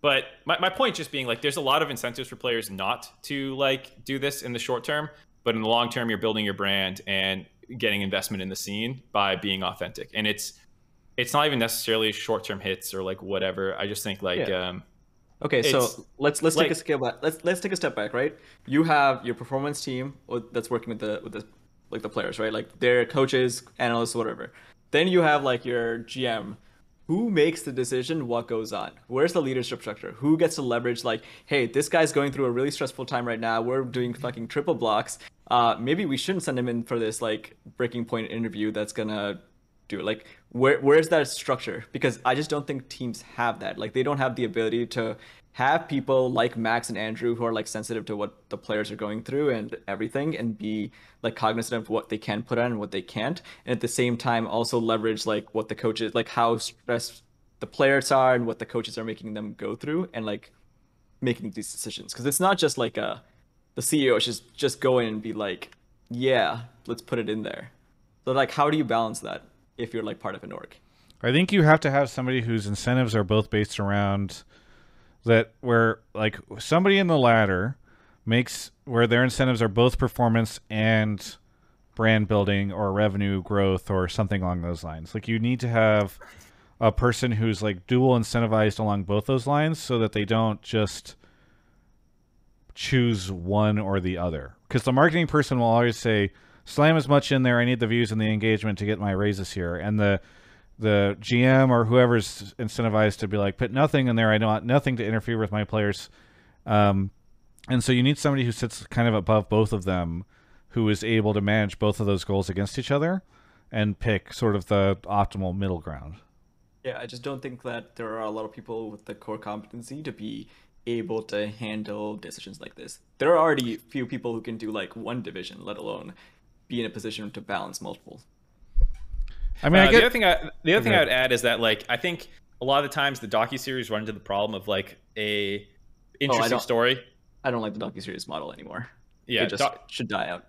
but my, my point just being like, there's a lot of incentives for players not to like do this in the short term, but in the long term, you're building your brand and getting investment in the scene by being authentic. And it's it's not even necessarily short term hits or like whatever. I just think like Yeah. um, Okay, so let's let's take a scale back. Let's let's take a step back, right? You have your performance team that's working with the with the like the players, right? Like their coaches, analysts, whatever. Then you have like your GM. Who makes the decision? What goes on? Where's the leadership structure? Who gets to leverage? Like, hey, this guy's going through a really stressful time right now. We're doing fucking triple blocks. Uh, maybe we shouldn't send him in for this like breaking point interview that's gonna do it. Like, where where's that structure? Because I just don't think teams have that. Like, they don't have the ability to have people like Max and Andrew who are like sensitive to what the players are going through and everything, and be like cognizant of what they can put on and what they can't, and at the same time also leverage like what the coaches like how stressed the players are and what the coaches are making them go through, and like making these decisions. Because it's not just like a the CEO should just go in and be like, yeah, let's put it in there. So like, how do you balance that if you're like part of an org? I think you have to have somebody whose incentives are both based around that where like somebody in the ladder makes where their incentives are both performance and brand building or revenue growth or something along those lines. Like you need to have a person who's like dual incentivized along both those lines so that they don't just choose one or the other. Because the marketing person will always say, "Slam as much in there. I need the views and the engagement to get my raises here." And the the GM or whoever's incentivized to be like, "Put nothing in there. I don't want nothing to interfere with my players." Um, and so you need somebody who sits kind of above both of them, who is able to manage both of those goals against each other, and pick sort of the optimal middle ground. Yeah, I just don't think that there are a lot of people with the core competency to be able to handle decisions like this. There are already few people who can do like one division, let alone be in a position to balance multiples. I mean, Uh, I the other thing I the other thing I would add is that like I think a lot of the times the docu series run into the problem of like a interesting don't- story. I don't like the docu-series model anymore. Yeah, it just doc- should die out.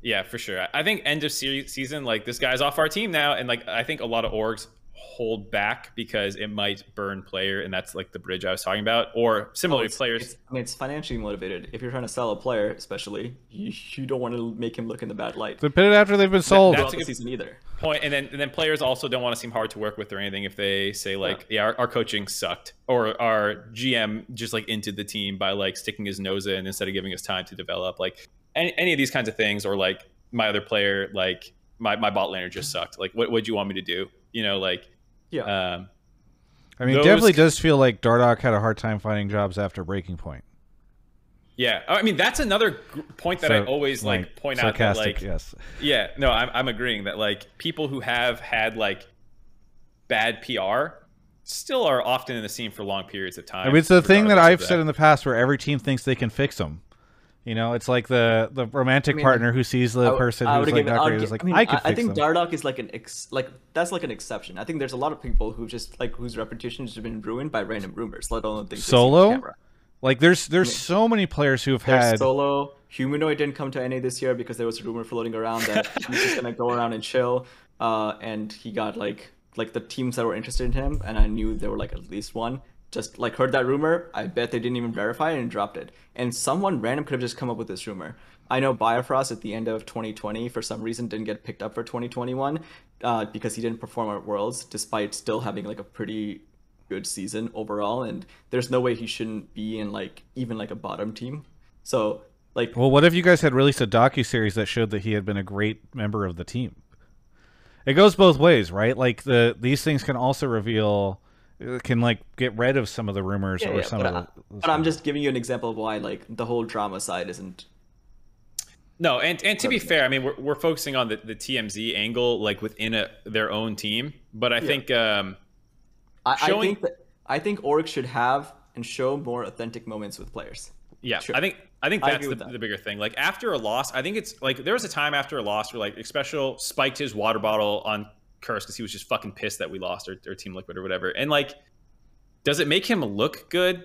Yeah, for sure. I think end of series season, like this guy's off our team now, and like I think a lot of orgs hold back because it might burn player, and that's like the bridge I was talking about. Or similarly, it's, players. It's, I mean, it's financially motivated. If you're trying to sell a player, especially, you, you don't want to make him look in the bad light. they put it after they've been sold. that's a the season either. point and then and then players also don't want to seem hard to work with or anything if they say like yeah, our, our coaching sucked or our gm just like into the team by like sticking his nose in instead of giving us time to develop like any, any of these kinds of things or like my other player like my, my bot laner just sucked like what would you want me to do you know like Yeah. um I mean, it those- definitely does feel like Dardoch had a hard time finding jobs after Breaking Point. yeah i mean that's another gr- point that i always like, point out that sarcastic, like yes. Yeah, no, I'm I'm agreeing that like people who have had like bad PR still are often in the scene for long periods of time. I mean, it's the thing that I've said in the past where every team thinks they can fix them. You know, it's like the the romantic I mean, partner who sees the I person I who's like give- not I would great gi- is like, I mean, I could I, think them. Dardoch is like an ex, like that's like an exception. I think there's a lot of people who just like whose reputations have been ruined by random rumors, let alone things they see on Solo, camera. like there's there's so many players who have had Solo. Humanoid didn't come to NA this year because there was a rumor floating around that he's just gonna go around and chill. Uh, and he got like like the teams that were interested in him, and I knew there were like at least one. Just like heard that rumor, I bet they didn't even verify it and dropped it. And someone random could have just come up with this rumor. I know Biofrost at the end of 2020 for some reason didn't get picked up for 2021 uh, because he didn't perform at Worlds despite still having like a pretty good season overall. And there's no way he shouldn't be in like even like a bottom team. So like Well, what if you guys had released a docu series that showed that he had been a great member of the team? It goes both ways, right? Like the these things can also reveal, can like get rid of some of the rumors Yeah, or yeah, some but, of I, the. but I'm just giving you an example of why like the whole drama side isn't. No, and and to be fair, I mean we're we're focusing on the, the TMZ angle like within a their own team, but I think um I, I Showing- think that I think orgs should have and show more authentic moments with players. Yeah, Sure. I think I think that's agree the, that. the bigger thing. Like after a loss, I think it's like there was a time after a loss where like Xpecial spiked his water bottle on Curse because he was just fucking pissed that we lost or, or Team Liquid or whatever. And like, does it make him look good?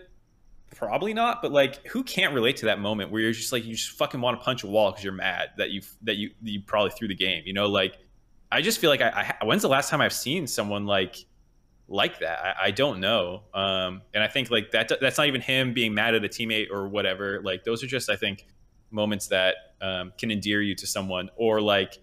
probably not. But like, who can't relate to that moment where you're just like you just fucking want to punch a wall because you're mad that you that you you probably threw the game. You know, like I just feel like I, I when's the last time I've seen someone like like that? I, I don't know. Um, and I think like that that's not even him being mad at a teammate or whatever. Like those are just I think moments that um, can endear you to someone or like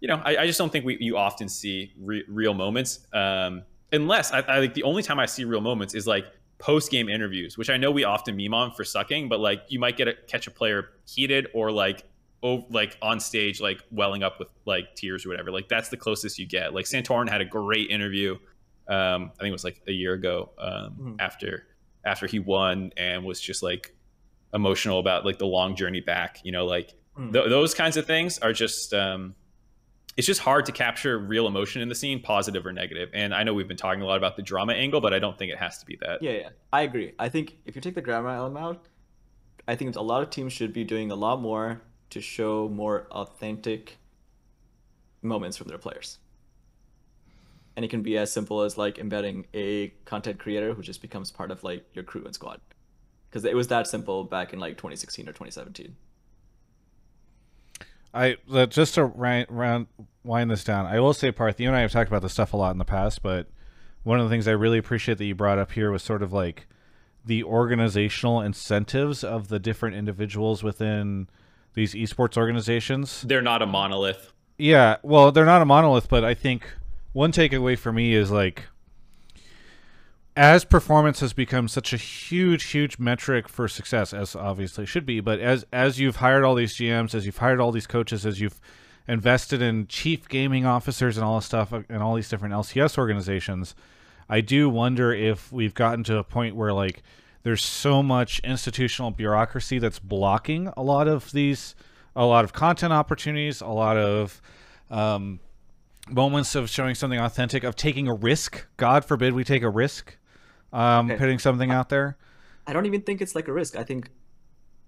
you know I, I just don't think we you often see re- real moments um, unless I, I like the only time I see real moments is like post game interviews, which I know we often meme on for sucking, but like you might get a catch a player heated or like oh like on stage like welling up with like tears or whatever. Like that's the closest you get. Like Santorin had a great interview. Um, I think it was like a year ago um, mm-hmm. after after he won and was just like emotional about like the long journey back. You know, like mm. th- those kinds of things are just um, it's just hard to capture real emotion in the scene, positive or negative. And I know we've been talking a lot about the drama angle, but I don't think it has to be that. Yeah, yeah, I agree. I think if you take the drama element out, I think a lot of teams should be doing a lot more to show more authentic moments from their players. And it can be as simple as like embedding a content creator who just becomes part of like your crew and squad. Because it was that simple back in like 2016 or 2017. I just to round, wind this down. I will say, Parth, you and I have talked about this stuff a lot in the past, but one of the things I really appreciate that you brought up here was sort of like the organizational incentives of the different individuals within these esports organizations. They're not a monolith. Yeah, well, they're not a monolith, but I think one takeaway for me is like as performance has become such a huge huge metric for success as obviously should be but as as you've hired all these gms as you've hired all these coaches as you've invested in chief gaming officers and all this stuff and all these different lcs organizations i do wonder if we've gotten to a point where like there's so much institutional bureaucracy that's blocking a lot of these a lot of content opportunities a lot of um, moments of showing something authentic of taking a risk. God forbid we take a risk um, okay. putting something out there? I don't even think it's like a risk. I think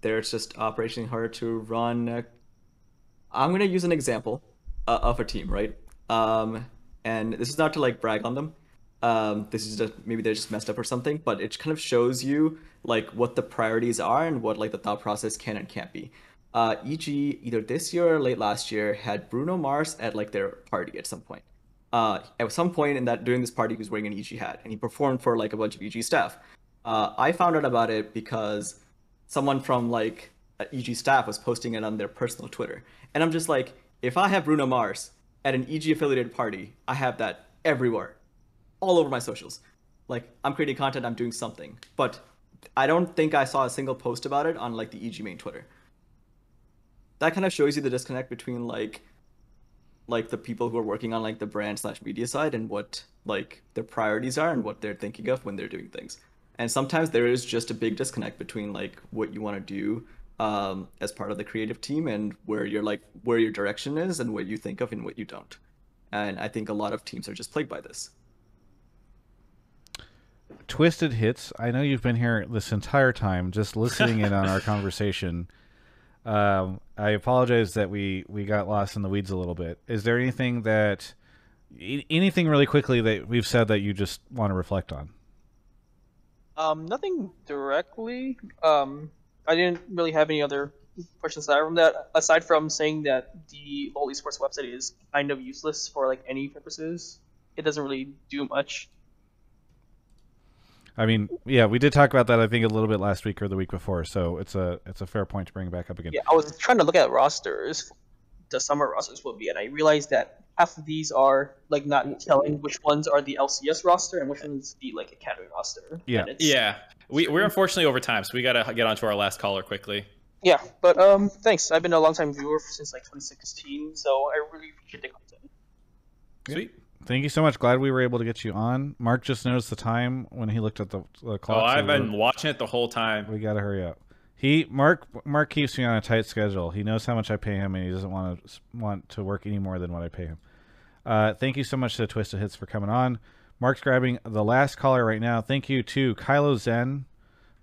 there's just operationally hard to run. I'm going to use an example uh, of a team, right? Um, and this is not to like brag on them. Um, this is just maybe they're just messed up or something, but it kind of shows you like what the priorities are and what like the thought process can and can't be. Uh, EG either this year or late last year had Bruno Mars at like their party at some point uh, at some point in that during this party, he was wearing an EG hat, and he performed for like a bunch of EG staff. Uh, I found out about it because someone from like EG staff was posting it on their personal Twitter, and I'm just like, if I have Bruno Mars at an EG affiliated party, I have that everywhere, all over my socials. Like I'm creating content, I'm doing something, but I don't think I saw a single post about it on like the EG main Twitter. That kind of shows you the disconnect between like like the people who are working on like the brand slash media side and what like their priorities are and what they're thinking of when they're doing things. And sometimes there is just a big disconnect between like what you want to do um, as part of the creative team and where you're like where your direction is and what you think of and what you don't. And i think a lot of teams are just plagued by this. Twisted hits i know you've been here this entire time just listening in on our conversation um, I apologize that we we got lost in the weeds a little bit. Is there anything that anything really quickly that we've said that you just want to reflect on? Um, nothing directly. Um, I didn't really have any other questions aside from that. Aside from saying that the LoL Esports website is kind of useless for like any purposes, it doesn't really do much. I mean, yeah, we did talk about that. I think a little bit last week or the week before. So it's a it's a fair point to bring back up again. Yeah, I was trying to look at rosters, the summer rosters will be, and I realized that half of these are like not telling which ones are the LCS roster and which ones the like academy roster. Yeah, yeah. We we're unfortunately over time, so we gotta get on to our last caller quickly. Yeah, but um, thanks. I've been a long time viewer since like 2016, so I really appreciate the content. Sweet. Thank you so much. Glad we were able to get you on. Mark just noticed the time when he looked at the, the clock. Oh, I've so been watching it the whole time. We got to hurry up. He Mark Mark keeps me on a tight schedule. He knows how much I pay him, and he doesn't want to want to work any more than what I pay him. Uh, thank you so much to Twisted Hits for coming on. Mark's grabbing the last caller right now. Thank you to Kylo Zen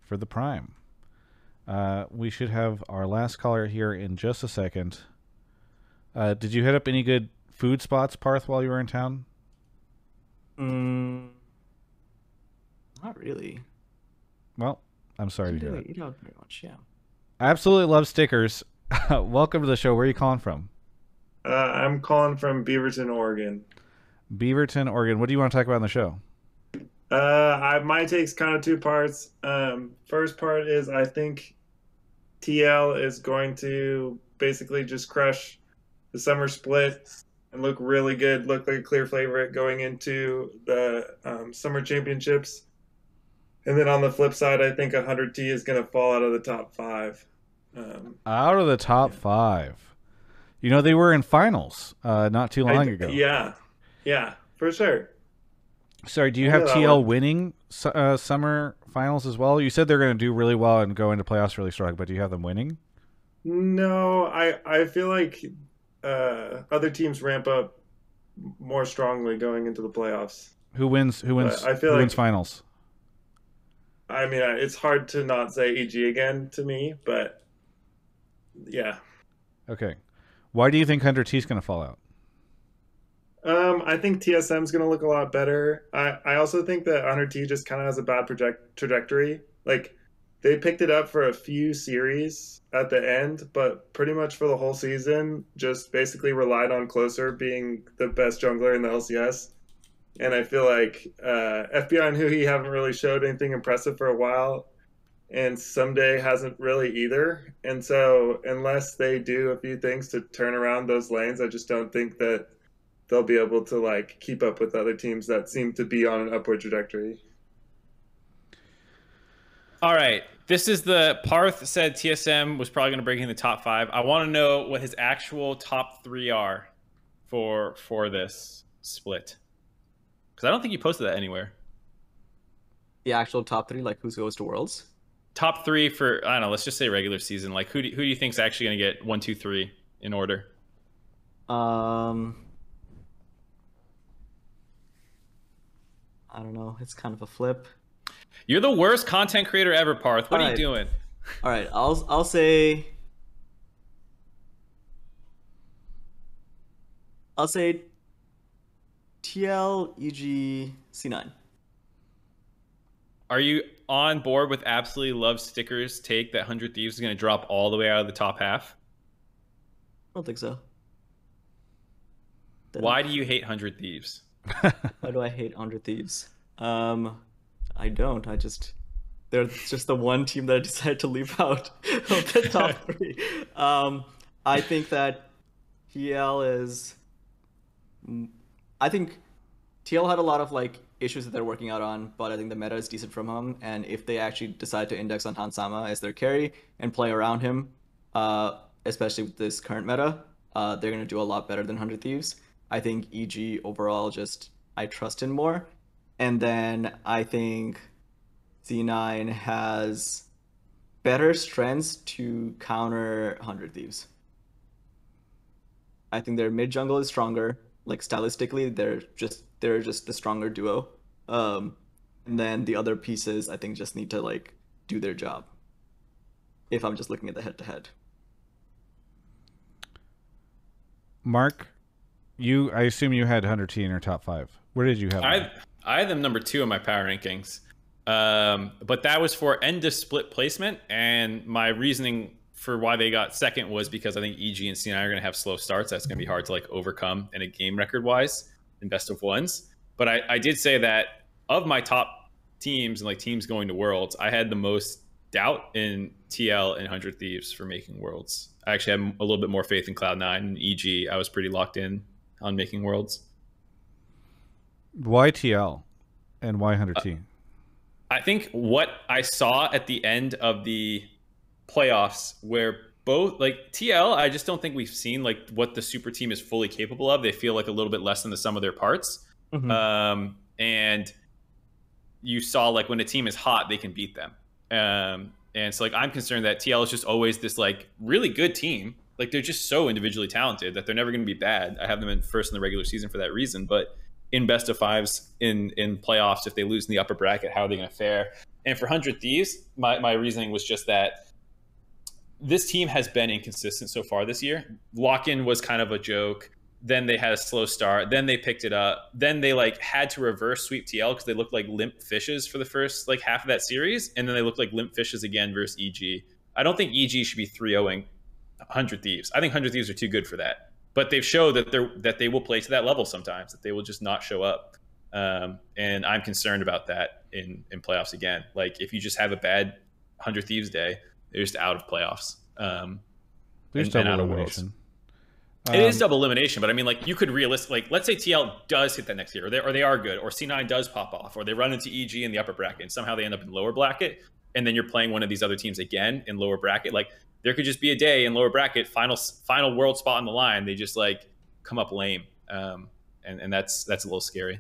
for the prime. Uh, we should have our last caller here in just a second. Uh, did you hit up any good food spots, Parth, while you were in town? Mm, not really. Well, I'm sorry to hear do that. it. You know very much. Yeah. I absolutely love stickers. Welcome to the show. Where are you calling from? Uh, I'm calling from Beaverton, Oregon. Beaverton, Oregon. What do you want to talk about in the show? Uh, I, my take's kind of two parts. Um, first part is I think TL is going to basically just crush the summer split and look really good, look like a clear favorite going into the um, summer championships. And then on the flip side, I think 100T is going to fall out of the top five. Um, Out of the top five. You know, they were in finals uh, not too long ago. Yeah, yeah, for sure. Sorry, do you have TL winning uh, summer finals as well? You said they're going to do really well and go into playoffs really strong, but do you have them winning? No, I I feel like uh, other teams ramp up more strongly going into the playoffs. Who wins? Who wins? I feel who like- wins finals? I mean, uh, it's hard to not say EG again to me, but yeah. Okay. Why do you think 100T is going to fall out? Um, I think TSM's going to look a lot better. I, I also think that 100T just kind of has a bad project trajectory. Like they picked it up for a few series at the end, but pretty much for the whole season, just basically relied on Closer being the best jungler in the LCS. And I feel like uh, FBI and Hui haven't really showed anything impressive for a while, and Someday hasn't really either. And so, unless they do a few things to turn around those lanes, I just don't think that they'll be able to like keep up with other teams that seem to be on an upward trajectory. All right. This is the Parth said TSM was probably going to break in the top five. I want to know what his actual top three are for for this split. Because I don't think you posted that anywhere. The actual top three, like who goes to Worlds? Top three for I don't know. Let's just say regular season. Like who do, who do you think's actually going to get one, two, three in order? Um, I don't know. It's kind of a flip. You're the worst content creator ever, Parth. What All are you doing? All right, I'll I'll say I'll say TL EG C9. Are you on board with absolutely love stickers take that Hundred Thieves is going to drop all the way out of the top half? I don't think so. Then Why do you hate Hundred Thieves? Why do I hate 100 Thieves? Um, I don't. I just they're just the one team that I decided to leave out of the top three. Um, I think that TL is. I think TL had a lot of like issues that they're working out on, but I think the meta is decent from him. And if they actually decide to index on Hans Sama as their carry and play around him, uh, especially with this current meta, uh, they're gonna do a lot better than Hundred Thieves. I think EG overall just I trust in more, and then I think C9 has better strengths to counter Hundred Thieves. I think their mid jungle is stronger. Like stylistically, they're just they're just the stronger duo. Um, and then the other pieces, I think, just need to like do their job. If I'm just looking at the head to head. Mark, you I assume you had 100T in your top five. Where did you have? them? I I had them number two in my power rankings, um, but that was for end of split placement, and my reasoning for why they got second was because I think EG and C9 are going to have slow starts. That's going to be hard to like overcome in a game record wise in best of ones. But I, I did say that of my top teams and like teams going to worlds, I had the most doubt in TL and Hundred Thieves for making worlds. I actually had a little bit more faith in Cloud9 and EG. I was pretty locked in on making worlds. Why TL and why 100T? I think what I saw at the end of the playoffs, where both like TL, I just don't think we've seen like what the super team is fully capable of. They feel like a little bit less than the sum of their parts. Mhm. Um, and you saw like when a team is hot, they can beat them. Um, and so like I'm concerned that TL is just always this like really good team. Like they're just so individually talented that they're never going to be bad. I have them in first in the regular season for that reason, but in best of fives in in playoffs, if they lose in the upper bracket, how are they going to fare? And for Hundred Thieves, my my reasoning was just that this team has been inconsistent so far this year. Lock in was kind of a joke. then they had a slow start. Then they picked it up. Then they like had to reverse sweep TL because they looked like limp fishes for the first like half of that series, and then they looked like limp fishes again versus EG. I don't think EG should be 3-0ing 100 Thieves. I think 100 Thieves are too good for that. But they've showed that they're that they will play to that level sometimes. That they will just not show up. Um, and I'm concerned about that in in playoffs again. Like if you just have a bad 100 Thieves day, they're just out of playoffs. Um, There's and- and double Worlds. elimination. It is Um, double elimination, but I mean, like you could realistically, like let's say TL does hit that next year, or they, or they are good, or C9 does pop off, or they run into EG in the upper bracket, and somehow they end up in lower bracket, and then you're playing one of these other teams again in lower bracket. Like there could just be a day in lower bracket, final final world spot on the line, they just like come up lame, um, and and that's that's a little scary.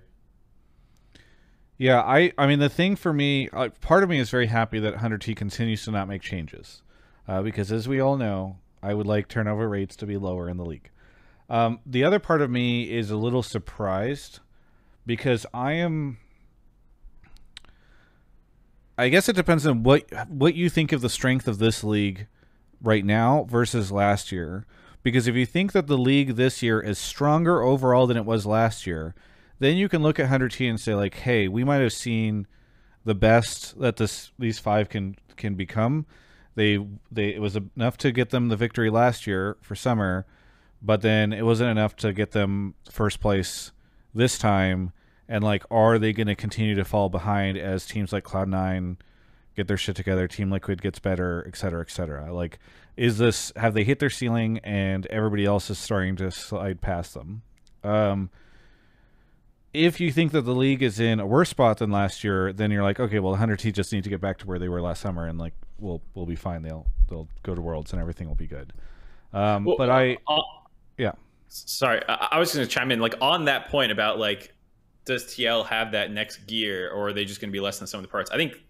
Yeah, I I mean the thing for me, uh, part of me is very happy that 100T continues to not make changes, uh, because as we all know, I would like turnover rates to be lower in the league. Um, the other part of me is a little surprised because I am. I guess it depends on what what you think of the strength of this league right now versus last year. Because if you think that the league this year is stronger overall than it was last year, then you can look at 100T and say like, "Hey, we might have seen the best that this these five can can become." They they it was enough to get them the victory last year for summer, but then it wasn't enough to get them first place this time. And like, are they going to continue to fall behind as teams like Cloud Nine get their shit together, Team Liquid gets better, et cetera, et cetera? Like, is this have they hit their ceiling and everybody else is starting to slide past them? Um, if you think that the league is in a worse spot than last year, then you're like, okay, well, 100T just need to get back to where they were last summer, and like, we'll we'll be fine. They'll they'll go to Worlds and everything will be good. Um, Well, but I, uh, yeah, Sorry, I, I was going to chime in like on that point about like, does TL have that next gear, or are they just going to be less than some of the parts? I think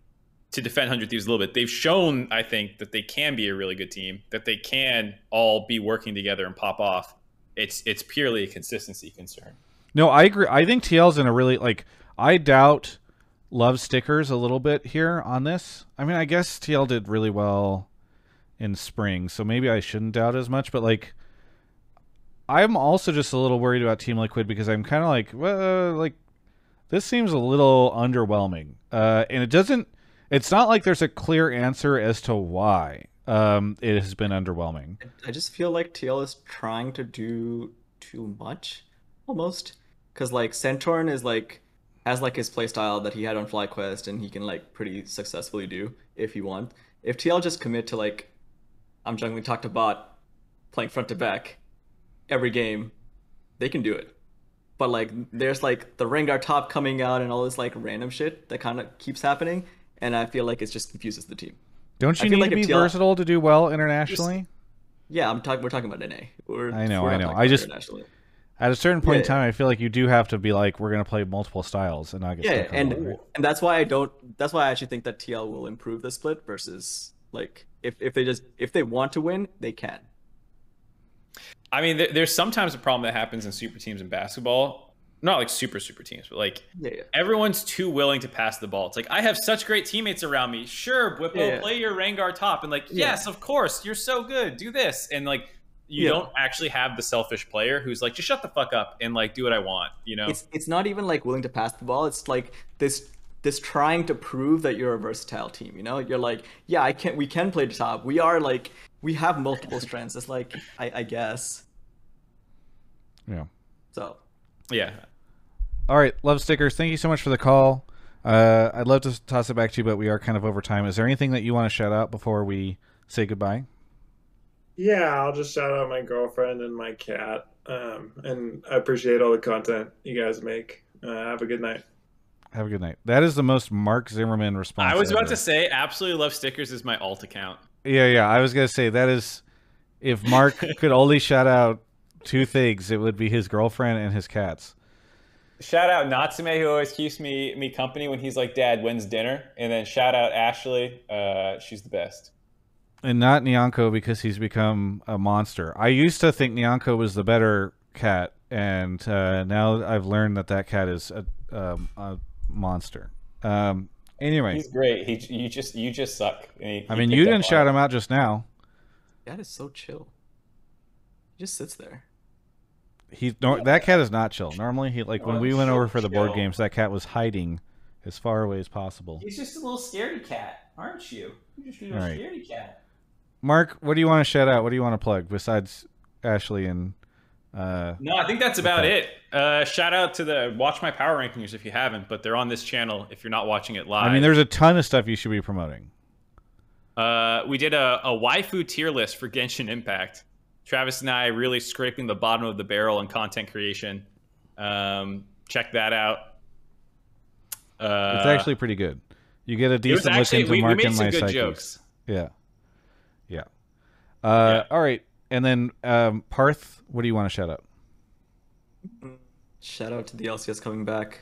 to defend Hundred Thieves a little bit, they've shown I think that they can be a really good team, that they can all be working together and pop off. It's it's purely a consistency concern. no, I agree. I think TL's in a really like. I doubt love stickers a little bit here on this. I mean, I guess TL did really well in spring, so maybe I shouldn't doubt as much. But like, I'm also just a little worried about Team Liquid because I'm kind of like, well, like this seems a little underwhelming, uh, and it doesn't. It's not like there's a clear answer as to why um, it has been underwhelming. I just feel like TL is trying to do too much, almost. Because like Santorin is like has like his playstyle that he had on FlyQuest, and he can like pretty successfully do if he want. If TL just commit to like, I'm jungling talk to bot, playing front to back, every game, they can do it. But like, there's like the Rengar top coming out and all this like random shit that kind of keeps happening, and I feel like it just confuses the team. Don't you feel need like to be TL versatile to do well internationally? Yeah, I'm talking. We're talking about NA. We're, I know, we're I know. I just internationally. at a certain point in time, I feel like you do have to be like, we're gonna play multiple styles and not get Yeah, stuck on and one, right? and that's why I don't. That's why I actually think that TL will improve the split versus like if if they just if they want to win, they can. I mean, there, there's sometimes a problem that happens in super teams in basketball. Not like super super teams, but like Yeah, yeah. everyone's too willing to pass the ball. It's like I have such great teammates around me. Sure, Bwipo, Yeah, yeah. play your Rengar top, and like Yeah. yes, of course, you're so good. Do this, and like you Yeah. don't actually have the selfish player who's like just shut the fuck up and like do what I want. You know? It's it's not even like willing to pass the ball. It's like this this trying to prove that you're a versatile team. You know, you're like, yeah, I can. We can play the top. We are like we have multiple strengths. It's like I, I guess Yeah. so. Yeah. All right, love stickers. Thank you so much for the call. Uh, I'd love to toss it back to you, but we are kind of over time. Is there anything that you want to shout out before we say goodbye? Yeah, I'll just shout out my girlfriend and my cat. Um, and I appreciate all the content you guys make. Uh, have a good night. Have a good night. That is the most Mark Zimmerman response. I was about ever. to say, absolutely love stickers is my alt account. Yeah, yeah. I was gonna say that is, if Mark could only shout out two things, it would be his girlfriend and his cats. Shout out Natsume who always keeps me me company when he's like, "Dad, when's dinner?" And then shout out Ashley. Uh, she's the best. And not Nyanko because he's become a monster. I used to think Nyanko was the better cat, and uh, now I've learned that that cat is a, um, a monster. Um, anyway, He's great. He you just you just suck. And he- I mean, you didn't shout him out just now. That is so chill. He just sits there. He nor, that cat is not chill. Normally, he like when we went so over for the board games, that cat was hiding as far away as possible. He's just a little scaredy cat, aren't you? You're just a little All right. scaredy cat. Mark, what do you want to shout out? What do you want to plug besides Ashley and? Uh, No, I think that's about Okay. it. Uh, shout out to the Watch My Power Rankings if you haven't, but they're on this channel if you're not watching it live. I mean, there's a ton of stuff you should be promoting. Uh, we did a, a waifu tier list for Genshin Impact. Travis and I really scraping the bottom of the barrel in content creation. Um, check that out. Uh, It's actually pretty good. You get a was decent look actually- into we- we Mark made and some my good psyches. jokes. Yeah, yeah. Uh, All right, and then um, Parth, what do you want to shout out? Shout out to the LCS coming back.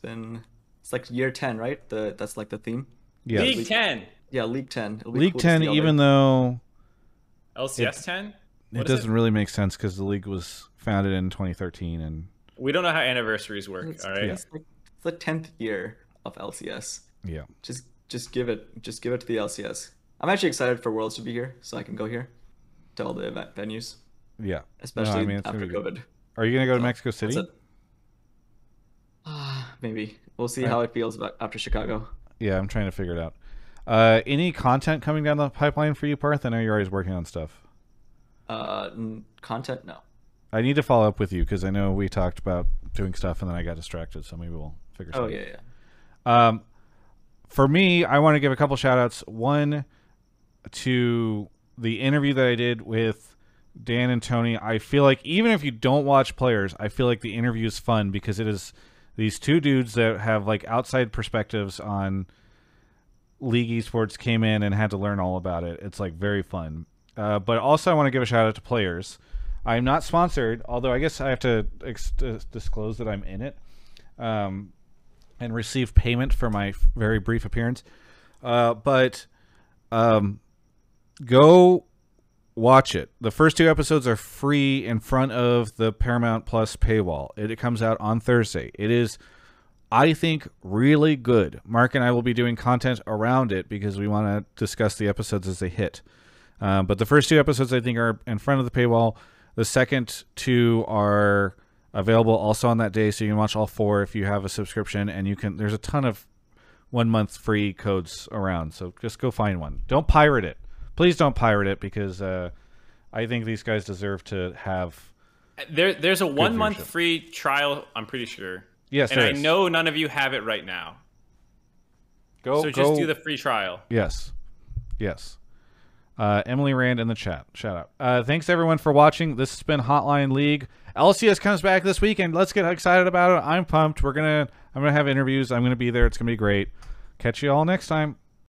Then it's like year ten, right? The that's like the theme. Yes. League 10. Yeah, League ten. It'll be League cool Ten, even though LCS 10? it doesn't really make sense because the league was founded in 2013, and We don't know how anniversaries work, It's, all right? it's like it's the tenth year of LCS. yeah, Just just give it just give it to the LCS. I'm actually excited for Worlds to be here, so I can go here to all the event venues, yeah. No, especially I mean, after. COVID. Are you gonna go to Mexico City? that's it. Ah, maybe we'll see Right. how it feels about after Chicago. Yeah, I'm trying to figure it out. Uh, any content coming down the pipeline for you, Parth? I know you're always working on stuff. Uh, n- content no. I need to follow up with you because I know we talked about doing stuff and then I got distracted. So maybe we'll figure. Oh something yeah, yeah. Um, for me, I want to give a couple shout outs. One to the interview that I did with Dan and Tony. I feel like even if you don't watch players, I feel like the interview is fun because it is these two dudes that have like outside perspectives on league esports came in and had to learn all about it. It's like very fun. Uh, but also, I want to give a shout out to players. I'm not sponsored, although I guess I have to ex- disclose that I'm in it. Um, and receive payment for my f- very brief appearance. Uh, but um, go watch it. The first two episodes are free in front of the Paramount Plus paywall. It, it comes out on Thursday. It is, I think, really good. Mark and I will be doing content around it because we want to discuss the episodes as they hit. Um, but the first two episodes, I think, are in front of the paywall. The second two are available also on that day, so you can watch all four if you have a subscription. And you can. There's a ton of one month free codes around, so just go find one. Don't pirate it. Please don't pirate it because uh, I think these guys deserve to have. There, there's a one month free trial. I'm pretty sure. Yes, and I is. know none of you have it right now. Go. so just go- do the free trial. Yes. Yes. Uh, Emily Rand in the chat. Shout out. Uh, thanks everyone for watching. This has been Hotline League. LCS comes back this weekend. Let's get excited about it. I'm pumped. We're gonna. I'm gonna have interviews. I'm gonna be there. It's gonna be great. Catch you all next time.